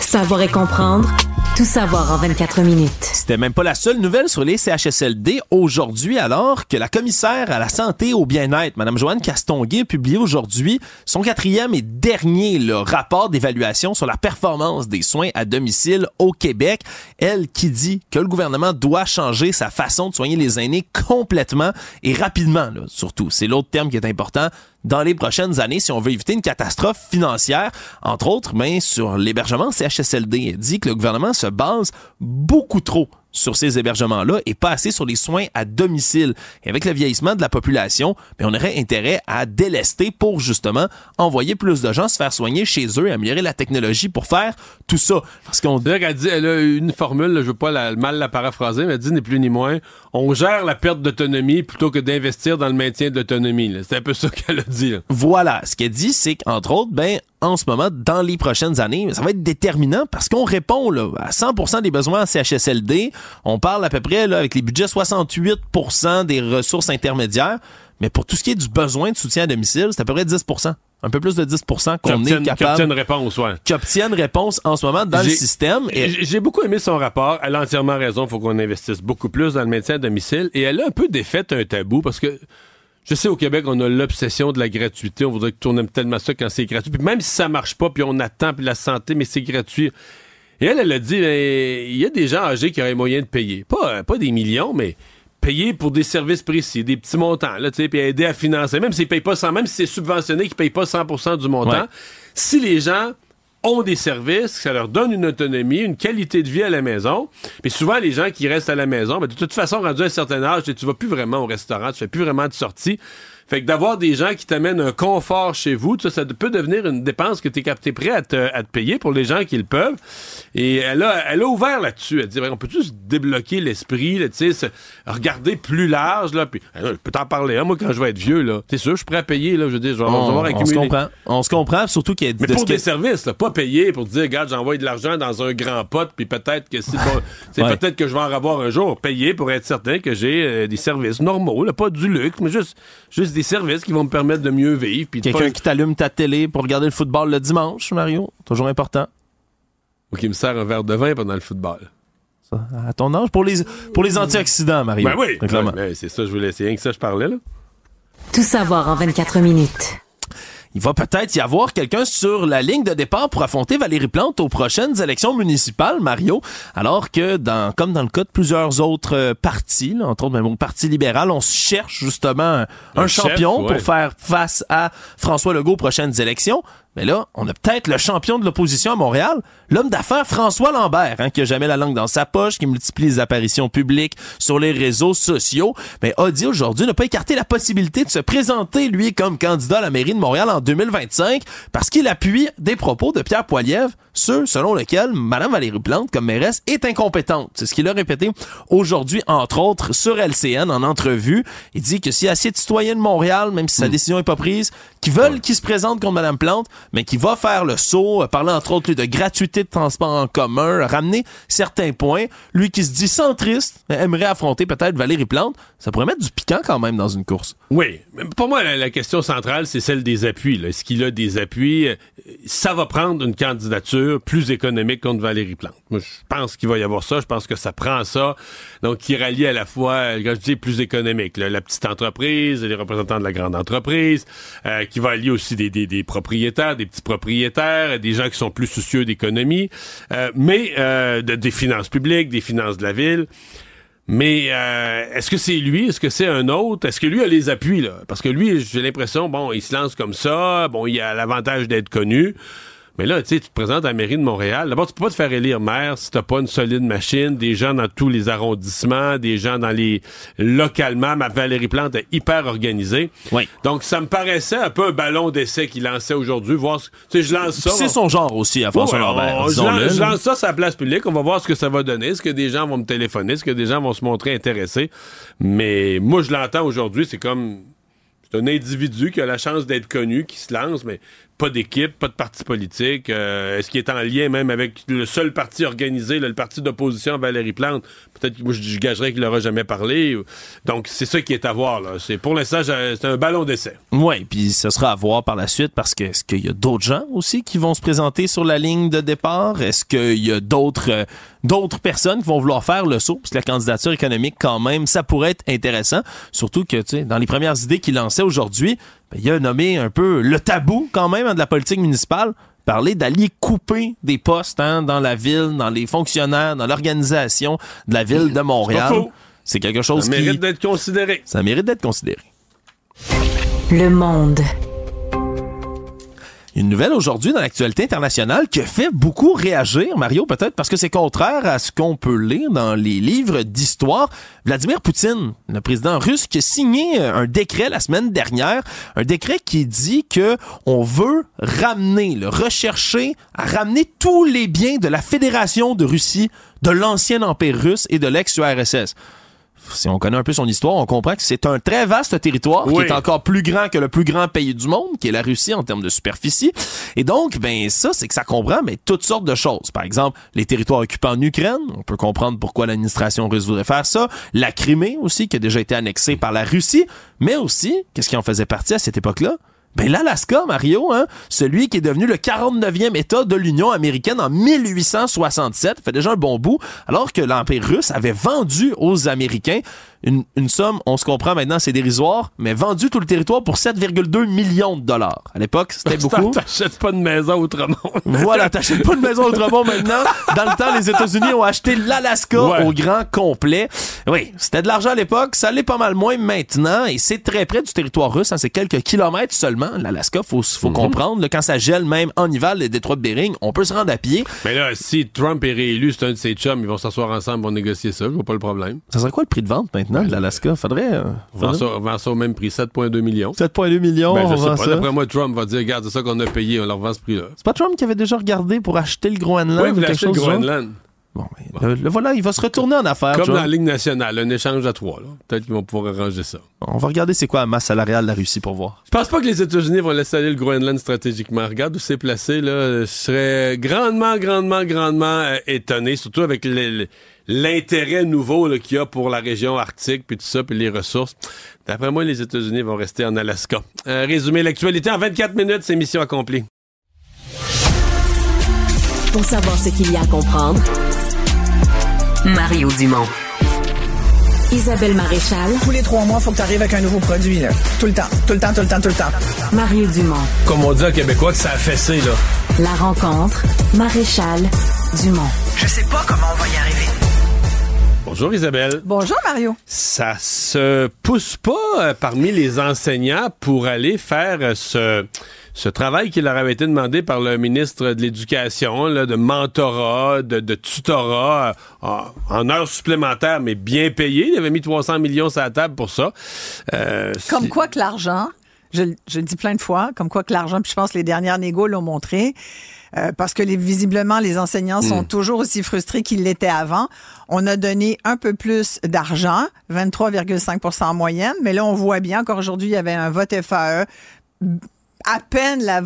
Savoir et comprendre. Tout savoir en 24 minutes. C'était même pas la seule nouvelle sur les CHSLD aujourd'hui, alors que la commissaire à la santé et au bien-être, Mme Joanne Castonguay, a publié aujourd'hui son quatrième et dernier rapport d'évaluation sur la performance des soins à domicile au Québec. Elle qui dit que le gouvernement doit changer sa façon de soigner les aînés complètement et rapidement, surtout. C'est l'autre terme qui est important dans les prochaines années si on veut éviter une catastrophe financière, entre autres, mais sur l'hébergement CHSLD. Elle dit que le gouvernement se base beaucoup trop sur ces hébergements-là et pas assez sur les soins à domicile. Et avec le vieillissement de la population, mais on aurait intérêt à délester pour justement envoyer plus de gens se faire soigner chez eux et améliorer la technologie pour faire tout ça. Parce qu'on dit qu'elle dit, elle a une formule, je veux pas la, mal la paraphraser, mais elle dit ni plus ni moins, on gère la perte d'autonomie plutôt que d'investir dans le maintien de l'autonomie. C'est un peu ça qu'elle a dit. Voilà, ce qu'elle dit, c'est qu'entre autres, ben en ce moment, dans les prochaines années, ça va être déterminant parce qu'on répond là, à 100% des besoins en CHSLD. On parle à peu près là, avec les budgets 68% des ressources intermédiaires. Mais pour tout ce qui est du besoin de soutien à domicile, c'est à peu près 10% un peu plus de 10% qu'on est capable. une réponse, ouais. réponse en ce moment dans le système. J'ai beaucoup aimé son rapport. Elle a entièrement raison. Il faut qu'on investisse beaucoup plus dans le médecin à domicile. Et elle a un peu défait un tabou parce que je sais, au Québec, on a l'obsession de la gratuité. On voudrait tourner tellement ça quand c'est gratuit. Puis même si ça marche pas, puis on attend, puis la santé, mais c'est gratuit. Et elle, elle a dit, ben, il y a des gens âgés qui auraient moyen de payer. Pas, pas des millions, mais payer pour des services précis, des petits montants, là, tu sais, puis aider à financer. Même s'ils payent pas 100, même si c'est subventionné, qu'ils payent pas 100% du montant. Si les gens ont des services, ça leur donne une autonomie, une qualité de vie à la maison. Mais souvent, les gens qui restent à la maison, ben, de toute façon, rendu à un certain âge, tu vas plus vraiment au restaurant, tu fais plus vraiment de sorties. Fait que d'avoir des gens qui t'amènent un confort chez vous, ça, ça peut devenir une dépense que tu es, prêt à te, à te, payer pour les gens qui le peuvent. Et elle a, elle a ouvert là-dessus. Elle dit, ben, on peut juste débloquer l'esprit, tu sais, regarder plus large, là. Puis, je peux t'en parler, hein, moi, quand je vais être vieux, là. C'est sûr, je suis prêt à payer, là. Je veux dire, je vais, on, accumuler. On se comprend. On se comprend, surtout qu'il y a Mais pour des services, là, pas payer pour dire, regarde, j'envoie de l'argent dans un grand pot, puis peut-être que c'est peut-être que je vais en avoir un jour. Payer pour être certain que j'ai euh, des services normaux, là, pas du luxe, mais juste, juste des services qui vont me permettre de mieux vivre. Quelqu'un qui t'allume ta télé pour regarder le football le dimanche, Mario. Toujours important. Ou qui me sert un verre de vin pendant le football. à ton âge. Pour les, pour les antioxydants, Mario. Ben oui. C'est ça, je voulais essayer. que ça, je parlais, là. Tout savoir en 24 minutes il va peut-être y avoir quelqu'un sur la ligne de départ pour affronter Valérie Plante aux prochaines élections municipales, Mario. Alors que, dans, comme dans le cas de plusieurs autres euh, partis, entre autres, même au Parti libéral, on cherche justement un, champion pour faire face à François Legault aux prochaines élections. Mais là, on a peut-être le champion de l'opposition à Montréal, l'homme d'affaires François Lambert, hein, qui a jamais la langue dans sa poche, qui multiplie les apparitions publiques sur les réseaux sociaux, mais a dit aujourd'hui ne pas écarter la possibilité de se présenter, lui, comme candidat à la mairie de Montréal en 2025, parce qu'il appuie des propos de Pierre Poilievre, ceux selon lesquels Mme Valérie Plante, comme mairesse, est incompétente. C'est ce qu'il a répété aujourd'hui, entre autres, sur LCN, en entrevue. Il dit que s'il y a assez de citoyens de Montréal, même si sa hmm. décision est pas prise, qui veulent qu'il se présente contre Mme Plante, mais qui va faire le saut, euh, parler entre autres de gratuité de transport en commun, ramener certains points. Lui qui se dit centriste, aimerait affronter peut-être Valérie Plante, ça pourrait mettre du piquant quand même dans une course. Oui, pour moi, la, question centrale, c'est celle des appuis. Est-ce qu'il a des appuis? Ça va prendre une candidature plus économique contre Valérie Plante. Je pense qu'il va y avoir ça. Je pense que ça prend ça. Donc, qui rallie à la fois, quand je dis plus économique, la petite entreprise, les représentants de la grande entreprise, euh, qui va allier aussi des propriétaires, des petits propriétaires, des gens qui sont plus soucieux d'économie, euh, mais euh, de, des finances publiques, des finances de la ville. Mais euh, est-ce que c'est lui? Est-ce que c'est un autre? Est-ce que lui a les appuis, là? Parce que lui, j'ai l'impression, bon, il se lance comme ça, bon, il a l'avantage d'être connu. Mais là, tu sais, tu te présentes à la mairie de Montréal. D'abord, tu peux pas te faire élire maire si t'as pas une solide machine, des gens dans tous les arrondissements, des gens dans les localement. Ma Valérie Plante est hyper organisée. Oui. Donc, ça me paraissait un peu un ballon d'essai qu'il lançait aujourd'hui. Voir, tu sais, je lance ça. C'est son genre aussi à François Lambert. Je, lance ça sur la place publique. On va voir ce que ça va donner. Est-ce que des gens vont me téléphoner? Est-ce que des gens vont se montrer intéressés? Mais moi, je l'entends aujourd'hui. C'est comme un individu qui a la chance d'être connu, qui se lance, mais pas d'équipe, pas de parti politique. Euh, est-ce qu'il est en lien même avec le seul parti organisé, le parti d'opposition Valérie Plante? Peut-être que moi, je, gagerais qu'il n'aura jamais parlé. Donc, c'est ça qui est à voir. Là. Pour l'instant, c'est un ballon d'essai. Oui, puis ce sera à voir par la suite parce que est-ce qu'il y a d'autres gens aussi qui vont se présenter sur la ligne de départ? Est-ce qu'il y a d'autres, euh, d'autres personnes qui vont vouloir faire le saut? Parce que la candidature économique, quand même, ça pourrait être intéressant. Surtout que, tu sais, dans les premières idées qu'il lançait aujourd'hui, il a nommé un peu le tabou quand même hein, de la politique municipale parler d'aller couper des postes hein, dans la ville, dans les fonctionnaires, dans l'organisation de la ville de Montréal. C'est quelque chose qui... Ça mérite d'être considéré. Ça mérite d'être considéré. Le monde une nouvelle aujourd'hui dans l'actualité internationale qui fait beaucoup réagir, Mario, peut-être parce que c'est contraire à ce qu'on peut lire dans les livres d'histoire. Vladimir Poutine, le président russe, qui a signé un décret la semaine dernière, un décret qui dit que on veut ramener, le rechercher, à ramener tous les biens de la Fédération de Russie, de l'ancien empire russe et de l'ex-URSS si on connaît un peu son histoire, on comprend que c'est un très vaste territoire qui est encore plus grand que le plus grand pays du monde, qui est la Russie en termes de superficie. Et donc, ben ça, c'est que ça comprend mais toutes sortes de choses. Par exemple, les territoires occupés en Ukraine, on peut comprendre pourquoi l'administration russe voudrait faire ça. La Crimée aussi, qui a déjà été annexée par la Russie, mais aussi, qu'est-ce qui en faisait partie à cette époque-là? Ben l'Alaska, Mario, hein, celui qui est devenu le 49e État de l'Union américaine en 1867, fait déjà un bon bout, alors que l'Empire russe avait vendu aux Américains une, somme, on se comprend maintenant, c'est dérisoire, mais vendu tout le territoire pour 7,2 millions de dollars. À l'époque, c'était beaucoup. T'achètes pas de maison autrement. voilà, t'achètes pas de maison autrement maintenant. Dans le temps, les États-Unis ont acheté l'Alaska au grand complet. Oui, c'était de l'argent à l'époque, ça l'est pas mal moins maintenant, et c'est très près du territoire russe, hein, c'est quelques kilomètres seulement. L'Alaska, faut, faut mhm. comprendre, quand ça gèle même en hiver, les détroits de Bering, on peut se rendre à pied. Mais là, si Trump est réélu, c'est un de ses chums, ils vont s'asseoir ensemble pour négocier ça, je vois pas le problème. Ça serait quoi le prix de vente maintenant? l'Alaska. Faudrait. Euh, on vend ça au même prix, 7,2 millions. 7,2 millions, ben, on vend ça. D'après moi, Trump va dire, regarde, c'est ça qu'on a payé, on leur vend ce prix-là. C'est pas Trump qui avait déjà regardé pour acheter le Groenland oui, ou quelque chose le Groenland. Bon, ben, Le, voilà, il va se retourner en affaires. Comme dans la Ligue nationale, un échange à trois. Peut-être qu'ils vont pouvoir arranger ça. On va regarder c'est quoi la masse salariale de la Russie pour voir. Je pense pas que les États-Unis vont laisser aller le Groenland stratégiquement. Regarde où c'est placé. Là. Je serais grandement, grandement, grandement euh, étonné, surtout avec l'intérêt nouveau qu'il y a pour la région arctique, puis tout ça, puis les ressources. D'après moi, les États-Unis vont rester en Alaska. Euh, résumer l'actualité en 24 minutes, c'est mission accomplie. Pour savoir ce qu'il y a à comprendre, Mario Dumont. Isabelle Maréchal. Tous les trois mois, il faut que tu arrives avec un nouveau produit. Là. Tout le temps, tout le temps, tout le temps, tout le temps. Mario Dumont. Comme on dit à Québécois que ça a fessé, là. La rencontre, Maréchal Dumont. Je sais pas comment on va y arriver. Bonjour Isabelle. Bonjour Mario. Ça se pousse pas euh, parmi les enseignants pour aller faire euh, ce ce travail qui leur avait été demandé par le ministre de l'Éducation, de mentorat, de, tutorat, euh, en heures supplémentaires, mais bien payé. Il avait mis 300 millions sur la table pour ça. Euh, comme quoi que l'argent, je, le dis plein de fois, comme quoi que l'argent, puis je pense que les dernières négos l'ont montré, euh, parce que les, visiblement, les enseignants sont hmm. toujours aussi frustrés qu'ils l'étaient avant. On a donné un peu plus d'argent, 23,5% en moyenne, mais là, on voit bien qu'aujourd'hui, il y avait un vote FAE à peine la,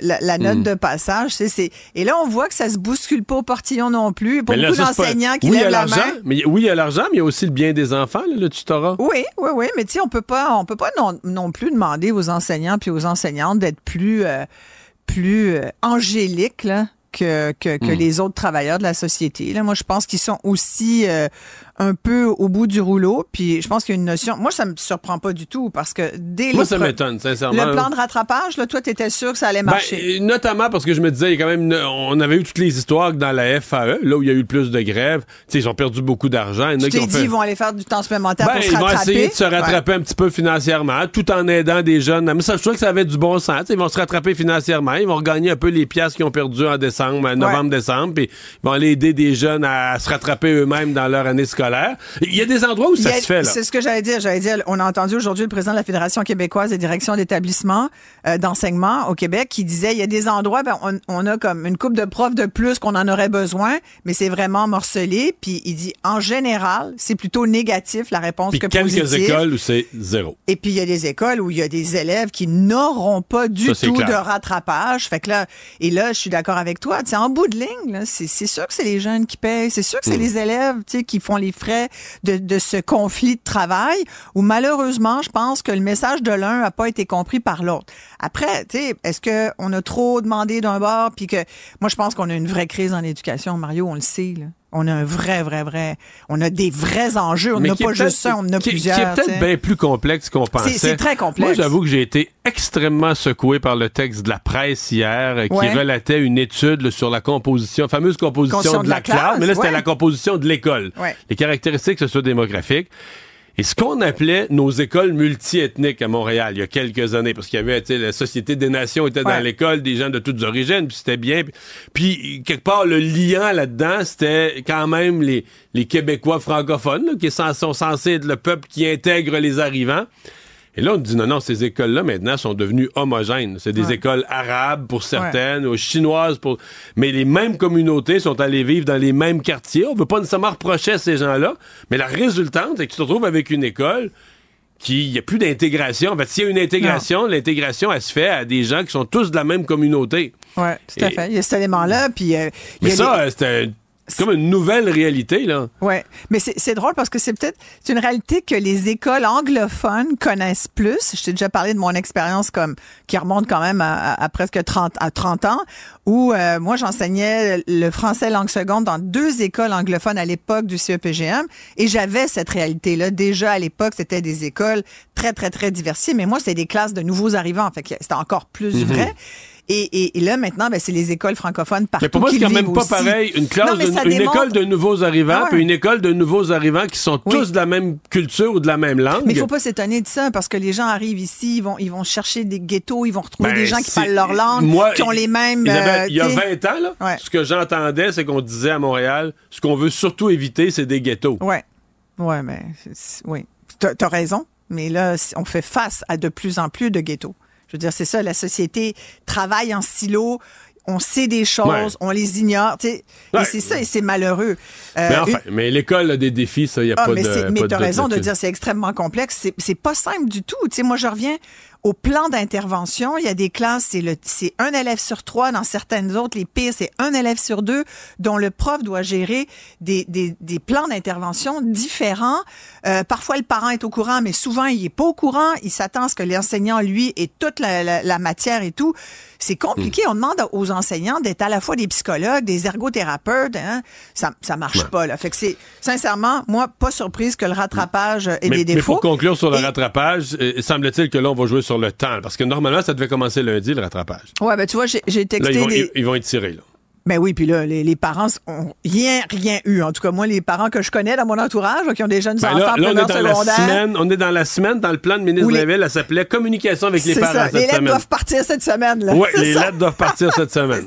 la, note hmm. de passage. C'est, et là, on voit que ça se bouscule pas au portillon non plus. Il y a beaucoup d'enseignants qui lèvent la main. Mais, oui, il y a l'argent, mais il y a aussi le bien des enfants, le tutorat. Oui, oui, oui. Mais tu sais, on peut pas, on peut pas non, plus demander aux enseignants puis aux enseignantes d'être plus, euh, plus euh, angéliques, là que, que, hmm. les autres travailleurs de la société. Là, moi, je pense qu'ils sont aussi euh, un peu au bout du rouleau. Puis je pense qu'il y a une notion. Moi, ça me surprend pas du tout parce que dès Moi, ça m'étonne, sincèrement. Le plan de rattrapage, là, toi, tu étais sûr que ça allait ben, marcher. notamment parce que je me disais, il y a quand même. On avait eu toutes les histoires dans la FAE, là où il y a eu le plus de grèves. ils ont perdu beaucoup d'argent. Tu t'es dit, ils vont aller faire du temps supplémentaire ben, pour se rattraper. Ils vont essayer de se rattraper un petit peu financièrement, tout en aidant des jeunes. Mais ça, je trouve que ça avait du bon sens. ils vont se rattraper financièrement. Ils vont regagner un peu les pièces qu'ils ont perdues en décembre décembre, novembre-décembre, puis ils vont aller aider des jeunes à se rattraper eux-mêmes dans leur année scolaire. Il y a des endroits où ça se fait. C'est ce que j'allais dire. J'allais dire, on a entendu aujourd'hui le président de la Fédération québécoise des directions d'établissement euh, d'enseignement au Québec qui disait, il y a des endroits, ben, on, on a comme une coupe de profs de plus qu'on en aurait besoin, mais c'est vraiment morcelé. Puis il dit, en général, c'est plutôt négatif la réponse puis que quelques positive. écoles où c'est zéro. Et puis, il y a des écoles où il y a des élèves qui n'auront pas du Ça, tout clair. de rattrapage. Fait que là, et là, je suis d'accord avec toi. En bout de ligne, c'est, sûr que c'est les jeunes qui payent. C'est sûr que c'est Mm. les élèves, qui font les frais de, ce conflit de travail où malheureusement, je pense que le message de l'un n'a pas été compris par l'autre. Après, tu sais, est-ce que on a trop demandé d'un bord puis que, moi, je pense qu'on a une vraie crise en éducation, Mario, on le sait, là. On a un vrai, vrai, vrai. On a des vrais enjeux. On n'a pas juste ça, on en a qui- plusieurs. Qui est peut-être bien plus complexe qu'on pensait. c'est très complexe. Moi, j'avoue que j'ai été extrêmement secoué par le texte de la presse hier euh, qui relatait une étude là, sur la composition, la fameuse composition Composition de la, classe, classe, mais là, c'était ouais. la composition de l'école. Ouais. Les caractéristiques sociodémographiques. Et ce qu'on appelait nos écoles multiethniques à Montréal il y a quelques années, parce qu'il y avait, la Société des Nations était dans l'école, des gens de toutes origines, puis c'était bien. Puis, puis, quelque part, le liant là-dedans, c'était quand même les, les Québécois francophones, là, qui sont, sont censés être le peuple qui intègre les arrivants. Et là, on dit non, non, ces écoles-là, maintenant, sont devenues homogènes. C'est des Ouais. écoles arabes pour certaines, ou chinoises pour. Mais les mêmes communautés sont allées vivre dans les mêmes quartiers. On veut pas nécessairement reprocher à ces gens-là. Mais la résultante, c'est que tu te retrouves avec une école qui, n'y a plus d'intégration. En fait, s'il y a une intégration, l'intégration, elle se fait à des gens qui sont tous de la même communauté. Oui, tout à Et- fait. Il y a cet élément-là. Puis, euh, Mais ça, les- euh, c'était c'est comme une nouvelle réalité, là. Ouais, mais c'est drôle parce que c'est peut-être c'est une réalité que les écoles anglophones connaissent plus. Je t'ai déjà parlé de mon expérience comme qui remonte quand même à, à- à presque 30 à 30 ans où euh, moi j'enseignais le français langue seconde dans deux écoles anglophones à l'époque du CEPGM et j'avais cette réalité là déjà à l'époque, c'était des écoles très très très diversifiées mais moi c'était des classes de nouveaux arrivants, fait que c'était encore plus Mhm. vrai. Et, et, et là, maintenant, ben, c'est les écoles francophones partout Mais pour moi, c'est quand même pas aussi. pareil. Une classe, Non, de- une démontre- école de nouveaux arrivants, Ah ouais. puis une école de nouveaux arrivants qui sont Oui. tous de la même culture ou de la même langue. Mais il faut pas s'étonner de ça parce que les gens arrivent ici, ils vont, ils vont chercher des ghettos, ils vont retrouver Ben, des gens qui parlent leur langue, Moi, qui ont les mêmes. Isabelle, euh, il y a tu sais. 20 ans, là, Ouais. ce que j'entendais, c'est qu'on disait à Montréal, ce qu'on veut surtout éviter, c'est des ghettos. Ouais, ouais, mais oui, t'as as raison. Mais là, on fait face à de plus en plus de ghettos. Je veux dire, c'est ça, la société travaille en silo. On sait des choses, Ouais. on les ignore, tu sais. Ouais. Et c'est ça, et c'est malheureux. Euh, mais enfin, une- mais l'école a des défis, ça, il n'y a Ah, pas mais de. mais tu as raison de dire c'est extrêmement complexe. C'est- C'est pas simple du tout. Tu sais, moi, je reviens au plan d'intervention. Il y a des classes, c'est le- c'est un élève sur trois. Dans certaines autres, les pires, c'est un élève sur deux, dont le prof doit gérer des, des, des plans d'intervention différents. Euh, parfois, le parent est au courant, mais souvent, il est pas au courant. Il s'attend à ce que l'enseignant, lui, ait toute la, la- la matière et tout. C'est compliqué. Hmm. On demande aux enseignants d'être à la fois des psychologues, des ergothérapeutes. Hein? Ça, ça marche pas. Là. Fait que c'est sincèrement, moi, pas surprise que le rattrapage ait Mais, des mais défauts. pour conclure sur le Et- rattrapage, euh, semble-t-il que là, on va jouer sur le temps. Parce que normalement, ça devait commencer lundi, le rattrapage. Ouais, ben tu vois, j'ai j'ai Là, texté ils vont, des. ils, ils vont être tirés, là. Ben oui, puis là, les, les parents ont rien, rien eu. En tout cas, moi, les parents que je connais dans mon entourage, là, qui ont des jeunes Ben enfants là, là, on est dans la secondaires. semaine, on est dans la semaine, dans le plan de ministre la les- Ville, elle s'appelait Communication avec les parents ça. cette Les lettres semaine. doivent partir cette semaine. Oui, les ça. lettres doivent partir cette semaine.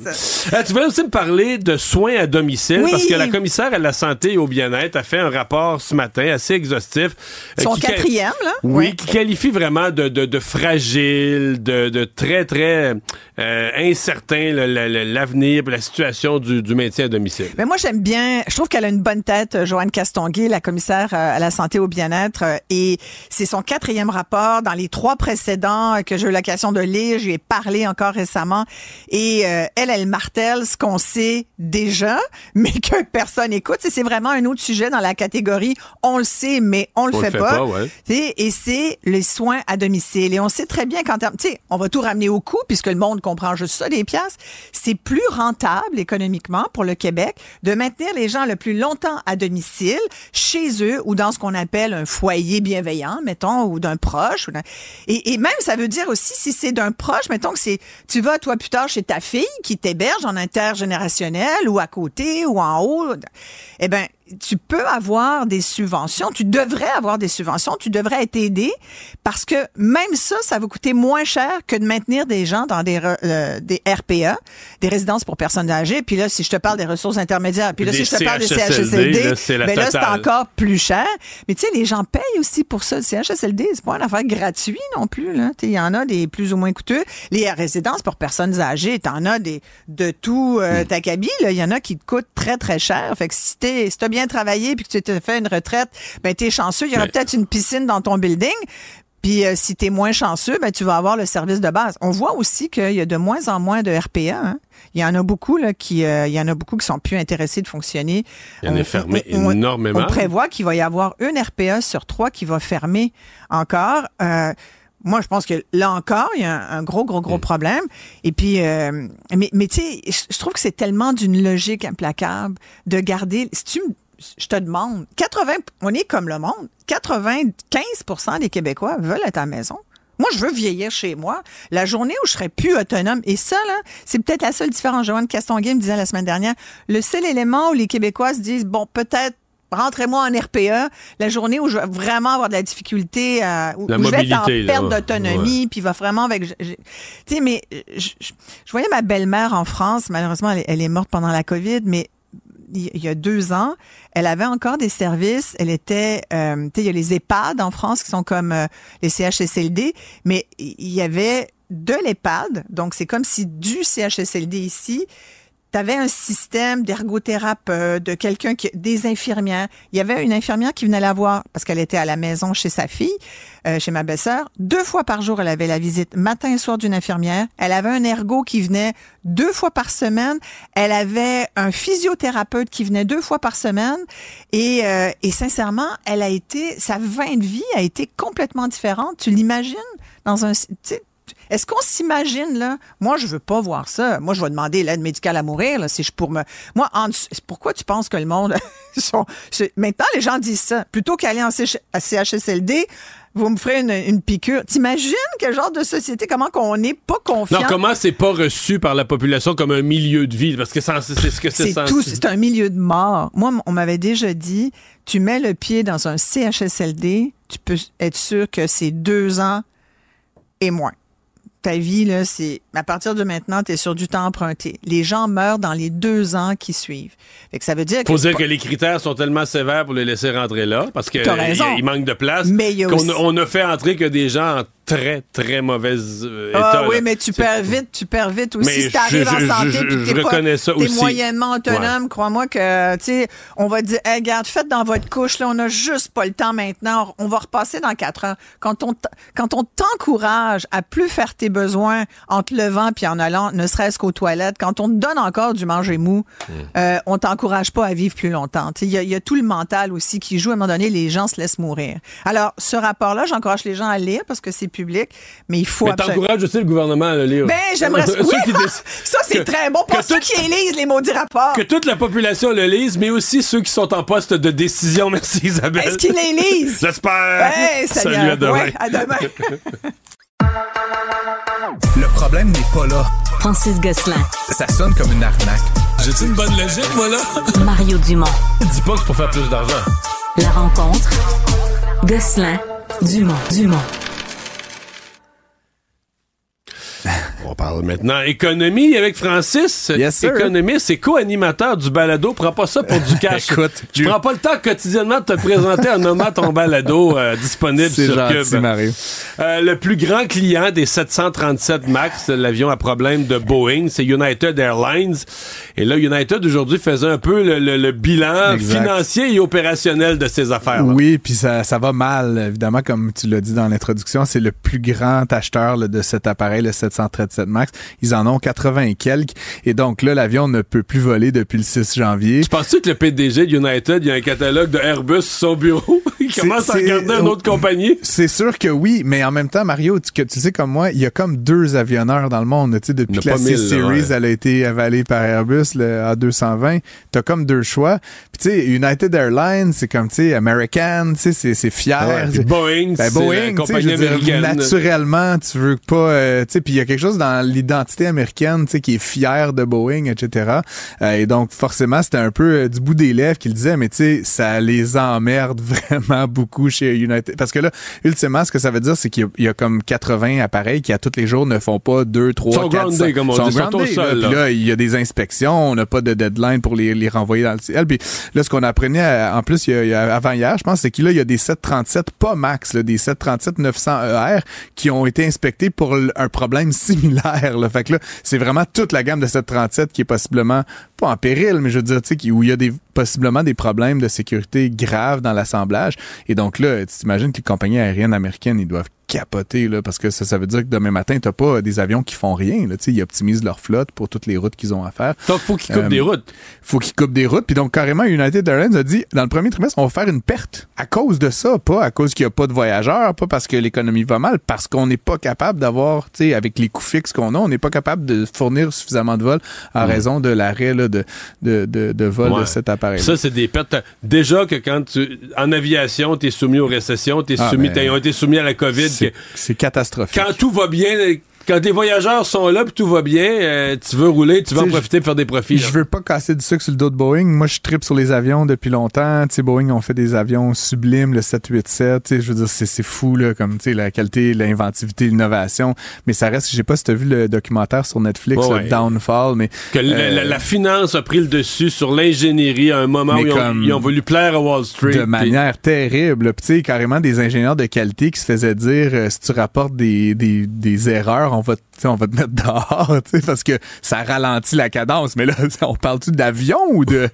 Euh, tu voulais aussi me parler de soins à domicile Oui. parce que la commissaire à la santé et au bien-être a fait un rapport ce matin assez exhaustif. euh, Son qui- quatrième, là. Oui, Ouais. qui qualifie vraiment de, de, de fragile, de, de très, très euh, incertain l'avenir la situation du, du maintien à domicile. Mais moi, j'aime bien. Je trouve qu'elle a une bonne tête, euh, Joanne Castonguay, la commissaire euh, à la santé et au bien-être. euh, Et c'est son quatrième rapport. Dans les trois précédents que j'ai eu l'occasion de lire, je lui ai parlé encore récemment. Et euh, elle, elle martèle ce qu'on sait déjà, mais que personne écoute. C'est vraiment un autre sujet dans la catégorie on le sait, mais on le On le fait fait pas. pas, ouais. Et c'est les soins à domicile. Et on sait très bien qu'en termes, tu sais, on va tout ramener au coût puisque le monde comprend juste ça, des pièces. C'est plus rentable économiquement pour le Québec de maintenir les gens le plus longtemps à domicile, chez eux ou dans ce qu'on appelle un foyer bienveillant, mettons, ou d'un proche. ou Et, et même, ça veut dire aussi, si c'est d'un proche, mettons que c'est, tu vas, toi, plus tard, chez ta fille qui t'héberge en intergénérationnel ou à côté ou en haut, eh ben, tu peux avoir des subventions, tu devrais avoir des subventions, tu devrais être aidé parce que même ça, ça va coûter moins cher que de maintenir des gens dans des, euh, des RPA, des résidences pour personnes âgées. Puis là, si je te parle des ressources intermédiaires, puis là, si je te parle des CHSLD, là, c'est ben là, c'est encore plus cher. Mais tu sais, les gens payent aussi pour ça. Le CHSLD, c'est pas une affaire gratuite non plus. Il y en a des plus ou moins coûteux. Les résidences pour personnes âgées, t'en as des de tout euh, hmm. ta cabine. Il y en a qui te coûtent très, très cher. Fait que si t'es si bien travaillé puis que tu t'es fait une retraite, ben t'es chanceux. Il y aura peut-être une piscine dans ton building. Puis euh, si tu es moins chanceux, ben tu vas avoir le service de base. On voit aussi qu'il y a de moins en moins de RPA. Hein. Il y en a beaucoup là qui, euh, il y en a beaucoup qui sont plus intéressés de fonctionner. Il y en a fermé énormément. On prévoit qu'il va y avoir une RPA sur trois qui va fermer encore. Euh, moi, je pense que là encore, il y a un, gros, gros, gros mm. problème. Et puis, mais, mais tu sais, je trouve que c'est tellement d'une logique implacable de garder. Si tu je te demande, 80, on est comme le monde. 95% des Québécois veulent être à la maison. Moi, je veux vieillir chez moi. La journée où je serai plus autonome, et ça, là, c'est peut-être la seule différence. Joanne Castonguay me disait la semaine dernière, le seul élément où les Québécois se disent, bon, peut-être rentrez-moi en RPA, la journée où je vais vraiment avoir de la difficulté, à, où, je vais être en perte d'autonomie, puis va vraiment avec... Tu sais, mais je, voyais ma belle-mère en France, malheureusement, elle, est morte pendant la COVID, mais il y a deux ans, elle avait encore des services. Elle était, euh, tu sais, il y a les EHPAD en France qui sont comme euh, les CHSLD, mais il y avait de l'EHPAD, donc c'est comme si du CHSLD ici, tu avais un système d'ergothérapeute, de quelqu'un qui, des infirmières. Il y avait une infirmière qui venait la voir parce qu'elle était à la maison chez sa fille, euh, chez ma belle-sœur. Deux fois par jour, elle avait la visite matin et soir d'une infirmière. Elle avait un ergo qui venait deux fois par semaine. Elle avait un physiothérapeute qui venait deux fois par semaine. Et, euh, et sincèrement, elle a été, sa fin de vie a été complètement différente. Tu l'imagines dans un, est-ce qu'on s'imagine, là? Moi, je veux pas voir ça. Moi, je vais demander l'aide médicale à mourir, là, si je pour me. Moi, en... pourquoi tu penses que le monde. sont... Maintenant, les gens disent ça. Plutôt qu'aller en CHSLD, vous me ferez une, piqûre. T'imagines quel genre de société, comment qu'on n'est pas confiant? Non, comment c'est pas reçu par la population comme un milieu de vie? Parce que c'est ce que c'est C'est tout, c'est un milieu de mort. Moi, on m'avait déjà dit, tu mets le pied dans un CHSLD, tu peux être sûr que c'est deux ans et moins ta vie, là, c'est à partir de maintenant, tu es sur du temps emprunté. Les gens meurent dans les deux ans qui suivent. Fait que ça veut dire Faut dire que les critères sont tellement sévères pour les laisser rentrer là, parce qu'il manque de place. Mais qu'on on a fait entrer que des gens en très, très mauvaise euh, ah état. Oui, mais tu perds vite, tu perds vite aussi. si t'arrives en santé, puis t'es pas, es moyennement autonome, crois-moi que, tu sais, on va dire, hey, regarde, faites dans votre couche, là, on a juste pas le temps maintenant, on va repasser dans quatre ans. Quand on, quand on t'encourage à plus faire tes besoins en te levant puis en allant, ne serait-ce qu'aux toilettes, quand on te donne encore du manger mou, mm. euh, on t'encourage pas à vivre plus longtemps. Il y, y, a tout le mental aussi qui joue. À un moment donné, les gens se laissent mourir. Alors, ce rapport-là, j'encourage les gens à lire parce que c'est public, mais il faut. Mais t'encourages aussi le gouvernement à le lire. Ben, j'aimerais oui, ça. c'est très bon pour ceux qui lisent les maudits rapports. Que toute la population le lise, mais aussi ceux qui sont en poste de décision. Merci Isabelle. Est-ce qu'ils les lisent? J'espère. Salut, à demain. à demain. Le problème n'est pas là. Francis Gosselin. Ça sonne comme une arnaque. J'ai-tu une bonne logique, voilà? Mario Dumont. Dis pas que c'est pour faire plus d'argent. La rencontre. Gosselin. Dumont. Dumont. On parle maintenant économie avec Francis. Yes, Économiste et co-animateur du balado. Prends pas ça pour du cash. Écoute, je prends pas le temps quotidiennement de te présenter en nommant ton balado euh, disponible sur gentil, Mario. Euh, le plus grand client des 737 MAX, l'avion à problème de Boeing, c'est United Airlines. Et là, United aujourd'hui faisait un peu le, bilan financier et opérationnel de ses affaires. Oui, puis ça, ça va mal, évidemment, comme tu l'as dit dans l'introduction. C'est le plus grand acheteur de cet appareil, le 737 Max. Ils en ont 80 et quelques. Et donc là, l'avion ne peut plus voler depuis le 6 janvier. Tu penses-tu que le PDG de United, il y a un catalogue de Airbus sur son bureau? il commence à regarder une autre compagnie? C'est sûr que oui, mais en même temps, Mario, tu, tu sais comme moi, il y a comme deux avionneurs dans le monde. Tu sais, depuis que la 6 Series elle a été avalée par Airbus le A220, t'as comme deux choix. Tu sais, United Airlines, c'est comme, tu sais, American, tu sais, c'est fier. Boeing, ben, Boeing, compagnie américaine. naturellement, tu veux pas, euh, tu sais, puis il y a quelque chose dans l'identité américaine, tu sais, qui est fier de Boeing, etc. Euh, et donc, forcément, c'était un peu du bout des lèvres qu'il disait, mais tu sais, ça les emmerde vraiment beaucoup chez United. Parce que là, ultimement, ce que ça veut dire, c'est qu'il y, a comme 80 appareils qui, à tous les jours, ne font pas 2, 3, 4, 5. comme on sont dit, là. Puis là, il y a des inspections, on n'a pas de deadline pour les, les renvoyer dans le ciel. Puis là, ce qu'on apprenait, euh, en plus, il y a, avant hier, je pense, c'est qu'il y a des 737, pas max, là, des 737 900 ER qui ont été inspectés pour un problème similaire. Là. Fait que là, c'est vraiment toute la gamme de 737 qui est possiblement, pas en péril, mais je veux dire, tu sais, où il y a des possiblement des problèmes de sécurité graves dans l'assemblage. Et donc là, tu t'imagines que les compagnies aériennes américaines, ils doivent capoter là, parce que ça, ça veut dire que demain matin, t'as pas des avions qui font rien. Là, ils optimisent leur flotte pour toutes les routes qu'ils ont à faire. Donc, faut qu'ils coupent des euh, routes. Faut qu'ils coupent des routes. Puis donc, carrément, United Airlines a dit, dans le premier trimestre, on va faire une perte à cause de ça, pas à cause qu'il n'y a pas de voyageurs, pas parce que l'économie va mal, parce qu'on n'est pas capable d'avoir, tu sais, avec les coûts fixes qu'on a, on n'est pas capable de fournir suffisamment de vols en mm. raison de l'arrêt de, de, de, de, vol de cet appareil. Ça, c'est des pertes. Déjà que quand tu, en aviation, tu es soumis aux récessions, tu es ah, soumis, ben, été soumis à la COVID. C'est catastrophique. quand tout va bien, quand les voyageurs sont là puis tout va bien, euh, tu veux rouler, tu veux en profiter pour faire des profits. Je veux pas casser du sucre sur le dos de Boeing. Moi, je tripe sur les avions depuis longtemps. Tu sais, Boeing ont fait des avions sublimes, le 787. Tu sais, je veux dire, c'est fou, là, comme, tu sais, la qualité, l'inventivité, l'innovation. Mais ça reste, je sais pas si tu as vu le documentaire sur Netflix, Downfall, mais. Que euh, la, finance a pris le dessus sur l'ingénierie à un moment où ils ont, voulu plaire à Wall Street. De manière terrible. Tu sais, carrément des ingénieurs de qualité qui se faisaient dire, euh, si tu rapportes des, des, des erreurs, on va, on va te mettre dehors, parce que ça ralentit la cadence. Mais là, on parle-tu d'avion ou de,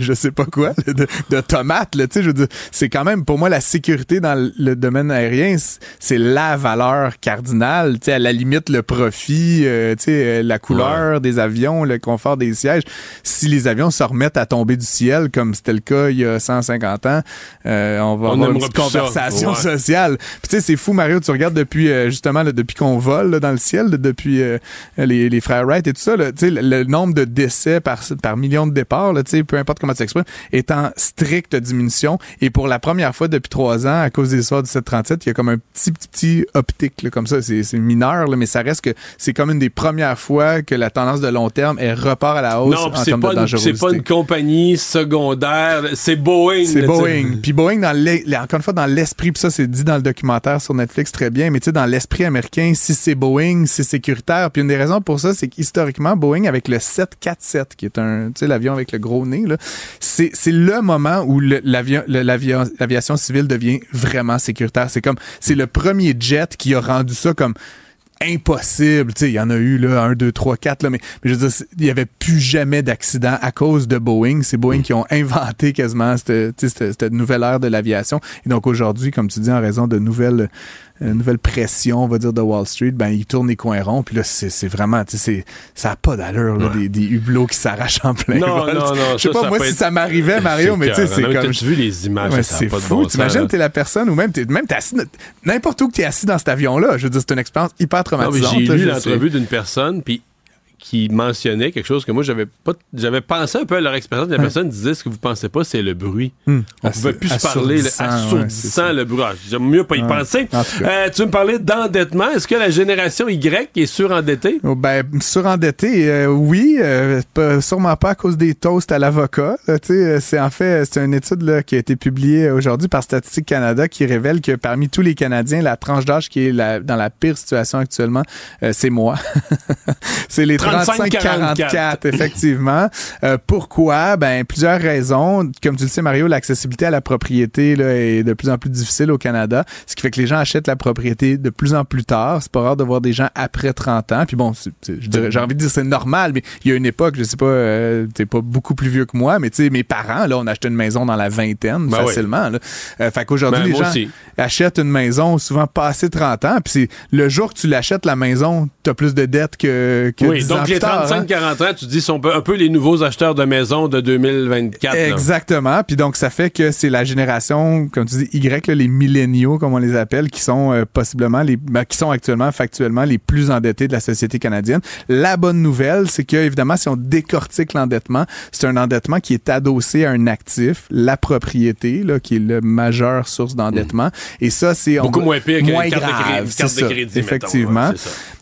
je sais pas quoi, de, de tomates, là, je veux dire, c'est quand même, pour moi, la sécurité dans le domaine aérien, c'est la valeur cardinale, tu à la limite, le profit, euh, tu sais, la couleur des avions, le confort des sièges. Si les avions se remettent à tomber du ciel, comme c'était le cas il y a 150 ans, euh, on va avoir une conversation sociale. Puis tu sais, c'est fou, Mario, tu regardes depuis, euh, justement, depuis qu'on vole dans le ciel depuis euh, les, les, frères Wright et tout ça. Là, le, le nombre de décès par, par million de départs, là, peu importe comment tu t'exprimes, est en stricte diminution. Et pour la première fois depuis trois ans, à cause des histoires du 737, il y a comme un petit, petit, petit optique comme ça. C'est mineur, là, mais ça reste que c'est comme une des premières fois que la tendance de long terme est repart à la hausse non, en termes de dangerosité. C'est pas une compagnie secondaire, c'est Boeing. C'est Boeing. Puis Boeing, dans encore une fois, dans l'esprit, puis ça c'est dit dans le documentaire sur Netflix très bien, mais tu sais, dans l'esprit américain, si c'est Boeing, c'est sécuritaire. Puis une des raisons pour ça, c'est qu'historiquement, Boeing, avec le 747, qui est un, tu l'avion avec le gros nez, c'est, le moment où l'avion, l'aviation civile devient vraiment sécuritaire. C'est comme, c'est le premier jet qui a rendu ça comme impossible. Tu sais, il y en a eu là, un, deux, trois, quatre, là, mais, je veux dire, il y avait plus jamais d'accident à cause de Boeing. C'est Boeing qui ont inventé quasiment cette, cette, cette nouvelle ère de l'aviation. Et donc aujourd'hui, comme tu dis, en raison de nouvelles une nouvelle pression, on va dire, de Wall Street, ben, il tourne les coins ronds. Puis là, c'est vraiment, tu sais, ça n'a pas d'allure, là, des, des, hublots qui s'arrachent en plein non, vol. Non, non, Je sais pas, moi, si ça m'arrivait, Mario, mais tu sais, c'est comme... Tu vu les images, ouais, c'est fou. T'imagines, t'es la personne, ou même t'es même assis, n'importe où que t'es assis dans cet avion-là. Je veux dire, c'est une expérience hyper traumatisante. J'ai lu l'entrevue d'une personne, puis qui mentionnait quelque chose que moi j'avais pas j'avais pensé un peu à leur expérience. La personne disait ce que vous pensez pas c'est le bruit. Hmm. on pouvait plus se parler assourdissant le bruit. Ah, j'aime mieux pas y penser. euh, tu me parlais d'endettement? Est-ce que la génération Y est surendettée oh, ben surendettée euh, oui euh, sûrement pas à cause des toasts à l'avocat c'est en fait c'est une étude là, qui a été publiée aujourd'hui par Statistique Canada qui révèle que parmi tous les Canadiens la tranche d'âge qui est dans la pire situation actuellement c'est moi. C'est les 35-44, effectivement. Euh, pourquoi? Ben, plusieurs raisons. Comme tu le sais, Mario, l'accessibilité à la propriété là, est de plus en plus difficile au Canada, ce qui fait que les gens achètent la propriété de plus en plus tard. C'est pas rare de voir des gens après 30 ans. Puis bon, j'ai envie de dire c'est normal, mais il y a une époque, je sais pas, euh, t'es pas beaucoup plus vieux que moi, mais tu sais, mes parents, là, on acheté une maison dans la vingtaine, ben facilement. Là. Euh, fait qu'aujourd'hui, ben, les gens achètent une maison souvent passé 30 ans, puis c'est le jour que tu l'achètes, la maison, t'as plus de dettes que, que oui, Donc, les 35-40 hein. ans, tu dis, sont un peu les nouveaux acheteurs de maisons de 2024. Exactement. Puis donc, ça fait que c'est la génération, comme tu dis, Y, les milléniaux, comme on les appelle, qui sont euh, possiblement les, ben, qui sont actuellement, factuellement, les plus endettés de la société canadienne. La bonne nouvelle, c'est que, évidemment, si on décortique l'endettement, c'est un endettement qui est adossé à un actif, la propriété, là, qui est la majeure source d'endettement. Et ça, c'est beaucoup moins pire moins grave, carte de crédit, effectivement.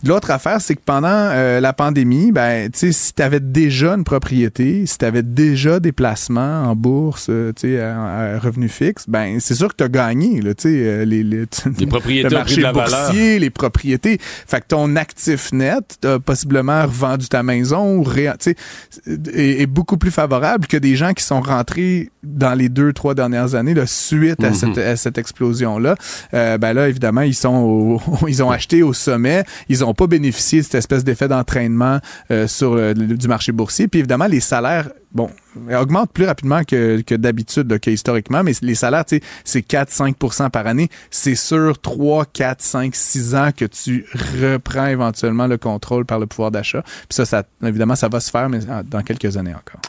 L'autre affaire, c'est que pendant euh, la pandémie, ben, tu sais, si tu avais déjà une propriété, si tu avais déjà des placements en bourse, euh, tu sais, à, revenu fixe, ben, c'est sûr que tu as gagné, là, tu sais, euh, les, les, les propriétés le marché boursier, les propriétés. Fait que ton actif net, t'as possiblement revendu ta maison ou sais, est, est, beaucoup plus favorable que des gens qui sont rentrés dans les deux, trois dernières années, là, suite à, mm-hmm. cette, à cette explosion-là. ben là, évidemment, ils sont ils ont acheté au sommet, ils ont pas bénéficié de cette espèce d'effet d'entraînement euh, sur du marché boursier. Puis évidemment, les salaires, bon, augmentent plus rapidement que, que d'habitude, que historiquement, mais les salaires, c'est 4-5% par année. C'est sur 3, 4, 5, 6 ans que tu reprends éventuellement le contrôle par le pouvoir d'achat. Puis ça, ça, évidemment, ça va se faire, mais dans quelques années encore.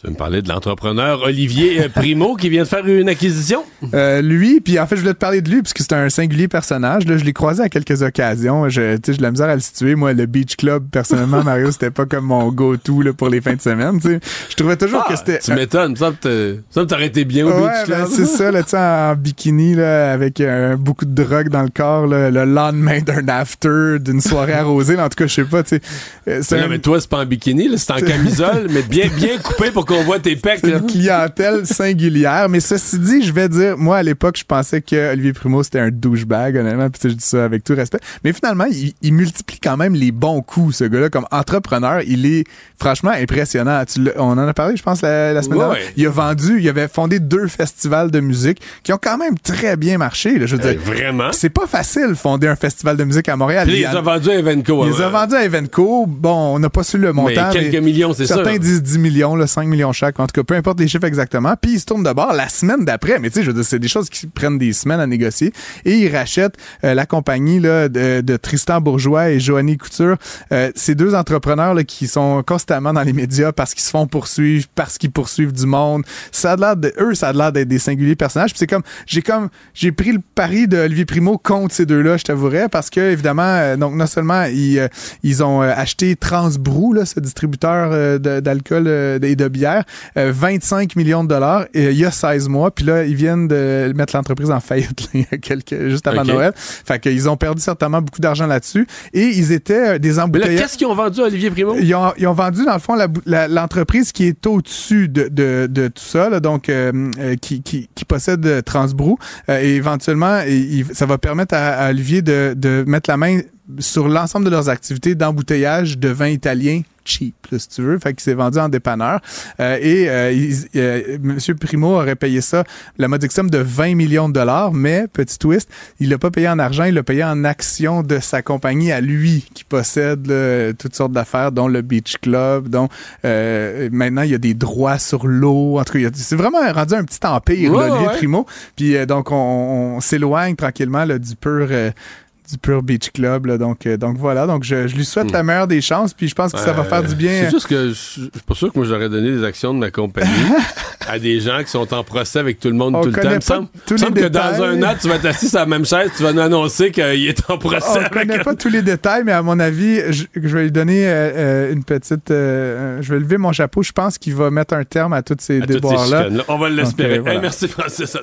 Tu veux me parler de l'entrepreneur Olivier euh, Primo qui vient de faire une acquisition? Euh, lui, puis en fait, je voulais te parler de lui parce que c'est un singulier personnage. Là, je l'ai croisé à quelques occasions. Je, j'ai de la misère à le situer. Moi, le Beach Club, personnellement, Mario, c'était pas comme mon go-to pour les fins de semaine. sais. Je trouvais toujours que ah, c'était... Tu m'étonnes. Ça me t'aurais été bien au Beach Club. Ben, c'est ça, là, en bikini, là, avec euh, beaucoup de drogue dans le corps, là, le lendemain d'un after, d'une soirée arrosée. en tout cas, je sais pas. sais. non, mais toi, c'est pas en bikini, c'est en camisole, mais bien, bien coupé pour qu'on voit tes pecs. une clientèle singulière. Mais ceci dit, je vais dire, moi, à l'époque, je pensais que Olivier Primo, c'était un douchebag, honnêtement. Puis je dis ça avec tout respect. Mais finalement, il, multiplie quand même les bons coups, ce gars-là. Comme entrepreneur, il est franchement impressionnant. on en a parlé, je pense, la, semaine dernière. Il a vendu, il avait fondé deux festivals de musique qui ont quand même très bien marché. je veux dire, vraiment? C'est pas facile fonder un festival de musique à Montréal. il les a vendus à Evenco. Il les a vendus à Evenco. Bon, on n'a pas su le montant. Mais quelques millions, c'est ça. Certains disent 10 millions, là, 5 millions chaque. En tout cas, peu importe les chiffres exactement. Puis il se tourne de bord la semaine d'après. Mais tu sais, je veux dire, c'est des choses qui prennent des semaines à négocier. Et il rachète euh, la compagnie de, Tristan Bourgeois et Joanny Couture. Euh, ces deux entrepreneurs qui sont constamment dans les médias parce qu'ils se font poursuivre, parce qu'ils poursuivent du monde. Ça a l'air de, eux, ça a l'air d'être des singuliers personnages. Puis c'est comme, j'ai comme, j'ai pris le pari de Olivier Primo contre ces deux-là, je t'avouerais, parce que évidemment, euh, donc non seulement ils, ils ont acheté Transbrou, là, ce distributeur d'alcool et de bière, 25 millions de dollars il y a 16 mois. Puis là, ils viennent de mettre l'entreprise en faillite quelques, juste avant Noël. Fait qu'ils ont perdu certainement beaucoup d'argent là-dessus. Et ils étaient euh, des embouteilleurs. Qu'est-ce qu'ils ont vendu, Olivier Primo? Ils ont, ils ont vendu, dans le fond, l'entreprise qui est au-dessus de, de, de, tout ça, là, donc euh, euh, qui, qui, qui, possède Transbrou. et éventuellement, ça va permettre à, à Olivier de, de mettre la main sur l'ensemble de leurs activités d'embouteillage de vin italien cheap, si tu veux. Fait qu'il s'est vendu en dépanneur. Euh, et euh, euh, M. Primo aurait payé ça, la modique somme de 20 millions de dollars, mais, petit twist, il l'a pas payé en argent, il l'a payé en actions de sa compagnie à lui, qui possède toutes sortes d'affaires, dont le Beach Club, dont maintenant il y a des droits sur l'eau. En tout cas, c'est vraiment rendu un petit empire, ouais, Primo. Puis donc, on, s'éloigne tranquillement du pur du Pure Beach Club. donc, euh, donc voilà, donc je, lui souhaite la hmm. meilleure des chances, puis je pense que ça va faire du bien. C'est juste que je suis pas sûr que moi j'aurais donné des actions de ma compagnie à des gens qui sont en procès avec tout le monde tout le temps. Il me semble, que dans un an, tu vas t'asseoir sur la même chaise, tu vas nous annoncer qu'il est en procès. On connaît pas tous les détails, mais à mon avis, je, vais lui donner euh, euh, une petite. je vais lever mon chapeau. Je pense qu'il va mettre un terme à tous ces déboires-là. On va l'espérer. merci Francis.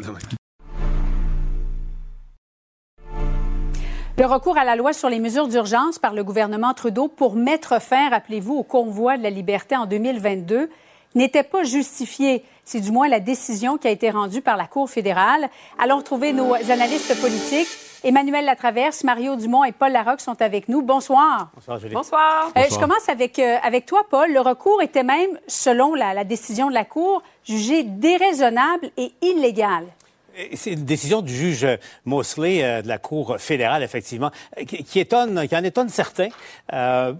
Le recours à la loi sur les mesures d'urgence par le gouvernement Trudeau pour mettre fin, rappelez-vous, au convoi de la liberté en 2022 n'était pas justifié. C'est du moins la décision qui a été rendue par la Cour fédérale. Allons retrouver nos analystes politiques. Emmanuel Latraverse, Mario Dumont et Paul Larocque sont avec nous. Bonsoir. Bonsoir, Julie. Bonsoir. Euh, je commence avec, euh, avec toi, Paul. Le recours était même, selon la, la décision de la Cour, jugé déraisonnable et illégal. C'est une décision du juge Mosley euh, de la Cour fédérale, effectivement, qui, étonne, qui en étonne certains. Euh,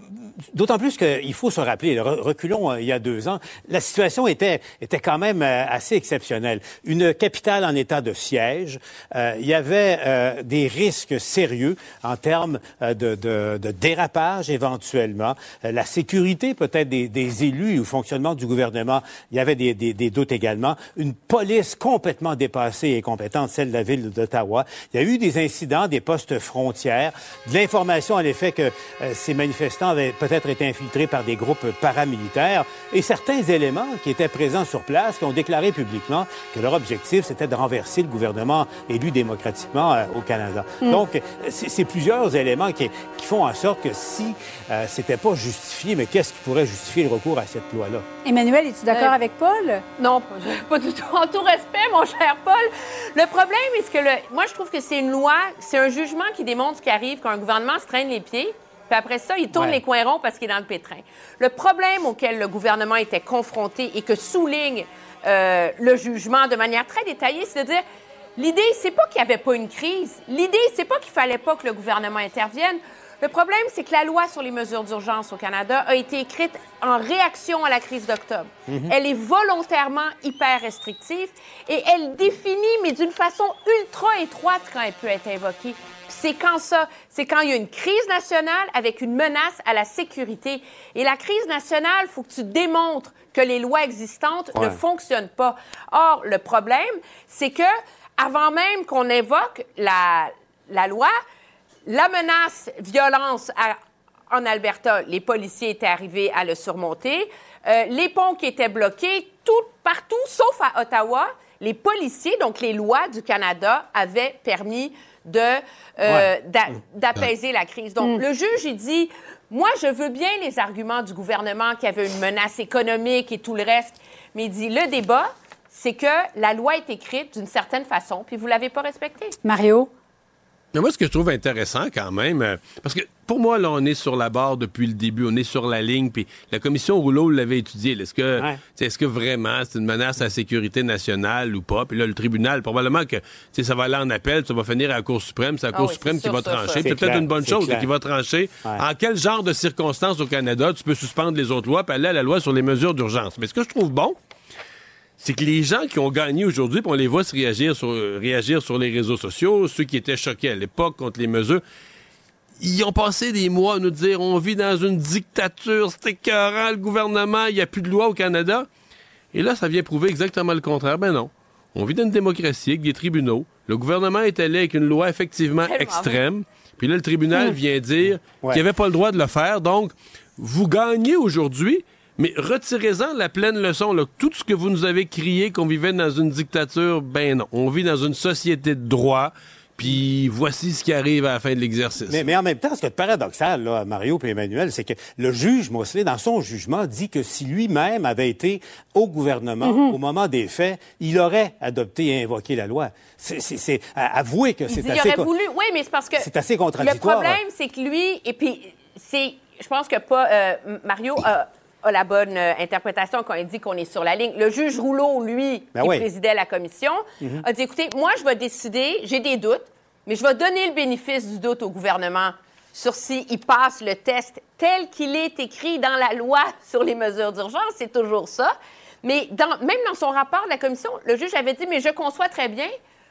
D'autant plus qu'il faut se rappeler, reculons euh, il y a deux ans, la situation était, était quand même euh, assez exceptionnelle. Une capitale en état de siège, euh, il y avait des risques sérieux en termes de, de, de, dérapage éventuellement, la sécurité peut-être des, des, élus au fonctionnement du gouvernement, il y avait des, des, des doutes également, une police complètement dépassée et compétente, celle de la ville d'Ottawa. Il y a eu des incidents, des postes frontières, de l'information à l'effet que ces manifestants avaient peut-être été infiltrés par des groupes paramilitaires et certains éléments qui étaient présents sur place qui ont déclaré publiquement que leur objectif, c'était de renverser le gouvernement élu démocratiquement euh, au Canada. Mm. Donc, c'est plusieurs éléments qui, qui, font en sorte que si euh, c'était pas justifié, mais qu'est-ce qui pourrait justifier le recours à cette loi-là? Emmanuel, es-tu d'accord euh, avec Paul? Non, pas du tout. En tout respect, mon cher Paul. Le problème est que le, moi, je trouve que c'est une loi, c'est un jugement qui démontre ce qui arrive quand un gouvernement se traîne les pieds puis après ça, il tourne les coins ronds parce qu'il est dans le pétrin. Le problème auquel le gouvernement était confronté et que souligne euh, le jugement de manière très détaillée, c'est de dire l'idée, c'est pas qu'il n'y avait pas une crise. L'idée, c'est pas qu'il fallait pas que le gouvernement intervienne. Le problème, c'est que la loi sur les mesures d'urgence au Canada a été écrite en réaction à la crise d'octobre. Mhm. Elle est volontairement hyper restrictive et elle définit, mais d'une façon ultra étroite quand elle peut être invoquée. C'est quand ça, c'est quand il y a une crise nationale avec une menace à la sécurité. Et la crise nationale, il faut que tu démontres que les lois existantes ne fonctionnent pas. Or, le problème, c'est que avant même qu'on évoque la, la loi, la menace violence en Alberta, les policiers étaient arrivés à le surmonter. Euh, les ponts qui étaient bloqués, tout partout, sauf à Ottawa, les policiers, donc les lois du Canada, avaient permis de euh, d'apaiser la crise. Donc, mm. le juge, il dit, moi, je veux bien les arguments du gouvernement qui avait une menace économique et tout le reste, mais il dit, le débat, c'est que la loi est écrite d'une certaine façon, puis vous l'avez pas respectée. Mario? Mais moi, ce que je trouve intéressant quand même, euh, parce que pour moi, là, on est sur la barre depuis le début, on est sur la ligne, puis la commission Rouleau l'avait étudié. Est-ce que, est-ce que vraiment c'est une menace à la sécurité nationale ou pas? Puis là, le tribunal, probablement que ça va aller en appel, ça va finir à la Cour suprême, c'est la Cour ah suprême qui va trancher. C'est peut-être une bonne chose, qui va trancher. En quel genre de circonstances au Canada tu peux suspendre les autres lois, puis aller à la loi sur les mesures d'urgence? Mais ce que je trouve bon, c'est que les gens qui ont gagné aujourd'hui, on les voit se réagir sur, réagir sur les réseaux sociaux, ceux qui étaient choqués à l'époque contre les mesures, ils ont passé des mois à nous dire on vit dans une dictature, c'est écœurant, le gouvernement, il n'y a plus de loi au Canada. Et là, ça vient prouver exactement le contraire. Ben non. On vit dans une démocratie avec des tribunaux. Le gouvernement est allé avec une loi effectivement extrême. Puis là, le tribunal mmh. vient dire qu'il n'y avait pas le droit de le faire. Donc, vous gagnez aujourd'hui, mais retirez-en la pleine leçon. Là. Tout ce que vous nous avez crié qu'on vivait dans une dictature, ben non. On vit dans une société de droit. Puis voici ce qui arrive à la fin de l'exercice. Mais, mais, en même temps, ce qui est paradoxal, là, Mario et Emmanuel, c'est que le juge Mosley, dans son jugement, dit que si lui-même avait été au gouvernement mm-hmm. au moment des faits, il aurait adopté et invoqué la loi. C'est avouer que c'est assez... Il aurait voulu... Oui, mais c'est parce que... C'est assez contradictoire. Le problème, c'est que lui... Et puis, c'est... Je pense que pas... Euh, Mario a a la bonne euh, interprétation quand il dit qu'on est sur la ligne. Le juge Rouleau, lui, ben qui présidait la commission, mhm. a dit, écoutez, moi, je vais décider, j'ai des doutes, mais je vais donner le bénéfice du doute au gouvernement sur s'il passe le test tel qu'il est écrit dans la loi sur les mesures d'urgence. C'est toujours ça. Mais même dans son rapport de la commission, le juge avait dit, mais je conçois très bien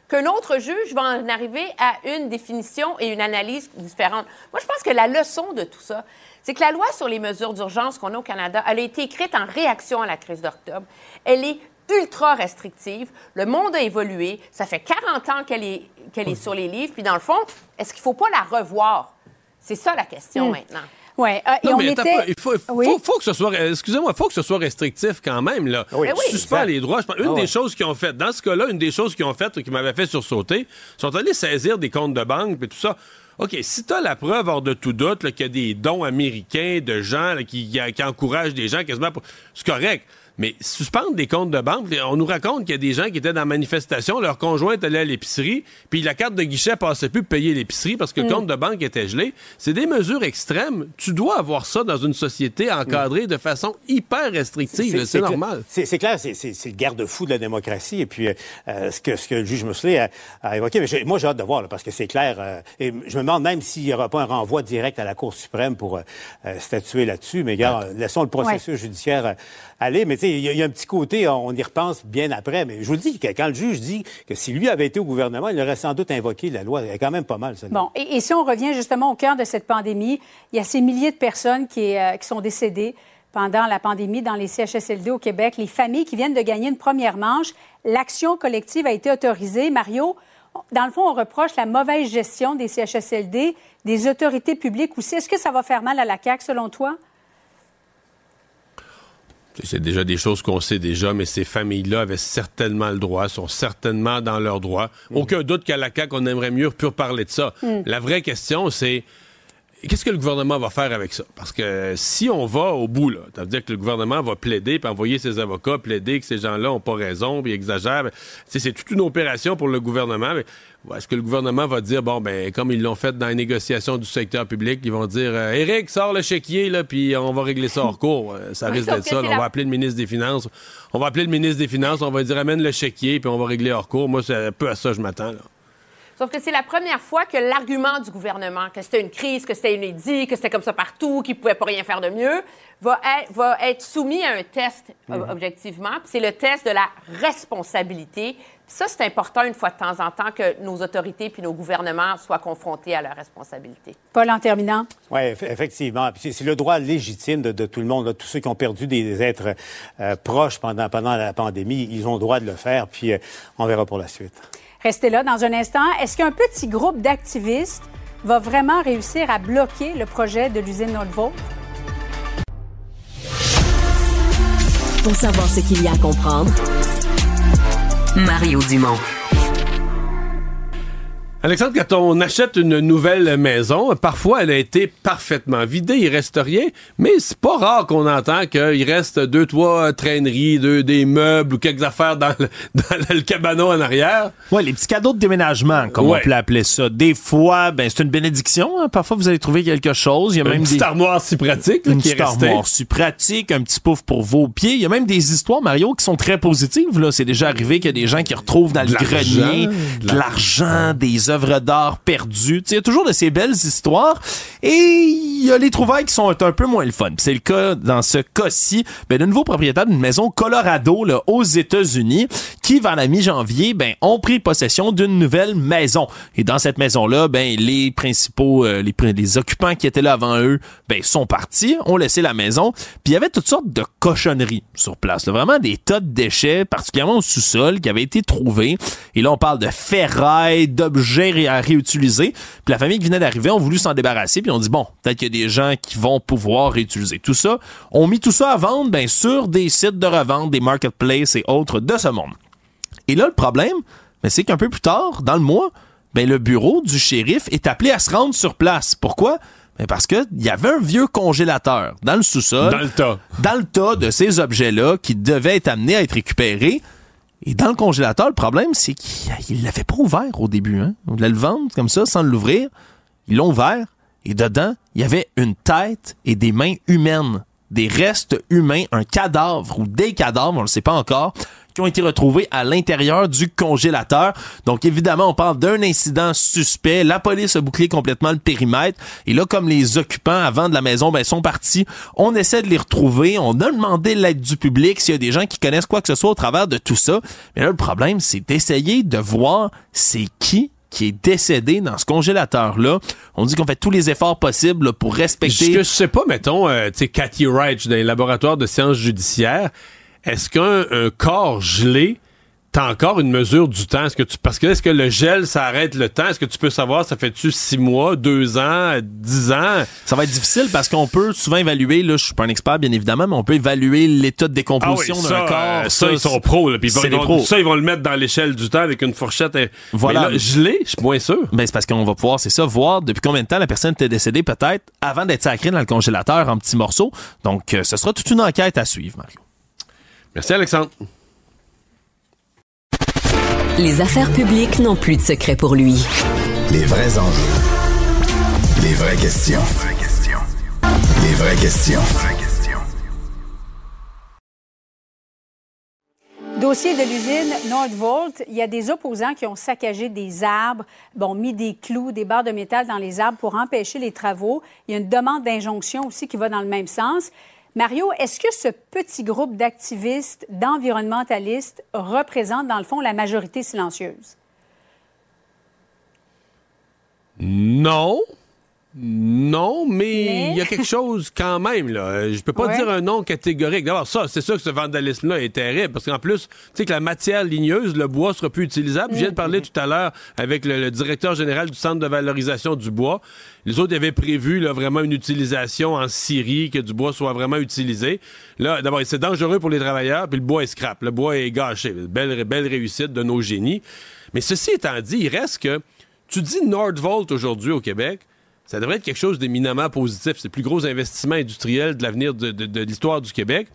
qu'un autre juge va en arriver à une définition et une analyse différente. Moi, je pense que la leçon de tout ça, c'est que la loi sur les mesures d'urgence qu'on a au Canada, elle a été écrite en réaction à la crise d'octobre. Elle est ultra restrictive. Le monde a évolué. Ça fait 40 ans qu'elle est, qu'elle est sur les livres. Puis dans le fond, est-ce qu'il ne faut pas la revoir? C'est ça la question hmm. maintenant. Oui. Euh, et on était... il faut, faut, que ce soit, excusez-moi, faut que ce soit restrictif quand même là. Oui. Suspend les droits. une des choses qu'ils ont fait, dans ce cas-là, une des choses qu'ils ont fait, qui m'avait fait sursauter, sont allés saisir des comptes de banque et tout ça. OK, si tu la preuve hors de tout doute qu'il y a des dons américains de gens qui, qui, encouragent des gens quasiment pour... C'est correct. Mais suspendre des comptes de banque, on nous raconte qu'il y a des gens qui étaient dans la manifestation, leur conjoint allait à l'épicerie, puis la carte de guichet passait plus pour payer l'épicerie parce que le mm. compte de banque était gelé. C'est des mesures extrêmes. Tu dois avoir ça dans une société encadrée de façon hyper restrictive. C'est normal. C'est clair, c'est le garde-fou de la démocratie. Et puis, euh, ce, que, ce que le juge Mousselet a, évoqué, mais moi, j'ai hâte de voir, parce que c'est clair. Euh, et je me demande même s'il n'y aura pas un renvoi direct à la Cour suprême pour euh, statuer là-dessus. Mais, regarde, laissons le processus judiciaire aller. Mais il y, a un petit côté, on y repense bien après. Mais je vous dis que quand le juge dit que si lui avait été au gouvernement, il aurait sans doute invoqué la loi. est quand même pas mal, ça. Bon, et, si on revient justement au cœur de cette pandémie, il y a ces milliers de personnes qui, euh, qui sont décédées pendant la pandémie dans les CHSLD au Québec, les familles qui viennent de gagner une première manche. L'action collective a été autorisée. Mario, dans le fond, on reproche la mauvaise gestion des CHSLD, des autorités publiques aussi. Est-ce que ça va faire mal à la CAQ, selon toi? C'est déjà des choses qu'on sait déjà, mais ces familles-là avaient certainement le droit, sont certainement dans leur droit. Mm. Aucun doute qu'à la CAQ, on aimerait mieux pour parler de ça. Mm. La vraie question, c'est qu'est-ce que le gouvernement va faire avec ça? Parce que si on va au bout, là, ça veut dire que le gouvernement va plaider, puis envoyer ses avocats plaider que ces gens-là n'ont pas raison, puis exagèrent. C'est toute une opération pour le gouvernement. Est-ce que le gouvernement va dire, bon, ben, comme ils l'ont fait dans les négociations du secteur public, ils vont dire, euh, Éric, sors le chéquier, là, puis on va régler ça hors cours. Euh, ça risque d'être ça. On va appeler le ministre des Finances. On va appeler le ministre des Finances, on va dire, amène le chéquier, puis on va régler hors cours. Moi, c'est un peu à ça je m'attends, là. Sauf que c'est la première fois que l'argument du gouvernement, que c'était une crise, que c'était inédit, que c'était comme ça partout, qu'il ne pouvait pas rien faire de mieux, va être, va être soumis à un test, mhm. objectivement. C'est le test de la responsabilité. ça, c'est important une fois de temps en temps que nos autorités puis nos gouvernements soient confrontés à leur responsabilité. Paul, en terminant. Oui, effectivement. C'est le droit légitime de, tous le monde. tous ceux qui ont perdu des êtres euh, proches pendant, pendant la pandémie, ils ont le droit de le faire. Puis euh, on verra pour la suite. Restez là dans un instant. Est-ce qu'un petit groupe d'activistes va vraiment réussir à bloquer le projet de l'usine Northvolt? Pour savoir ce qu'il y a à comprendre, Mario Dumont. Alexandre, quand on achète une nouvelle maison, parfois elle a été parfaitement vidée, il reste rien, mais c'est pas rare qu'on entend qu'il reste deux, trois traîneries, deux, des meubles ou quelques affaires dans le, dans le cabanon en arrière. Ouais, les petits cadeaux de déménagement, comme on peut appeler ça. Des fois, ben c'est une bénédiction. Hein. Parfois, vous allez trouver quelque chose. Il y a même une petite armoire si pratique une qui petite armoire si pratique, un petit pouf pour vos pieds. Il y a même des histoires, Mario, qui sont très positives. Là, c'est déjà arrivé qu'il y a des gens qui retrouvent dans le grenier de l'argent, des œuvres d'art perdues. Il y a toujours de ces belles histoires. Et il y a les trouvailles qui sont un peu moins le fun. C'est le cas dans ce cas-ci ben, de nouveau propriétaire d'une maison Colorado là, aux États-Unis qui, vers la mi-janvier, ben, ont pris possession d'une nouvelle maison. Et dans cette maison-là, ben, les principaux, euh, les occupants qui étaient là avant eux, ben, sont partis, ont laissé la maison. Puis il y avait toutes sortes de cochonneries sur place. Vraiment des tas de déchets, particulièrement au sous-sol, qui avaient été trouvés. Et là, on parle de ferraille, d'objets à réutiliser. Puis la famille qui venait d'arriver ont voulu s'en débarrasser, puis on dit bon, peut-être qu'il y a des gens qui vont pouvoir réutiliser tout ça. On mis tout ça à vendre ben, sur des sites de revente, des marketplaces et autres de ce monde. Et là, le problème, ben, c'est qu'un peu plus tard, dans le mois, ben, le bureau du shérif est appelé à se rendre sur place. Pourquoi? Ben parce qu'il y avait un vieux congélateur dans le sous-sol. Dans le tas. Dans le tas de ces objets-là qui devaient être amenés à être récupérés. Et dans le congélateur, le problème, c'est qu'il l'avait pas ouvert au début. Hein? On voulait le vendre comme ça, sans l'ouvrir. Ils l'ont ouvert. Et dedans, il y avait une tête et des mains humaines. Des restes humains, un cadavre ou des cadavres, on ne le sait pas encore, ont été retrouvés à l'intérieur du congélateur. Donc évidemment, on parle d'un incident suspect. La police a bouclé complètement le périmètre. Et là, comme les occupants avant de la maison ben, sont partis, on essaie de les retrouver. On a demandé l'aide du public s'il y a des gens qui connaissent quoi que ce soit au travers de tout ça. Mais là, le problème, c'est d'essayer de voir c'est qui qui est décédé dans ce congélateur-là. On dit qu'on fait tous les efforts possibles pour respecter... Ce que je sais pas, mettons, euh, tu sais, Cathy Wright dans les laboratoires de sciences judiciaires, est-ce qu'un corps gelé, t'as encore une mesure du temps? Est-ce que tu, parce que est-ce que le gel, ça arrête le temps? Est-ce que tu peux savoir, ça fait-tu six mois, deux ans, dix ans? Ça va être difficile parce qu'on peut souvent évaluer, là, je suis pas un expert, bien évidemment, mais on peut évaluer l'état de décomposition ah d'un corps. Euh, ça, ils sont pros, là. Puis ils vont, ça, ils vont le mettre dans l'échelle du temps avec une fourchette. Et, voilà. gelé, je suis moins sûr. Ben, c'est parce qu'on va pouvoir, c'est ça, voir depuis combien de temps la personne était décédée, peut-être, avant d'être sacrée dans le congélateur en petits morceaux. Donc, euh, ce sera toute une enquête à suivre, Mario. Merci, Alexandre. Les affaires publiques n'ont plus de secret pour lui. Les vrais enjeux. Les vraies questions. Les vraies questions. Dossier de l'usine Nordvolt, il y a des opposants qui ont saccagé des arbres, bon, mis des clous, des barres de métal dans les arbres pour empêcher les travaux. Il y a une demande d'injonction aussi qui va dans le même sens. Mario, est-ce que ce petit groupe d'activistes, d'environnementalistes représente dans le fond la majorité silencieuse? Non. Non, mais il y a quelque chose quand même. Là. Je peux pas dire un nom catégorique. D'abord, ça, c'est sûr que ce vandalisme-là est terrible, parce qu'en plus, tu sais que la matière ligneuse, le bois sera plus utilisable. Je viens de parler tout à l'heure avec le, directeur général du Centre de valorisation du bois. Les autres avaient prévu là, vraiment une utilisation en Syrie, que du bois soit vraiment utilisé. Là, d'abord, c'est dangereux pour les travailleurs, puis le bois est scrap. Le bois est gâché. Belle, belle réussite de nos génies. Mais ceci étant dit, il reste que tu dis Nordvolt aujourd'hui au Québec, ça devrait être quelque chose d'éminemment positif. C'est le plus gros investissement industriel de l'avenir de, l'histoire du Québec.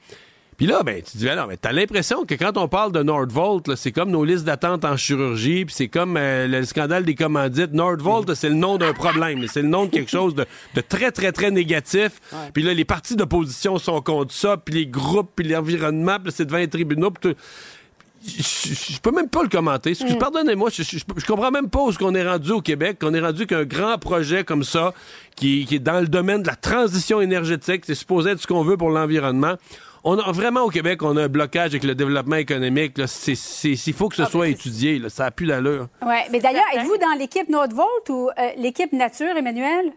Puis là, ben, tu dis, alors, ben, t'as l'impression que quand on parle de Nordvolt, c'est comme nos listes d'attente en chirurgie, puis c'est comme euh, le scandale des commandites. Nordvolt, c'est le nom d'un problème, c'est le nom de quelque chose de, très, très, très négatif. Puis là, les partis d'opposition sont contre ça, puis les groupes, puis l'environnement, puis c'est devant les tribunaux. Puis je, peux même pas le commenter. Mm. Pardonnez-moi, je, je, comprends même pas où qu'on est rendu au Québec, qu'on est rendu qu'un grand projet comme ça, qui, est dans le domaine de la transition énergétique, c'est supposé être ce qu'on veut pour l'environnement. On a vraiment au Québec, on a un blocage avec le développement économique. Il faut que ce ah, soit étudié. ça n'a plus d'allure. Oui, mais d'ailleurs, êtes-vous dans l'équipe Nordvolt ou euh, l'équipe Nature, Emmanuel?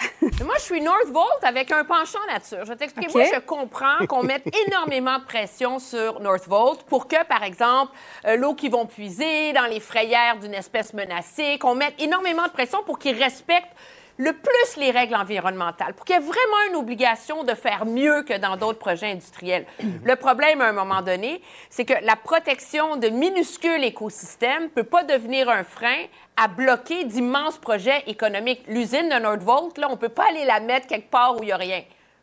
moi, je suis Northvolt avec un penchant nature. Je vais t'expliquer. Moi, je comprends qu'on mette énormément de pression sur Northvolt pour que, par exemple, euh, l'eau qu'ils vont puiser dans les frayères d'une espèce menacée, qu'on mette énormément de pression pour qu'ils respectent le plus les règles environnementales, pour qu'il y ait vraiment une obligation de faire mieux que dans d'autres projets industriels. Le problème, à un moment donné, c'est que la protection de minuscules écosystèmes ne peut pas devenir un frein à bloquer d'immenses projets économiques. L'usine de Nordvolt, là, on ne peut pas aller la mettre quelque part où il n'y a rien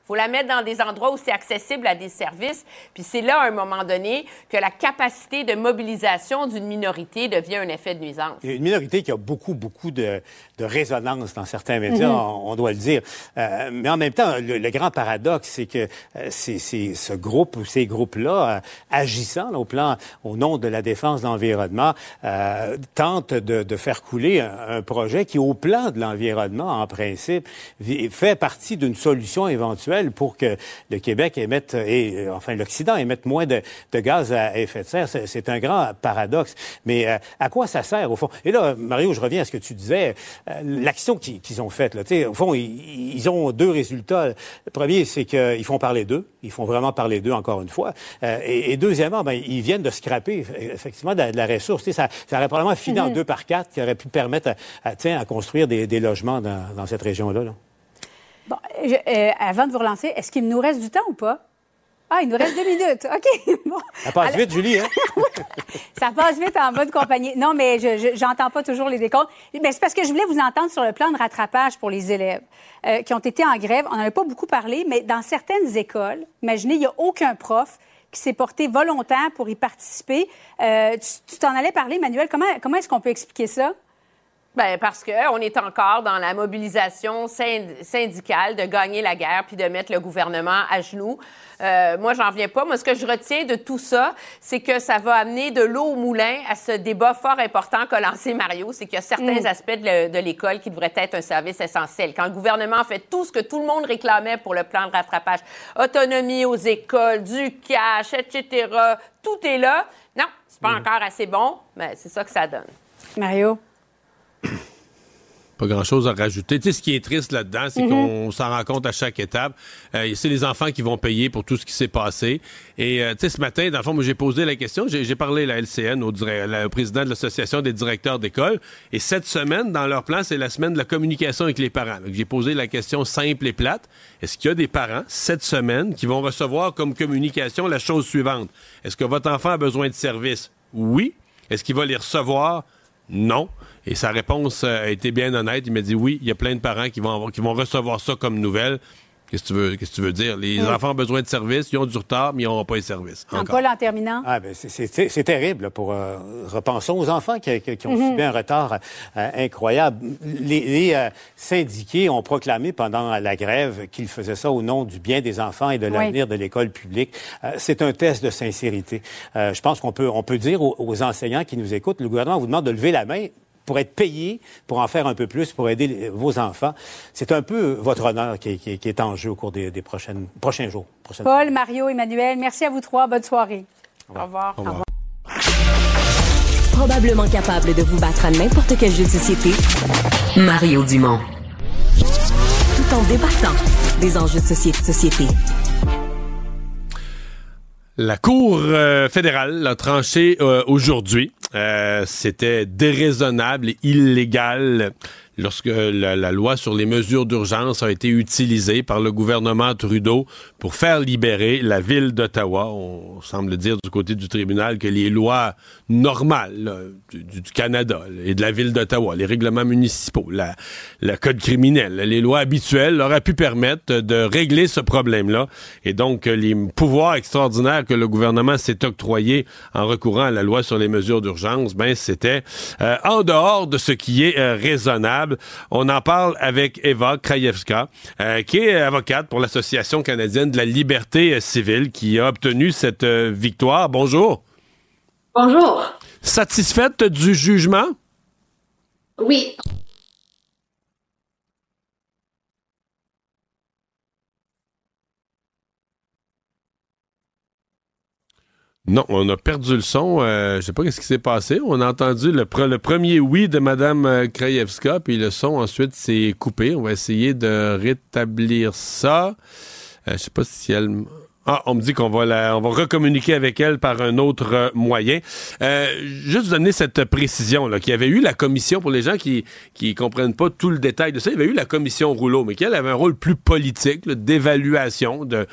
faut la mettre dans des endroits où c'est accessible à des services. Puis c'est là, à un moment donné, que la capacité de mobilisation d'une minorité devient un effet de nuisance. une minorité qui a beaucoup, beaucoup de, de résonance dans certains médias, mhm. on, doit le dire. Euh, mais en même temps, le, grand paradoxe, c'est que euh, c'est ce groupe ou ces groupes-là, euh, agissant au plan, au nom de la défense de l'environnement, tentent de, de, faire couler un, un projet qui, au plan de l'environnement, en principe, fait partie d'une solution éventuelle pour que le Québec émette, et euh, enfin l'Occident émette moins de, gaz à effet de serre. C'est un grand paradoxe. Mais euh, à quoi ça sert, au fond? Et là, Mario, je reviens à ce que tu disais. Euh, l'action qu'ils ont faite, là, au fond, ils, ont deux résultats. Le premier, c'est qu'ils font parler d'eux. Ils font vraiment parler d'eux, encore une fois. et, deuxièmement, ben, ils viennent de scraper, effectivement, de, la ressource. ça, ça aurait probablement fini en mm-hmm. deux par quatre qui aurait pu permettre à, à, construire des, logements dans, cette région-là. là Bon, euh, avant de vous relancer, est-ce qu'il nous reste du temps ou pas? Ah, il nous reste deux minutes. OK. Bon. Ça passe vite, Julie, hein? ça passe vite en bonne compagnie. Non, mais je n'entends pas toujours les décomptes. Mais c'est parce que je voulais vous entendre sur le plan de rattrapage pour les élèves euh, qui ont été en grève. On n'en a pas beaucoup parlé, mais dans certaines écoles, imaginez, il n'y a aucun prof qui s'est porté volontaire pour y participer. Euh, tu t'en allais parler, Manuel? Comment, comment est-ce qu'on peut expliquer ça? Bien, parce qu'on est encore dans la mobilisation syndicale de gagner la guerre puis de mettre le gouvernement à genoux. Euh, moi, j'en viens pas. Moi, ce que je retiens de tout ça, c'est que ça va amener de l'eau au moulin à ce débat fort important qu'a lancé Mario. C'est qu'il y a certains mm. aspects de l'école qui devraient être un service essentiel. Quand le gouvernement fait tout ce que tout le monde réclamait pour le plan de rattrapage, autonomie aux écoles, du cash, etc., tout est là. Non, c'est pas mm. encore assez bon, mais c'est ça que ça donne. Mario? Pas grand-chose à rajouter. Tu sais, ce qui est triste là-dedans, c'est mhm. qu'on s'en rend compte à chaque étape. Euh, c'est les enfants qui vont payer pour tout ce qui s'est passé. Et euh, tu sais, ce matin, dans le fond, j'ai posé la question. J'ai parlé à la LCN, au, président de l'Association des directeurs d'école. Et cette semaine, dans leur plan, c'est la semaine de la communication avec les parents. J'ai posé la question simple et plate. Est-ce qu'il y a des parents, cette semaine, qui vont recevoir comme communication la chose suivante? Est-ce que votre enfant a besoin de services? Oui. Est-ce qu'il va les recevoir? Non. Et sa réponse euh, a été bien honnête. Il m'a dit oui, il y a plein de parents qui vont, qui vont recevoir ça comme nouvelle. Qu'est-ce que tu veux, qu'est-ce que tu veux dire? Les enfants ont besoin de services, ils ont du retard, mais ils n'auront pas les services. En Encore. Paul, en terminant? Ah, ben, c'est- terrible. Pour, euh, repensons aux enfants qui, qui- ont Mhm. subi un retard euh, incroyable. Les, les, euh, syndiqués ont proclamé pendant la grève qu'ils faisaient ça au nom du bien des enfants et de Oui. l'avenir de l'école publique. Euh, c'est un test de sincérité. Euh, je pense qu'on peut, on peut dire aux, aux enseignants qui nous écoutent, le gouvernement vous demande de lever la main pour être payé, pour en faire un peu plus, pour aider vos enfants. C'est un peu votre honneur qui, est- qui est- qui est en jeu au cours des, des prochaines, prochains jours. prochaines Paul, Mario, Emmanuel, merci à vous trois. Bonne soirée. Au revoir. Au revoir. Probablement capable de vous battre à n'importe quel jeu de société, Mario Dumont. Tout en débattant des enjeux de société. société. La Cour euh, fédérale a tranché euh, aujourd'hui. Euh, C'était déraisonnable et illégal lorsque la, loi sur les mesures d'urgence a été utilisée par le gouvernement Trudeau pour faire libérer la ville d'Ottawa. On semble dire du côté du tribunal que les lois normales du, Canada et de la ville d'Ottawa, les règlements municipaux, la, code criminel, les lois habituelles auraient pu permettre de régler ce problème-là. Et donc, les pouvoirs extraordinaires que le gouvernement s'est octroyé en recourant à la loi sur les mesures d'urgence, ben, c'était euh, en dehors de ce qui est euh, raisonnable. On en parle avec Eva Krajewska, euh, qui est avocate pour l'Association canadienne de la liberté euh, civile, qui a obtenu cette euh, victoire. Bonjour. Bonjour. Satisfaite du jugement? Oui. Non, on a perdu le son. Euh, je sais pas qu'est-ce qui s'est passé. On a entendu le, pre- le premier oui de Mme euh, Krajewska, puis le son ensuite s'est coupé. On va essayer de rétablir ça. Euh, je sais pas si elle... Ah, on me dit qu'on va va recommuniquer avec elle par un autre euh, moyen. Juste vous donner cette précision là, qu'il y avait eu la commission pour les gens qui qui comprennent pas tout le détail de ça. Il y avait eu la commission Rouleau, mais qu'elle avait un rôle plus politique d'évaluation de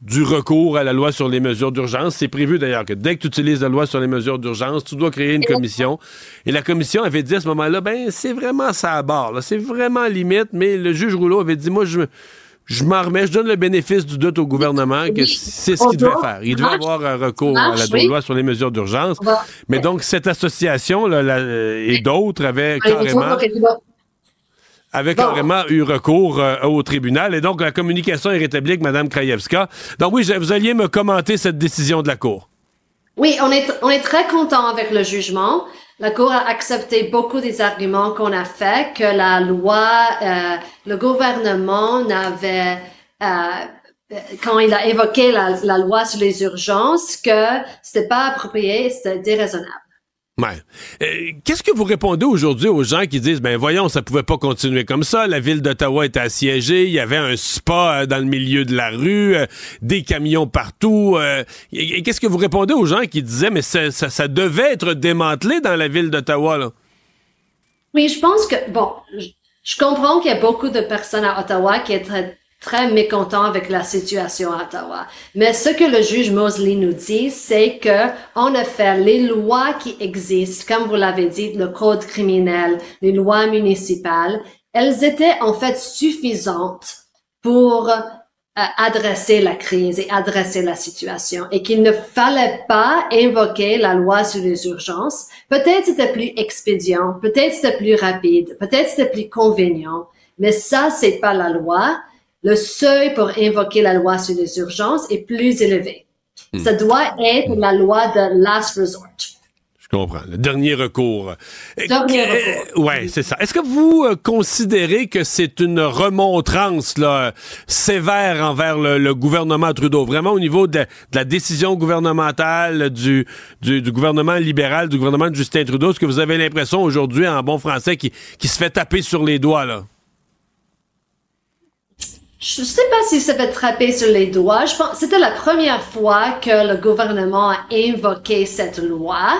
du recours à la loi sur les mesures d'urgence. C'est prévu d'ailleurs que dès que tu utilises la loi sur les mesures d'urgence, tu dois créer une commission. Et la commission avait dit à ce moment-là, ben c'est vraiment ça à bord, là. c'est vraiment limite, mais le juge Rouleau avait dit, moi je je m'en remets, je donne le bénéfice du doute au gouvernement que c'est ce qu'il devait doit- faire. Il devait avoir un recours à la loi sur les mesures d'urgence. Mais donc, cette association là, la- et d'autres avaient carrément. Avait Bon. carrément eu recours euh, au tribunal. Et donc, la communication est rétablie avec Mme Krajewska. Donc, oui, vous alliez me commenter cette décision de la Cour. Oui, on est, on est très content avec le jugement. La Cour a accepté beaucoup des arguments qu'on a fait, que la loi, euh, le gouvernement n'avait, euh, euh, quand il a évoqué la, la loi sur les urgences, que c'était pas approprié, c'était déraisonnable. Ouais. Euh, Qu'est-ce que vous répondez aujourd'hui aux gens qui disent, ben voyons, ça pouvait pas continuer comme ça. La ville d'Ottawa était assiégée, il y avait un spa euh, dans le milieu de la rue, euh, des camions partout. Qu'est-ce que vous répondez aux gens qui disaient, mais ça, ça, ça devait être démantelé dans la ville d'Ottawa? Oui, je pense que, bon, je, je comprends qu'il y a beaucoup de personnes à Ottawa qui sont très, mécontents avec la situation à Ottawa. Mais ce que le juge Mosley nous dit, c'est que, en effet, les lois qui existent, comme vous l'avez dit, le code criminel, les lois municipales, elles étaient en fait suffisantes pour euh, adresser la crise et adresser la situation et qu'il ne fallait pas invoquer la loi sur les urgences. Peut-être c'était plus expédient, peut-être c'était plus rapide, peut-être c'était plus convenient, mais ça, c'est pas la loi. Le seuil pour invoquer la loi sur les urgences est plus élevé. Ça doit être la loi de last resort. Je comprends. Le dernier recours. Dernier euh, ouais, c'est ça. Est-ce que vous euh, considérez que c'est une remontrance là, sévère envers le, le gouvernement Trudeau, vraiment au niveau de, de la décision gouvernementale du, du, du gouvernement libéral, du gouvernement de Justin Trudeau? Est-ce que vous avez l'impression aujourd'hui, en bon français, qui, qui se fait taper sur les doigts là? Je sais pas si ça va trapper sur les doigts. Je pense c'était la première fois que le gouvernement a invoqué cette loi.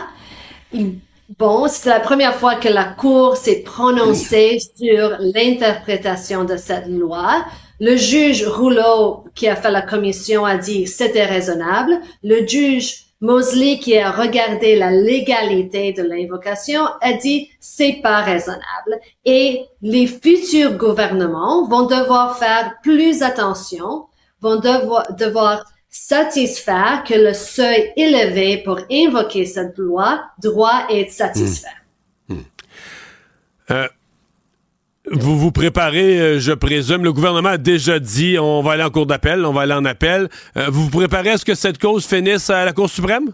Il- bon, c'était la première fois que la Cour s'est prononcée sur l'interprétation de cette loi. Le juge Rouleau, qui a fait la commission, a dit c'était raisonnable. Le juge Mosley, qui a regardé la légalité de l'invocation, a dit c'est pas raisonnable et les futurs gouvernements vont devoir faire plus attention, vont devoir, satisfaire que le seuil élevé pour invoquer cette loi doit être satisfait. Hmm. Hmm. Euh, vous vous préparez, euh, je présume, le gouvernement a déjà dit on va aller en cour d'appel, on va aller en appel. Euh, vous vous préparez à ce que cette cause finisse à la Cour suprême?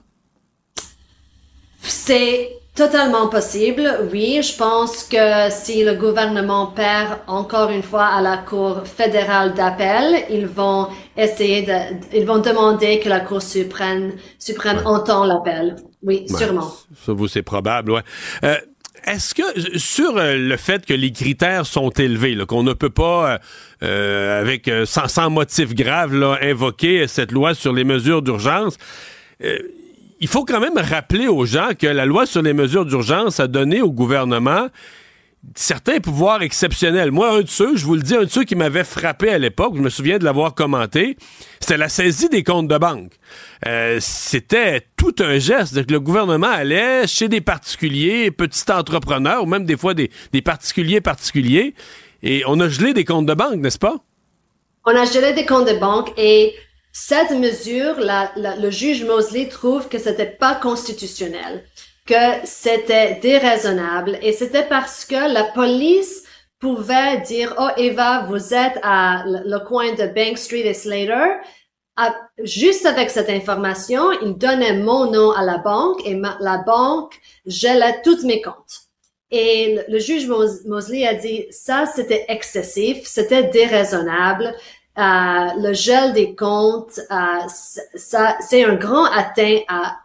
C'est totalement possible, oui. Je pense que si le gouvernement perd encore une fois à la Cour fédérale d'appel, ils vont essayer de, ils vont demander que la Cour suprême, suprême entend l'appel. Oui, sûrement. Ça, vous, c'est probable, ouais. Euh, est-ce que sur euh, le fait que les critères sont élevés, qu'on ne peut pas, euh, euh, avec sans, motif grave, invoquer cette loi sur les mesures d'urgence, il faut quand même rappeler aux gens que la loi sur les mesures d'urgence a donné au gouvernement certains pouvoirs exceptionnels. Moi, un de ceux, je vous le dis, un de ceux qui m'avait frappé à l'époque, je me souviens de l'avoir commenté, c'était la saisie des comptes de banque. Euh, c'était tout un geste. le gouvernement allait chez des particuliers, petits entrepreneurs, ou même des fois des, particuliers particuliers, et on a gelé des comptes de banque, n'est-ce pas? On a gelé des comptes de banque et cette mesure, le juge Mosley trouve que c'était pas constitutionnel que c'était déraisonnable et c'était parce que la police pouvait dire, oh Eva, vous êtes à le coin de Bank Street et Slater. juste avec cette information, il donnait mon nom à la banque et la banque gelait tous mes comptes. Et le, juge Mosley a dit, ça c'était excessif, c'était déraisonnable. Euh, le gel des comptes, euh, ça, c'est un grand atteint à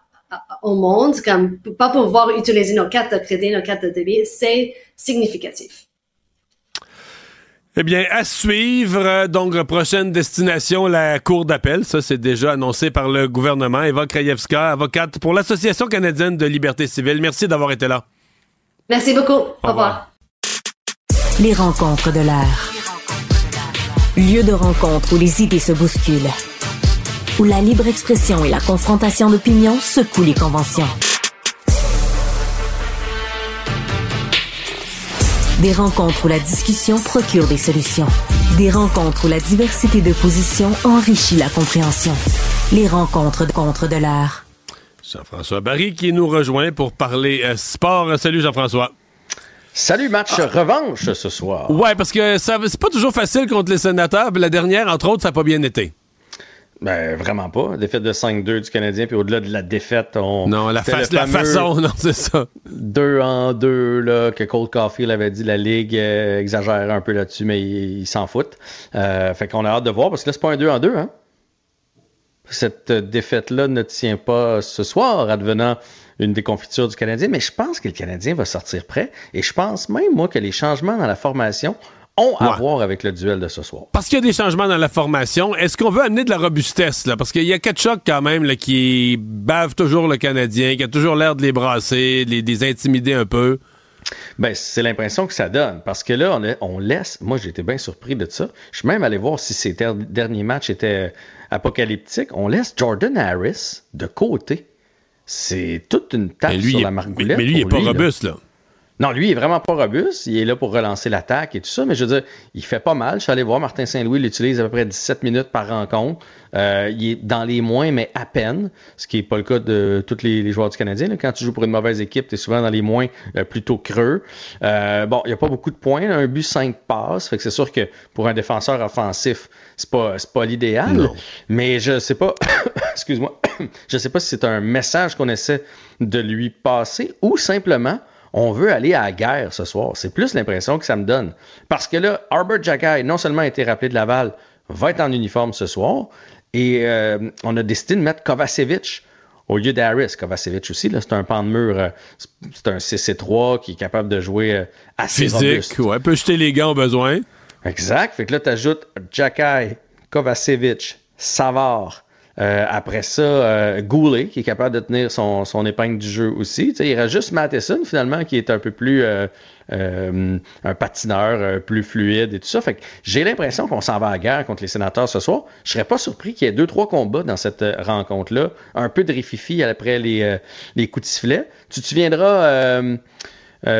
au monde, comme pas pouvoir utiliser nos cartes de crédit, nos cartes de débit, c'est significatif. Eh bien, à suivre, donc, prochaine destination, la Cour d'appel. Ça, c'est déjà annoncé par le gouvernement. Eva Krajewska, avocate pour l'Association canadienne de liberté civile. Merci d'avoir été là. Merci beaucoup. Au, revoir. revoir. Les rencontres de l'air. Lieu de rencontre où les idées se bousculent où la libre expression et la confrontation d'opinions secouent les conventions. Des rencontres où la discussion procure des solutions. Des rencontres où la diversité de positions enrichit la compréhension. Les rencontres contre de l'art. Jean-François Barry qui nous rejoint pour parler euh, sport. Salut Jean-François. Salut, match ah. revanche ce soir. Ouais, parce que ça c'est pas toujours facile contre les sénateurs. La dernière, entre autres, ça n'a pas bien été. Ben, vraiment pas. Défaite de 5-2 du Canadien, puis au-delà de la défaite, on. Non, la, la façon, non, c'est ça. 2 en 2, là, que Cold Coffee avait dit, la Ligue euh, exagère un peu là-dessus, mais il, s'en fout. Euh, fait qu'on a hâte de voir, parce que là, c'est pas un 2 en 2, hein. Cette défaite-là ne tient pas ce soir, advenant une déconfiture du Canadien, mais je pense que le Canadien va sortir prêt. Et je pense même, moi, que les changements dans la formation ont à voir avec le duel de ce soir. Parce qu'il y a des changements dans la formation. Est-ce qu'on veut amener de la robustesse? Là? Parce qu'il y a chocs quand même là, qui bavent toujours le Canadien, qui a toujours l'air de les brasser, de les, intimider un peu. Ben, c'est l'impression que ça donne. Parce que là, on, laisse. Moi, j'ai été bien surpris de ça. Je suis même allé voir si ces derniers matchs étaient apocalyptiques. On laisse Jordan Harris de côté. C'est toute une tâche sur la margoulette. Mais, lui, il n'est pas robuste, là. Non, lui, il est vraiment pas robuste. Il est là pour relancer l'attaque et tout ça. Mais je veux dire, il fait pas mal. Je suis allé voir Martin Saint-Louis, il l'utilise à peu près 17 minutes par rencontre. Euh, il est dans les moins, mais à peine. Ce qui n'est pas le cas de tous les, joueurs du Canadien. Quand tu joues pour une mauvaise équipe, tu es souvent dans les moins euh, plutôt creux. Euh, bon, il n'y a pas beaucoup de points. Un but, cinq passes. Fait que c'est sûr que pour un défenseur offensif, c'est pas, pas l'idéal. Mais je sais pas. Excuse-moi. je sais pas si c'est un message qu'on essaie de lui passer ou simplement on veut aller à la guerre ce soir. C'est plus l'impression que ça me donne. Parce que là, Arbor Jackay, non seulement a été rappelé de Laval, va être en uniforme ce soir, et euh, on a décidé de mettre Kovacevic au lieu d'Aris. Kovacevic aussi, c'est un pan de mur, euh, c'est un CC3 qui est capable de jouer euh, assez Physique, ouais, peut jeter les gants au besoin. Exact. Fait que là, tu ajoutes Kovacevic, Savard, Euh, après ça, euh, Goulet, qui est capable de tenir son, son épingle du jeu aussi. sais, il reste juste Matheson, finalement, qui est un peu plus euh, euh un patineur plus fluide et tout ça. Fait que j'ai l'impression qu'on s'en va à guerre contre les sénateurs ce soir. Je serais pas surpris qu'il y ait deux, trois combats dans cette rencontre-là. Un peu de rififi après les, les coups de sifflet. Tu te souviendras,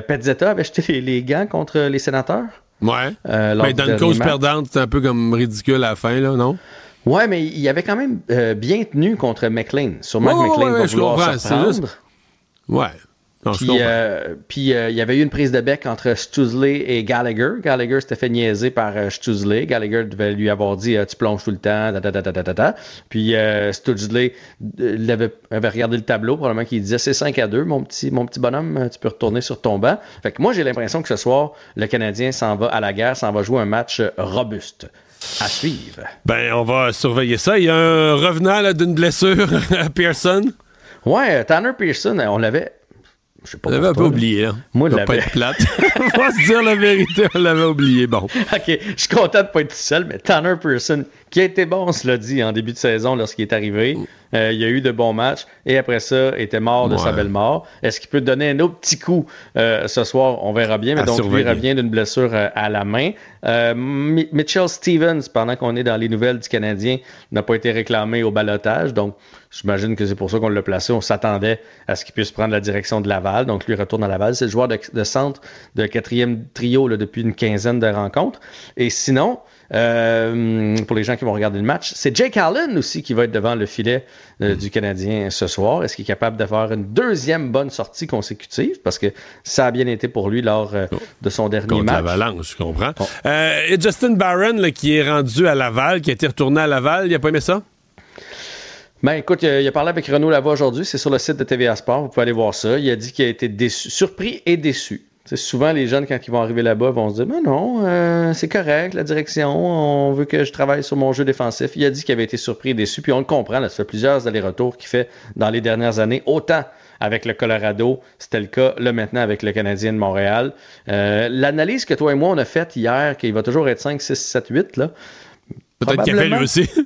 Petzetta avait jeté les, les gants contre les sénateurs? Ouais. Euh, mais dans une cause perdante, c'est un peu comme ridicule à la fin, là, non? Ouais, mais il avait quand même euh, bien tenu contre McLean. Sûrement que McLean va vouloir se Ouais. puis, euh, puis euh, il y avait eu une prise de bec entre Stuzley et Gallagher. Gallagher s'était fait niaiser par euh, Gallagher devait lui avoir dit Tu plonges tout le temps. Da, da, da, puis avait, avait, regardé le tableau, probablement qu'il disait C'est 5 à 2, mon petit, mon petit bonhomme, tu peux retourner sur ton banc. Fait que moi, j'ai l'impression que ce soir, le Canadien s'en va à la guerre, s'en va jouer un match robuste. À suivre. Ben, on va surveiller ça. Il y a un revenant d'une blessure à Pearson. Ouais, Tanner Pearson, on l'avait je sais pas. On l'avait un peu oublié, là. Moi, je pas être plate. on va se dire la vérité, on l'avait oublié. Bon. OK, je suis content de pas être tout seul, mais Tanner Pearson, qui a été bon, cela dit, en début de saison lorsqu'il est arrivé. Euh, il y a eu de bons matchs et après ça, était mort de sa belle mort. Est-ce qu'il peut donner un autre petit coup euh, ce soir? On verra bien, mais donc il revient d'une blessure euh, à la main. Mitchell Stevens, pendant qu'on est dans les nouvelles du Canadien, n'a pas été réclamé au balotage. Donc, j'imagine que c'est pour ça qu'on l'a placé. On s'attendait à ce qu'il puisse prendre la direction de Laval. Donc, lui retourne à Laval. C'est le joueur de, centre de quatrième trio depuis une quinzaine de rencontres. Et sinon, euh, pour les gens qui vont regarder le match. C'est Jake Allen aussi qui va être devant le filet euh, du Canadien ce soir. Est-ce qu'il est capable de faire une deuxième bonne sortie consécutive? Parce que ça a bien été pour lui lors euh, de son dernier Contre match. l'Avalanche, je comprends. et Justin Barron, qui est rendu à Laval, qui a été retourné à Laval, il a pas aimé ça? Ben écoute, il a, parlé avec Renaud Lavoie aujourd'hui, c'est sur le site de TVA Sport, vous pouvez aller voir ça. Il a dit qu'il a été déçu, surpris et déçu souvent, les jeunes, quand ils vont arriver là-bas, vont se dire Mais non, euh, c'est correct, la direction, on veut que je travaille sur mon jeu défensif. Il a dit qu'il avait été surpris et déçu, puis on le comprend. Là, ça fait plusieurs allers-retours qu'il fait dans les dernières années, autant avec le Colorado, c'était le cas là maintenant avec le Canadien de Montréal. Euh, l'analyse que toi et moi on a faite hier, qu'il va toujours être 5, 6, 7, 8, là. Peut-être qu'il a fait lui aussi.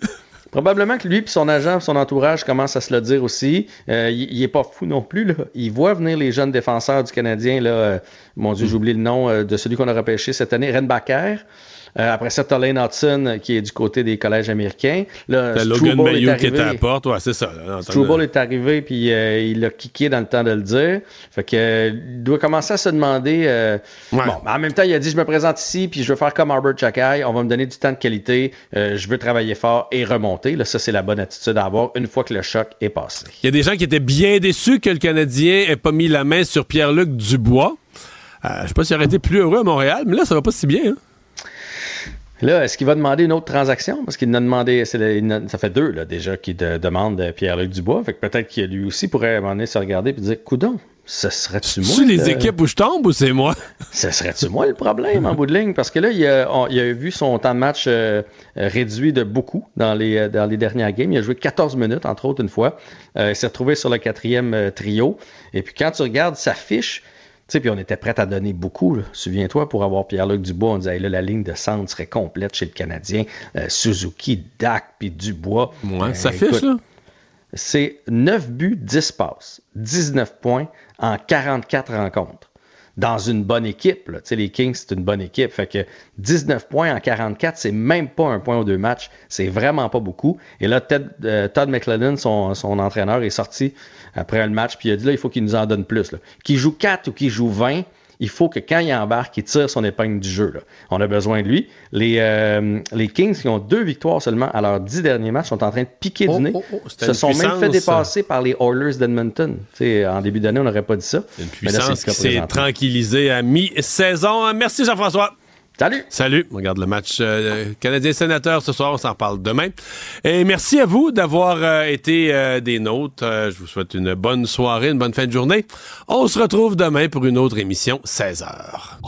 Probablement que lui et son agent, son entourage commencent à se le dire aussi. Euh, il, est pas fou non plus. Là. Il voit venir les jeunes défenseurs du Canadien. Là, euh, mon Dieu, j'oublie le nom euh, de celui qu'on a repêché cette année, Renbacker. Euh, après ça, t'as Lane Hudson qui est du côté des collèges américains. Là, Logan Mayou qui est à la porte, ouais, c'est ça. Struble est arrivé puis euh, il a kické dans le temps de le dire. Fait que euh, il doit commencer à se demander. Bon, en même temps, il a dit je me présente ici puis je veux faire comme Albert Chakai. On va me donner du temps de qualité. je veux travailler fort et remonter. Là, ça c'est la bonne attitude à avoir une fois que le choc est passé. Il y a des gens qui étaient bien déçus que le Canadien ait pas mis la main sur Pierre-Luc Dubois. je sais pas s'il aurait été plus heureux à Montréal, mais là ça va pas si bien. Hein? Là, est-ce qu'il va demander une autre transaction? Parce qu'il a demandé, ça fait deux là, déjà qu'il demande Pierre-Luc Dubois. Fait que peut-être qu'il lui aussi pourrait à un se regarder et dire Coudon, ce serait-tu moi? C'est les équipes où je tombe ou c'est moi? ce serait-tu moi le problème en bout de ligne? Parce que là, il a, vu son temps de match euh, réduit de beaucoup dans les, dans les dernières games. Il a joué 14 minutes, entre autres, une fois. Euh, il s'est retrouvé sur le quatrième euh, trio. Et puis quand tu regardes sa fiche, sais, puis on était prêt à donner beaucoup. Souviens-toi, pour avoir Pierre-Luc Dubois, on disait là, la ligne de centre serait complète chez le Canadien. Euh, Suzuki, Dak, puis Dubois. Ouais, ça fiche, là. C'est 9 buts, 10 passes, 19 points en 44 rencontres dans une bonne équipe. Là. Les Kings, c'est une bonne équipe. Fait que 19 points en 44, c'est même pas un point ou deux matchs. C'est vraiment pas beaucoup. Et là, euh, Todd McLennan, son, son, entraîneur, est sorti après le match, puis il a dit là, il faut qu'il nous en donne plus. Qu'il joue 4 ou qu'il joue 20, il faut que quand il embarque, il tire son épingle du jeu. On a besoin de lui. Les, euh, les Kings, qui ont deux victoires seulement à leurs dix derniers matchs, sont en train de piquer du oh, nez. Oh, oh, se sont même fait dépasser par les Oilers d'Edmonton. en début d'année, on n'aurait pas dit ça. Une puissance qui s'est tranquillisée à mi-saison. Merci Jean-François. Salut. Salut. On regarde le match euh, canadien-sénateur ce soir. On s'en parle demain. Et merci à vous d'avoir euh, été euh, des nôtres. Euh, je vous souhaite une bonne soirée, une bonne fin de journée. On se retrouve demain pour une autre émission, 16 heures.